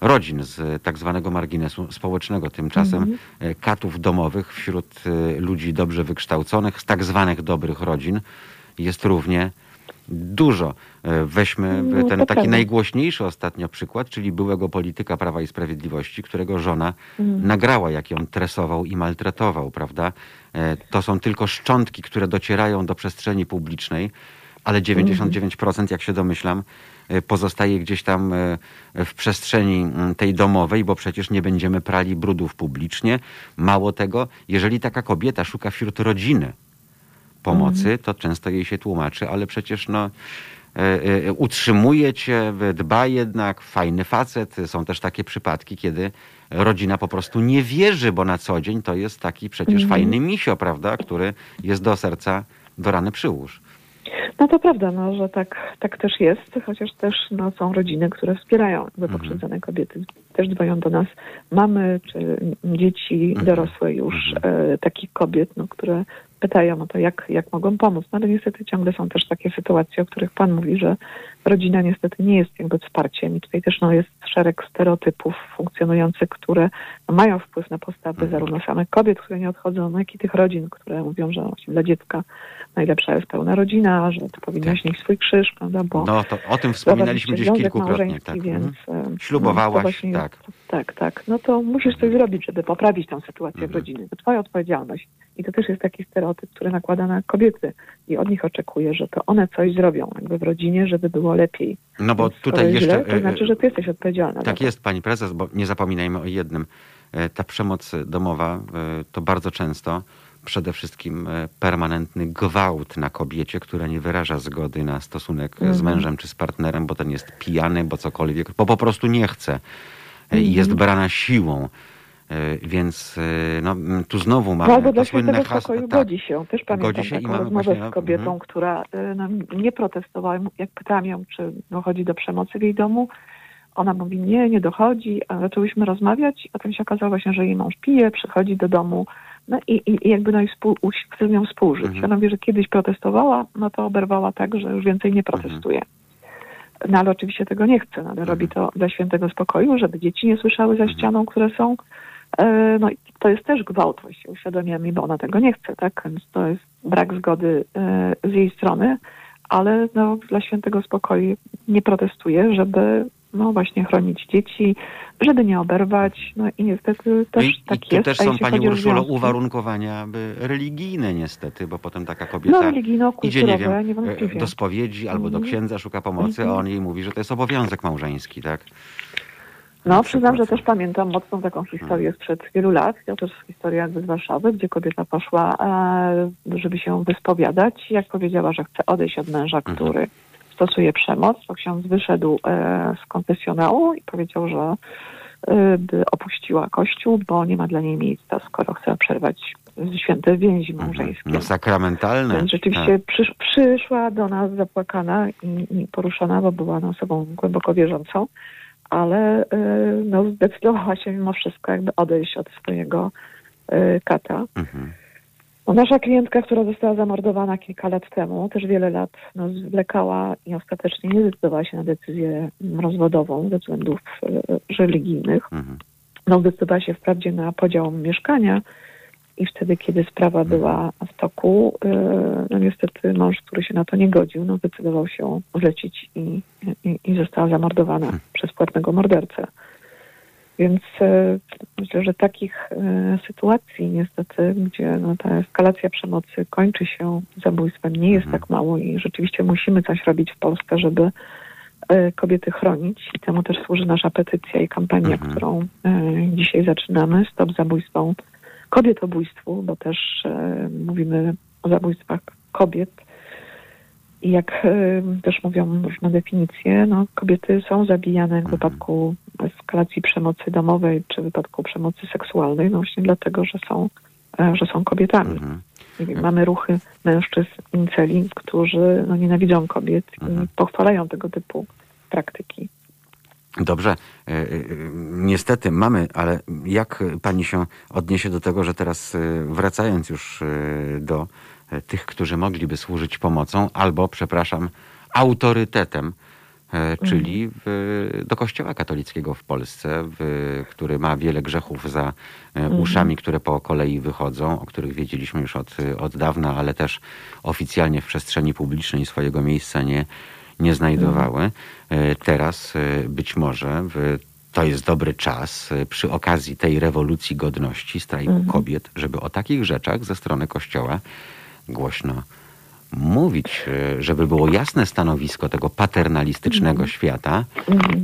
rodzin z tak zwanego marginesu społecznego. Tymczasem e, katów domowych wśród e, ludzi dobrze wykształconych, z tak zwanych dobrych rodzin jest równie dużo. E, Weźmy No, ten taki prawda. najgłośniejszy ostatnio przykład, czyli byłego polityka Prawa i Sprawiedliwości, którego żona Mhm. nagrała, jak ją tresował i maltretował, prawda? To są tylko szczątki, które docierają do przestrzeni publicznej, ale 99%, jak się domyślam, e, pozostaje gdzieś tam e, w przestrzeni mm, tej domowej, bo przecież nie będziemy prali brudów publicznie. Mało tego, jeżeli taka kobieta szuka wśród rodziny pomocy, to często jej się tłumaczy, ale przecież no, e, utrzymuje cię, dba jednak, fajny facet. Są też takie przypadki, kiedy rodzina po prostu nie wierzy, bo na co dzień to jest taki przecież fajny misio, prawda, który jest do serca do rany przyłóż. No to prawda, no, że tak, tak też jest, chociaż też no, są rodziny, które wspierają jakby pokrzywdzone kobiety. Też dzwonią do nas mamy czy dzieci dorosłe już e, takich kobiet, no, które pytają o to, jak, jak mogą pomóc. No ale niestety ciągle są też takie sytuacje, o których Pan mówi, że rodzina niestety nie jest jakby wsparciem. I tutaj też no, jest szereg stereotypów funkcjonujących, które no, mają wpływ na postawy zarówno samych kobiet, które nie odchodzą, no, jak i tych rodzin, które mówią, że właśnie dla dziecka najlepsza jest pełna rodzina, że ty powinnaś nieść swój krzyż, prawda, bo No to o tym wspominaliśmy gdzieś kilkukrotnie. Tak. Więc, Mhm. Ślubowałaś, no, właśnie tak. Tak, tak. No to musisz coś zrobić, żeby poprawić tę sytuację Mhm. w rodzinie. To twoja odpowiedzialność. I to też jest taki stereotyp, który nakłada na kobiety. I od nich oczekuje, że to one coś zrobią jakby w rodzinie, żeby było lepiej. No bo Więc tutaj jeszcze... Źle, to e, znaczy, że ty jesteś odpowiedzialna. Tak jest, pani prezes, bo nie zapominajmy o jednym. E, Ta przemoc domowa e, to bardzo często przede wszystkim e, permanentny gwałt na kobiecie, która nie wyraża zgody na stosunek z mężem czy z partnerem, bo ten jest pijany, bo cokolwiek, bo po prostu nie chce e, i jest brana siłą. E, Więc e, no, tu znowu mamy No, albo to słynne hasło. spokoju tak. godzi się. Też pamiętam Godzi się i mamy rozmowę właśnie, no, z kobietą, mhm. która no, nie protestowała. Jak pytałam ją, czy dochodzi do przemocy w jej domu, ona mówi, nie, nie dochodzi. A zaczęłyśmy rozmawiać, a potem się okazało właśnie, że jej mąż pije, przychodzi do domu no i, i, jakby no i współ, uś- chce z nią współżyć. Mhm. Ona mówi, że kiedyś protestowała, no to oberwała tak, że już więcej nie protestuje. No ale oczywiście tego nie chce, no, ale robi to dla świętego spokoju, żeby dzieci nie słyszały za ścianą, które są. E, No i to jest też gwałt, właściwie uświadomiłem jej, bo ona tego nie chce, tak? Więc to jest brak zgody e, z jej strony, ale no, dla świętego spokoju nie protestuje, żeby no właśnie chronić dzieci, żeby nie oberwać. No i niestety też No i, tak i tu jest. też są, pani Urszulo, uwarunkowania religijne niestety, bo potem taka kobieta No idzie, nie wiem, niewątpliwie. do spowiedzi albo do Mhm. księdza, szuka pomocy, a Mhm. on jej mówi, że to jest obowiązek małżeński, tak? No, Na przyznam, że też pamiętam mocną taką historię sprzed wielu lat. To też historia jakby z Warszawy, gdzie kobieta poszła, e, żeby się wyspowiadać. Jak powiedziała, że chce odejść od męża, Mhm. który stosuje przemoc, to ksiądz wyszedł e, z konfesjonału i powiedział, że e, by opuściła kościół, bo nie ma dla niej miejsca, skoro chce przerwać święte więzi małżeńskie. No sakramentalne. Więc rzeczywiście przysz, przyszła do nas zapłakana i, i poruszona, bo była no, osobą głęboko wierzącą, ale y, no, zdecydowała się mimo wszystko jakby odejść od swojego kata. Tak. Mhm. No, nasza klientka, która została zamordowana kilka lat temu, też wiele lat no, zwlekała i ostatecznie nie zdecydowała się na decyzję rozwodową ze względów y, religijnych Mhm. no, zdecydowała się wprawdzie na podział mieszkania i wtedy, kiedy sprawa była w toku, yy, no niestety mąż, który się na to nie godził, no, zdecydował się zlecić i, i, i została zamordowana przez płatnego mordercę. Więc yy, myślę, że takich yy, sytuacji niestety, gdzie no, ta eskalacja przemocy kończy się zabójstwem, nie jest tak mało i rzeczywiście musimy coś robić w Polsce, żeby e, kobiety chronić i temu też służy nasza petycja i kampania, Mhm. którą e, dzisiaj zaczynamy. Stop zabójstwom, kobietobójstwu, bo też e, mówimy o zabójstwach kobiet. I jak e, też mówią różne definicje, no, kobiety są zabijane w wypadku eskalacji przemocy domowej czy wypadku przemocy seksualnej, no właśnie dlatego, że są, e, że są kobietami. Mhm. Wiem, mamy ruchy mężczyzn inceli, którzy no, nienawidzą kobiet Mhm. i pochwalają tego typu praktyki. Dobrze, E, e, niestety mamy, ale jak pani się odniesie do tego, że teraz wracając już do tych, którzy mogliby służyć pomocą albo, przepraszam, autorytetem, czyli w, do Kościoła katolickiego w Polsce, w, który ma wiele grzechów za e, uszami, które po kolei wychodzą, o których wiedzieliśmy już od, od dawna, ale też oficjalnie w przestrzeni publicznej swojego miejsca nie, nie znajdowały. E, Teraz e, być może w, to jest dobry czas e, przy okazji tej rewolucji godności, strajku kobiet, żeby o takich rzeczach ze strony Kościoła głośno mówić, e, żeby było jasne stanowisko tego paternalistycznego świata,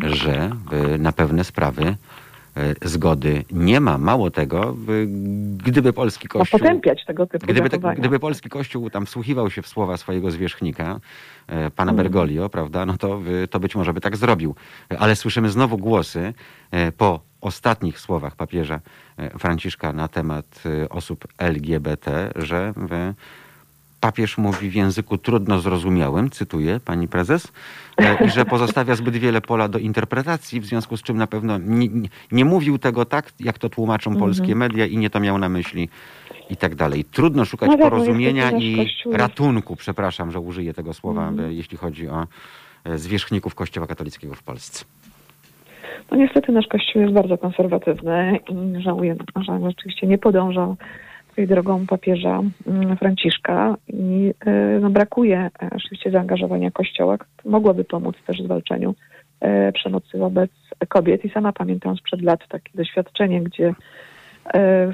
że e, na pewne sprawy e, zgody nie ma. Mało tego, gdyby polski kościół... potępiać tego typu Gdyby, te, gdyby polski kościół tam wsłuchiwał się w słowa swojego zwierzchnika, pana Mhm. Bergoglio, prawda, no to, to być może by tak zrobił. Ale słyszymy znowu głosy po ostatnich słowach papieża Franciszka na temat osób LGBT, że papież mówi w języku trudno zrozumiałym, cytuję pani prezes, e, i że pozostawia zbyt wiele pola do interpretacji, w związku z czym na pewno nie, nie, mówił tego tak, jak to tłumaczą Mhm. polskie media i nie to miał na myśli i tak dalej. Trudno szukać No tak, porozumienia i ratunku, przepraszam, że użyję tego słowa, Mhm. e, jeśli chodzi o e, zwierzchników Kościoła katolickiego w Polsce. No niestety nasz kościół jest bardzo konserwatywny i żałuję, że rzeczywiście nie podążał tej drogą papieża mm, Franciszka i e, no, brakuje e, oczywiście zaangażowania kościoła, które mogłoby pomóc też w zwalczaniu e, przemocy wobec kobiet. I sama pamiętam sprzed lat takie doświadczenie, gdzie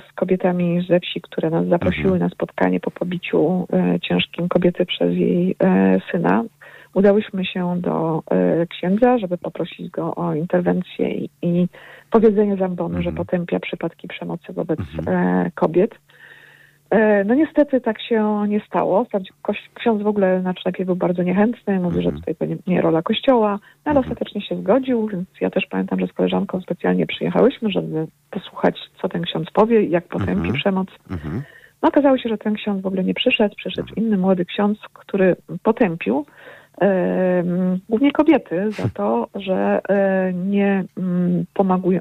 z kobietami ze wsi, które nas zaprosiły Mhm. na spotkanie po pobiciu ciężkim kobiety przez jej syna, udałyśmy się do księdza, żeby poprosić go o interwencję i, i powiedzenie zambonu, Mhm. że potępia przypadki przemocy wobec Mhm. kobiet. E, No niestety tak się nie stało. Ksiądz w ogóle znaczy najpierw był bardzo niechętny, mówił, że Mhm. tutaj to nie, nie rola kościoła, no ale Mhm. ostatecznie się zgodził, więc ja też pamiętam, że z koleżanką specjalnie przyjechałyśmy, żeby posłuchać, co ten ksiądz powie, jak potępi Mhm. przemoc no okazało się, że ten ksiądz w ogóle nie przyszedł, przyszedł inny młody ksiądz, który potępił głównie kobiety za to, że e, nie mm,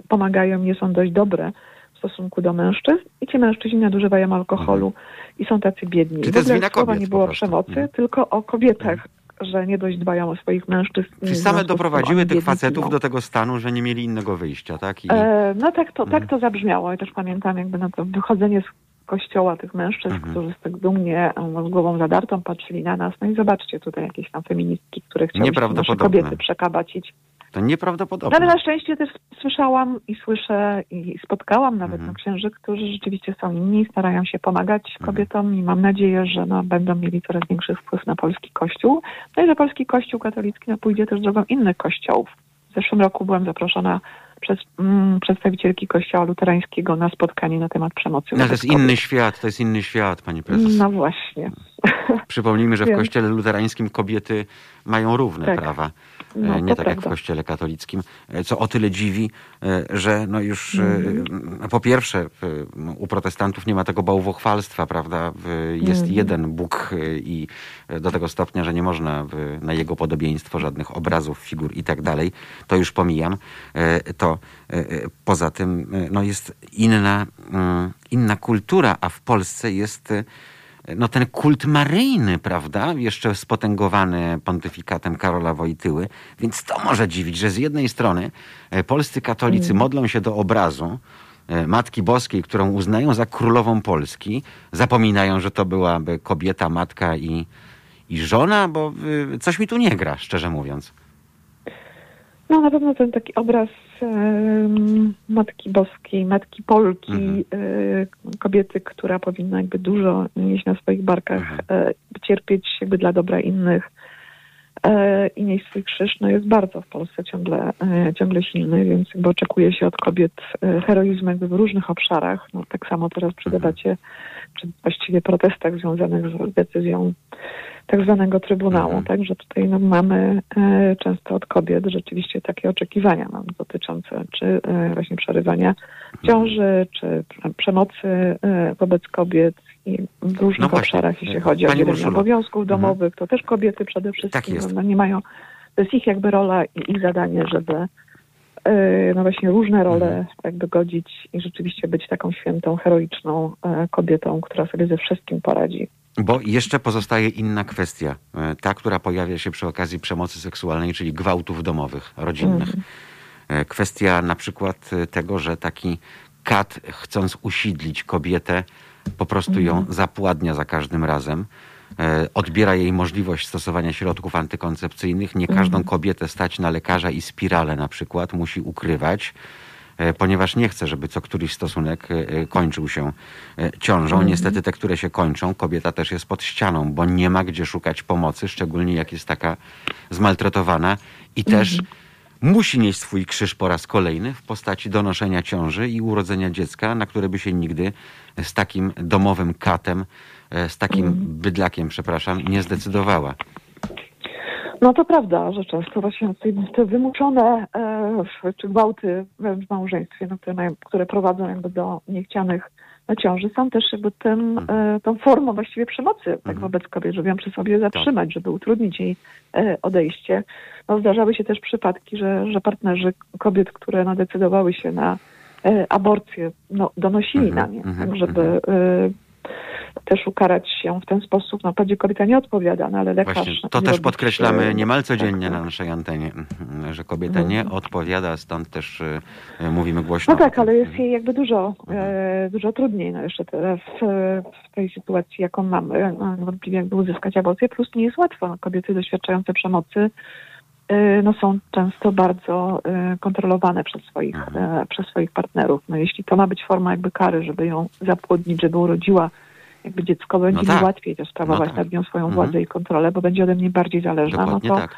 pomagają, nie są dość dobre w stosunku do mężczyzn i ci mężczyźni nadużywają alkoholu i są tacy biedni. Czyli I to jest wina kobiet nie było przemocy, Mhm. tylko o kobietach, że nie dość dbają o swoich mężczyzn. Czyli same doprowadziły tych facetów do tego stanu, że nie mieli innego wyjścia, tak? I, E, no tak to, Mhm. tak to zabrzmiało i też pamiętam jakby na to wychodzenie z kościoła tych mężczyzn, Mhm. którzy z tak dumnie e, z głową zadartą patrzyli na nas. No i zobaczcie tutaj jakieś tam feministki, które chciały nasze kobiety przekabacić. To No, nieprawdopodobne. ale na szczęście też słyszałam i słyszę i spotkałam nawet Mhm. no, księży, którzy rzeczywiście są inni, starają się pomagać Mhm. kobietom i mam nadzieję, że no, będą mieli coraz większy wpływ na polski kościół. No i że polski kościół katolicki no, pójdzie też drogą innych kościołów. W zeszłym roku byłam zaproszona przez mm, przedstawicielki kościoła luterańskiego na spotkanie na temat przemocy. No, to jest kobiet. inny świat, to jest inny świat, pani prezes. No właśnie. Przypomnijmy, że w kościele luterańskim kobiety mają równe Tak. prawa. No, e, nie tak jak w prawda. kościele katolickim, e, co o tyle dziwi, e, że no już Mhm. po pierwsze no, u protestantów nie ma tego bałwochwalstwa, prawda? Jest Mhm. jeden Bóg i do tego stopnia, że nie można na jego podobieństwo żadnych obrazów, figur i tak dalej. To już pomijam. To poza tym no jest inna, mm, inna kultura, a w Polsce jest no ten kult maryjny, prawda? Jeszcze spotęgowany pontyfikatem Karola Wojtyły. Więc to może dziwić, że z jednej strony e, polscy katolicy modlą się do obrazu e, Matki Boskiej, którą uznają za królową Polski, zapominają, że to byłaby kobieta, matka i, i żona, bo y, coś mi tu nie gra, szczerze mówiąc. No na pewno ten taki obraz Matki Boskiej, Matki Polki, Mhm. e, kobiety, która powinna jakby dużo nieść na swoich barkach, Mhm. e, cierpieć jakby dla dobra innych e, i nieść swój krzyż, no jest bardzo w Polsce ciągle, e, ciągle silny, więc jakby oczekuje się od kobiet heroizmu jakby w różnych obszarach. No, tak samo teraz przy Mhm. debacie, czy właściwie protestach związanych z decyzją tak zwanego Trybunału, Mhm. tak, że tutaj no, mamy e, często od kobiet rzeczywiście takie oczekiwania no, dotyczące czy e, właśnie przerywania ciąży, czy prze- przemocy e, wobec kobiet i w różnych No obszarach, jeśli chodzi o Pani dzielenie Urszulo. obowiązków Mhm. domowych, to też kobiety przede wszystkim Tak. No, nie mają, to jest ich jakby rola i ich zadanie, żeby e, no właśnie różne role Mhm. jakby godzić i rzeczywiście być taką świętą, heroiczną e, kobietą, która sobie ze wszystkim poradzi. Bo jeszcze pozostaje inna kwestia, e, ta, która pojawia się przy okazji przemocy seksualnej, czyli gwałtów domowych, rodzinnych. E, Kwestia na przykład e, tego, że taki kat, chcąc usidlić kobietę, po prostu ją zapładnia za każdym razem. Odbiera jej możliwość stosowania środków antykoncepcyjnych. Nie każdą kobietę stać na lekarza i spirale na przykład musi ukrywać ponieważ nie chce, żeby co któryś stosunek e, e, kończył się e, ciążą. Niestety te, które się kończą, kobieta też jest pod ścianą, bo nie ma gdzie szukać pomocy, szczególnie jak jest taka zmaltretowana i też musi nieść swój krzyż po raz kolejny w postaci donoszenia ciąży i urodzenia dziecka, na które by się nigdy z takim domowym katem, e, z takim bydlakiem, przepraszam, nie zdecydowała. No to prawda, że często właśnie te, te wymuszone e, czy gwałty w małżeństwie, no, które, mają, które prowadzą jakby do niechcianych ciąży, są też jakby tym, e, tą formą właściwie przemocy tak wobec kobiet, żeby ją przy sobie zatrzymać, żeby utrudnić jej e, odejście. No, zdarzały się też przypadki, że, że partnerzy kobiet, które no, decydowały się na e, aborcję, no, donosili Mhm, na nie, mhm, tak, żeby e, też ukarać się w ten sposób. No, wprawdzie kobieta nie odpowiada, no, ale lekarz... Właśnie, to też robi, podkreślamy e, niemal codziennie tak, na naszej antenie, mhm, że kobieta nie odpowiada, stąd też e, mówimy głośno. No tak, ale jest Mhm. jej jakby dużo, e, dużo trudniej no jeszcze teraz w tej sytuacji, jaką mamy, no, niewątpliwie jakby uzyskać aborcję, plus nie jest łatwo. No, kobiety doświadczające przemocy no, są często bardzo kontrolowane przez swoich, Mhm. przez swoich partnerów. No, jeśli to ma być forma jakby kary, żeby ją zapłodnić, żeby urodziła jakby dziecko, będzie tak. mi łatwiej też sprawować No tak. nad nią swoją Mhm. władzę i kontrolę, bo będzie ode mnie bardziej zależna, no Dokładnie to tak.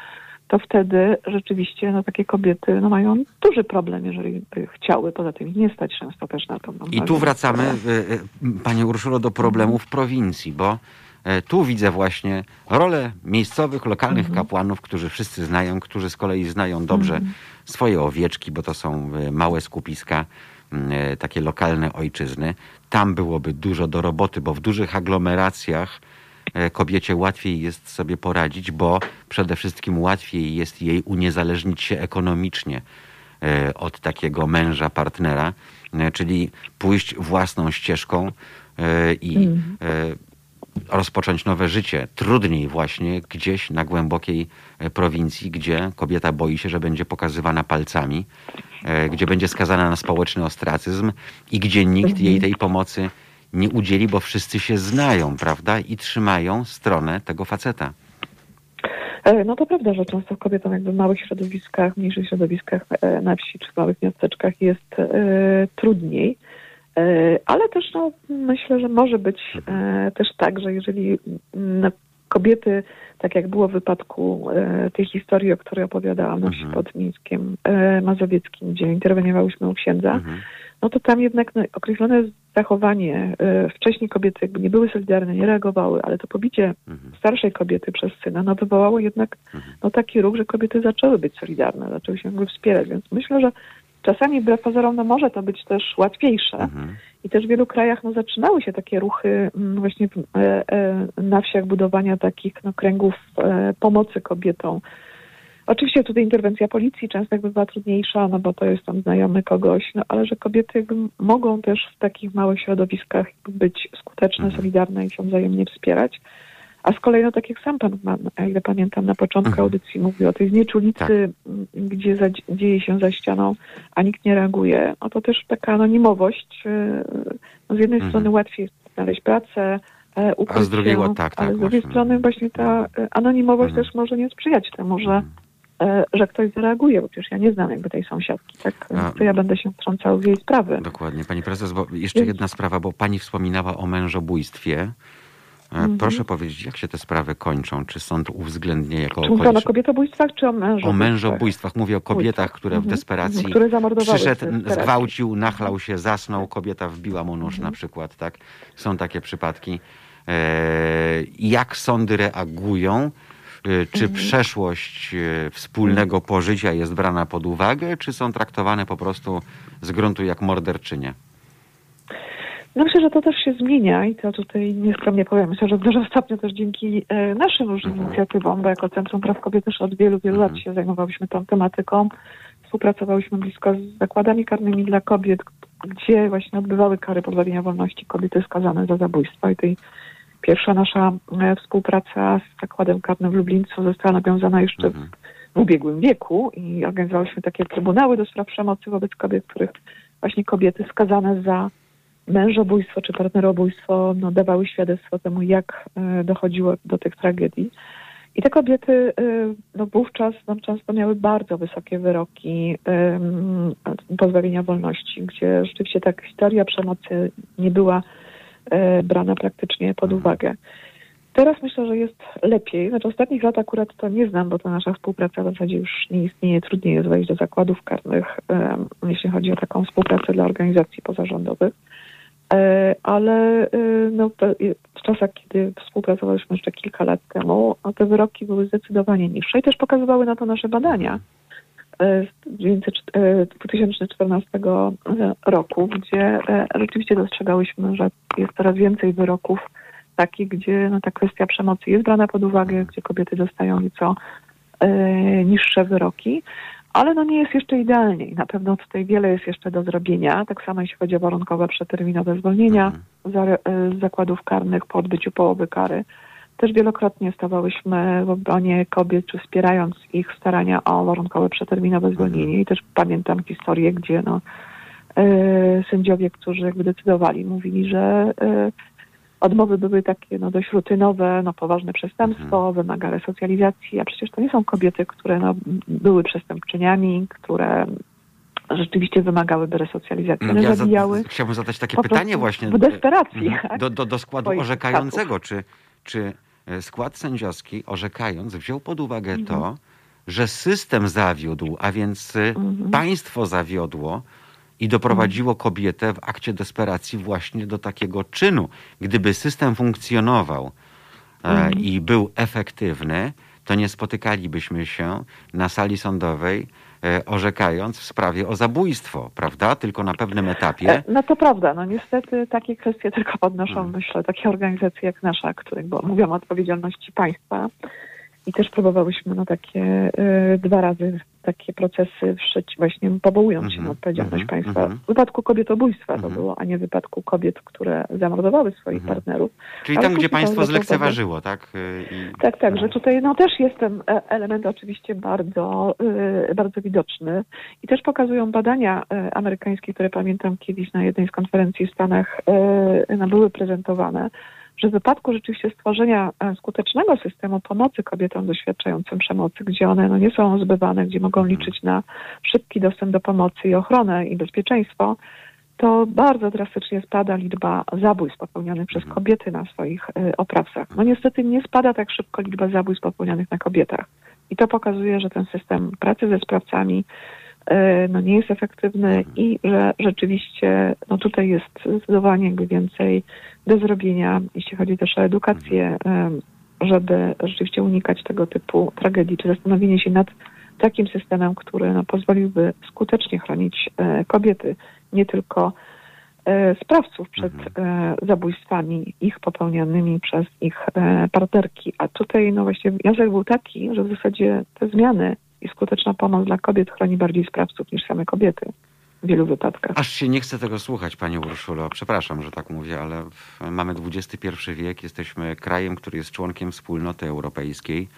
to wtedy rzeczywiście no, takie kobiety no, mają duży problem, jeżeli by chciały. Poza tym nie stać często też na to. No, I tu wracamy, e, e, Panie Urszulo, do problemów prowincji, bo e, tu widzę właśnie rolę miejscowych, lokalnych Mhm. kapłanów, którzy wszyscy znają, którzy z kolei znają dobrze Mhm. swoje owieczki, bo to są małe skupiska, m, e, takie lokalne ojczyzny. Tam byłoby dużo do roboty, bo w dużych aglomeracjach e, kobiecie łatwiej jest sobie poradzić, bo przede wszystkim łatwiej jest jej uniezależnić się ekonomicznie e, od takiego męża, partnera, e, czyli pójść własną ścieżką i e, rozpocząć nowe życie. Trudniej właśnie gdzieś na głębokiej e, prowincji, gdzie kobieta boi się, że będzie pokazywana palcami, e, gdzie będzie skazana na społeczny ostracyzm i gdzie nikt jej tej pomocy nie udzieli, bo wszyscy się znają, prawda? I trzymają stronę tego faceta. E, No to prawda, że często kobietom jakby w małych środowiskach, mniejszych środowiskach na wsi czy w małych miasteczkach jest trudniej. E, ale też no, myślę, że może być e, też tak, że jeżeli mm, kobiety, tak jak było w wypadku e, tej historii, o której opowiadałam Mhm. pod Mińskiem Mazowieckim, gdzie interweniowałyśmy u księdza, Mhm. no to tam jednak no, określone zachowanie, wcześniej kobiety jakby nie były solidarne, nie reagowały, ale to pobicie Mhm. starszej kobiety przez syna, no wywołało jednak no, taki ruch, że kobiety zaczęły być solidarne, zaczęły się jakby wspierać, więc myślę, że czasami wbrew pozorom no, może to być też łatwiejsze Mhm. i też w wielu krajach no, zaczynały się takie ruchy mm, właśnie e, e, na wsiach budowania takich no, kręgów e, pomocy kobietom. Oczywiście tutaj interwencja policji często jakby była trudniejsza, no bo to jest tam znajomy kogoś, no ale że kobiety jakby mogą też w takich małych środowiskach być skuteczne, solidarne i się wzajemnie wspierać. A z kolei, no tak jak sam pan, o ile pamiętam, na początku Mhm. audycji mówił o tej znieczulicy, Tak. gdzie za, dzieje się za ścianą, a nikt nie reaguje, no to też taka anonimowość. e, No z jednej Mhm. strony łatwiej jest znaleźć pracę, e, ukryć A z drugiej, się, o, tak, ale tak, z drugiej właśnie. strony właśnie ta e, anonimowość Mhm. też może nie sprzyjać temu, że, e, że ktoś zareaguje, bo przecież ja nie znam jakby tej sąsiadki, tak? A- To ja będę się wtrącał w jej sprawy. Dokładnie, pani prezes, bo jeszcze jedna sprawa, bo pani wspominała o mężobójstwie. E, Mhm. Proszę powiedzieć, jak się te sprawy kończą? Czy sąd uwzględnia jako Czy mówimy o okoliczność? kobietobójstwach, czy o mężobójstwach? O mężobójstwach. Mówię o kobietach, które w Mhm. desperacji Które przyszedł, zgwałcił, nachlał się, zasnął, kobieta wbiła mu nóż Mhm. na przykład, tak? Są takie przypadki. E, jak sądy reagują? E, Czy Mhm. przeszłość wspólnego pożycia jest brana pod uwagę, czy są traktowane po prostu z gruntu jak morderczynie? No myślę, że to też się zmienia i to tutaj nieskromnie powiem. Myślę, że w dużym stopniu też dzięki e, naszym różnym inicjatywom, bo jako Centrum Praw Kobiet też od wielu, wielu Mhm. lat się zajmowałyśmy tą tematyką. Współpracowałyśmy blisko z zakładami karnymi dla kobiet, gdzie właśnie odbywały kary pozbawienia wolności kobiety skazane za zabójstwo i tej Pierwsza nasza e, współpraca z Zakładem Karnym w Lublińcu została nawiązana jeszcze Mhm. w ubiegłym wieku i organizowałyśmy takie trybunały do spraw przemocy wobec kobiet, których właśnie kobiety skazane za mężobójstwo czy partnerobójstwo no, dawały świadectwo temu, jak e, dochodziło do tych tragedii. I te kobiety e, no, wówczas no, często miały bardzo wysokie wyroki em, pozbawienia wolności, gdzie rzeczywiście ta historia przemocy nie była e, brana praktycznie pod uwagę. Teraz myślę, że jest lepiej. Znaczy ostatnich lat akurat to nie znam, bo ta nasza współpraca w zasadzie już nie istnieje. Trudniej jest wejść do zakładów karnych, em, jeśli chodzi o taką współpracę dla organizacji pozarządowych. E, Ale e, no, w czasach, kiedy współpracowaliśmy jeszcze kilka lat temu, te wyroki były zdecydowanie niższe i też pokazywały na to nasze badania. E, z 900 e, 2014 roku, gdzie rzeczywiście dostrzegałyśmy, że jest coraz więcej wyroków takich, gdzie no, ta kwestia przemocy jest brana pod uwagę, gdzie kobiety dostają nieco niższe wyroki, ale no nie jest jeszcze idealnie i na pewno tutaj wiele jest jeszcze do zrobienia. Tak samo jeśli chodzi o warunkowe przeterminowe zwolnienia za, e, z zakładów karnych po odbyciu połowy kary. Też wielokrotnie stawałyśmy w obronie kobiet, czy wspierając ich starania o warunkowe przeterminowe zwolnienie. I też pamiętam historię, gdzie no, e, sędziowie, którzy jakby decydowali, mówili, że e, odmowy były takie no, dość rutynowe, no, poważne przestępstwo, wymaga resocjalizacji, a przecież to nie są kobiety, które no, były przestępczyniami, które rzeczywiście wymagałyby resocjalizacji. One Ja za, zabijały chciałbym zadać takie pytanie właśnie w desperacji. Mhm. tak? do, do, do składu orzekającego. Czy, czy e, skład sędziowski orzekając wziął pod uwagę Mhm. to, że system zawiódł, a więc e, Mhm. państwo zawiodło i doprowadziło kobietę w akcie desperacji właśnie do takiego czynu. Gdyby system funkcjonował e, Mhm. i był efektywny, to nie spotykalibyśmy się na sali sądowej e, orzekając w sprawie o zabójstwo, prawda? Tylko na pewnym etapie. E, No to prawda, no niestety takie kwestie tylko podnoszą, Mhm. myślę, takie organizacje jak nasza, które bo mówią o odpowiedzialności państwa i też próbowałyśmy no takie e, dwa razy takie procesy wszczeć właśnie powołując się Mhm, na odpowiedzialność mhm, państwa. mhm. W wypadku kobietobójstwa Mhm. to było, a nie w wypadku kobiet, które zamordowały swoich Mhm. partnerów. Czyli tam, gdzie państwo zlekceważyło, tak? Y, I... Tak, tak, że tutaj no, też jest ten e, element oczywiście bardzo, y, bardzo widoczny i też pokazują badania y, amerykańskie, które pamiętam kiedyś na jednej z konferencji w Stanach no, były prezentowane, że w wypadku rzeczywiście stworzenia e, skutecznego systemu pomocy kobietom doświadczającym przemocy, gdzie one no, nie są zbywane, gdzie mogą liczyć na szybki dostęp do pomocy i ochronę i bezpieczeństwo, to bardzo drastycznie spada liczba zabójstw popełnionych przez kobiety na swoich y, oprawcach. No niestety nie spada tak szybko liczba zabójstw popełnionych na kobietach. I to pokazuje, że ten system pracy ze sprawcami no nie jest efektywny i że rzeczywiście no tutaj jest zdecydowanie jakby więcej do zrobienia, jeśli chodzi też o edukację, y, żeby rzeczywiście unikać tego typu tragedii, czy zastanowienie się nad takim systemem, który no, pozwoliłby skutecznie chronić e, kobiety, nie tylko e, sprawców przed e, zabójstwami ich popełnionymi przez ich e, partnerki. A tutaj no właśnie wniosek był taki, że w zasadzie te zmiany i skuteczna pomoc dla kobiet chroni bardziej sprawców niż same kobiety w wielu wypadkach. Aż się nie chce tego słuchać, Pani Urszulo. Przepraszam, że tak mówię, ale mamy XXI wiek, jesteśmy krajem, który jest członkiem wspólnoty europejskiej,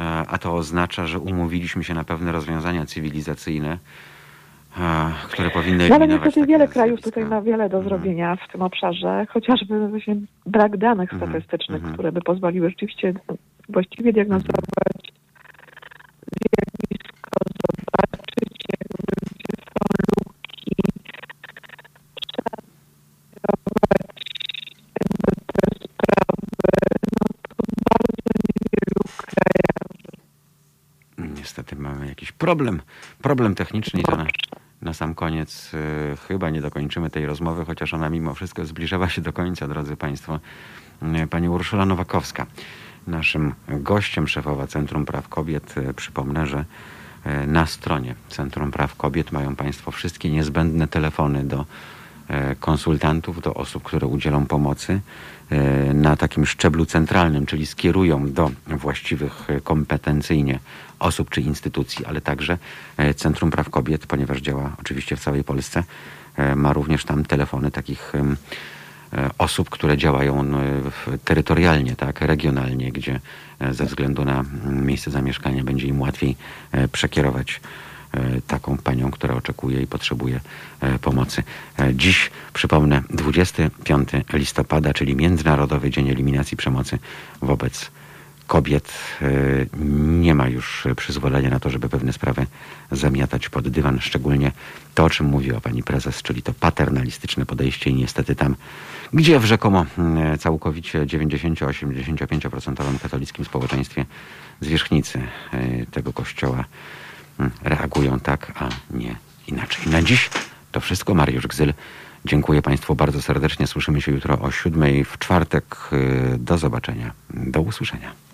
e, a to oznacza, że umówiliśmy się na pewne rozwiązania cywilizacyjne, e, które powinny No ale niestety wiele krajów tutaj ma wiele do Mhm. zrobienia w tym obszarze, chociażby właśnie brak danych Mhm, statystycznych, mhm. które by pozwoliły rzeczywiście właściwie diagnozować zjawisko, zobaczyć jakby gdzie są luki, jakby te sprawy, no to bardzo niewielu krajach. Niestety mamy jakiś problem, problem techniczny i to na, na sam koniec y, chyba nie dokończymy tej rozmowy, chociaż ona mimo wszystko zbliżała się do końca, drodzy Państwo. Y, Pani Urszula Nowakowska, naszym gościem, szefowa Centrum Praw Kobiet. Y, Przypomnę, że y, na stronie Centrum Praw Kobiet mają Państwo wszystkie niezbędne telefony do e, konsultantów, do osób, które udzielą pomocy e, na takim szczeblu centralnym, czyli skierują do właściwych e, kompetencyjnie osób czy instytucji, ale także e, Centrum Praw Kobiet, ponieważ działa oczywiście w całej Polsce, e, ma również tam telefony takich e, osób, które działają w- terytorialnie, tak, regionalnie, gdzie e, ze względu na mm, miejsce zamieszkania będzie im łatwiej e, przekierować e, taką panią, która oczekuje i potrzebuje e, pomocy. E, Dziś, przypomnę, 25 listopada, czyli Międzynarodowy Dzień Eliminacji Przemocy wobec kobiet. E, Nie ma już przyzwolenia na to, żeby pewne sprawy zamiatać pod dywan, szczególnie to, o czym mówiła pani prezes, czyli to paternalistyczne podejście i niestety tam, gdzie w rzekomo mm, całkowicie 90-85% katolickim społeczeństwie zwierzchnicy e, tego kościoła mm, reagują tak, a nie inaczej. Na dziś to wszystko. Mariusz Gzyl. Dziękuję Państwu bardzo serdecznie. Słyszymy się jutro o siódmej w czwartek. E, Do zobaczenia. Do usłyszenia.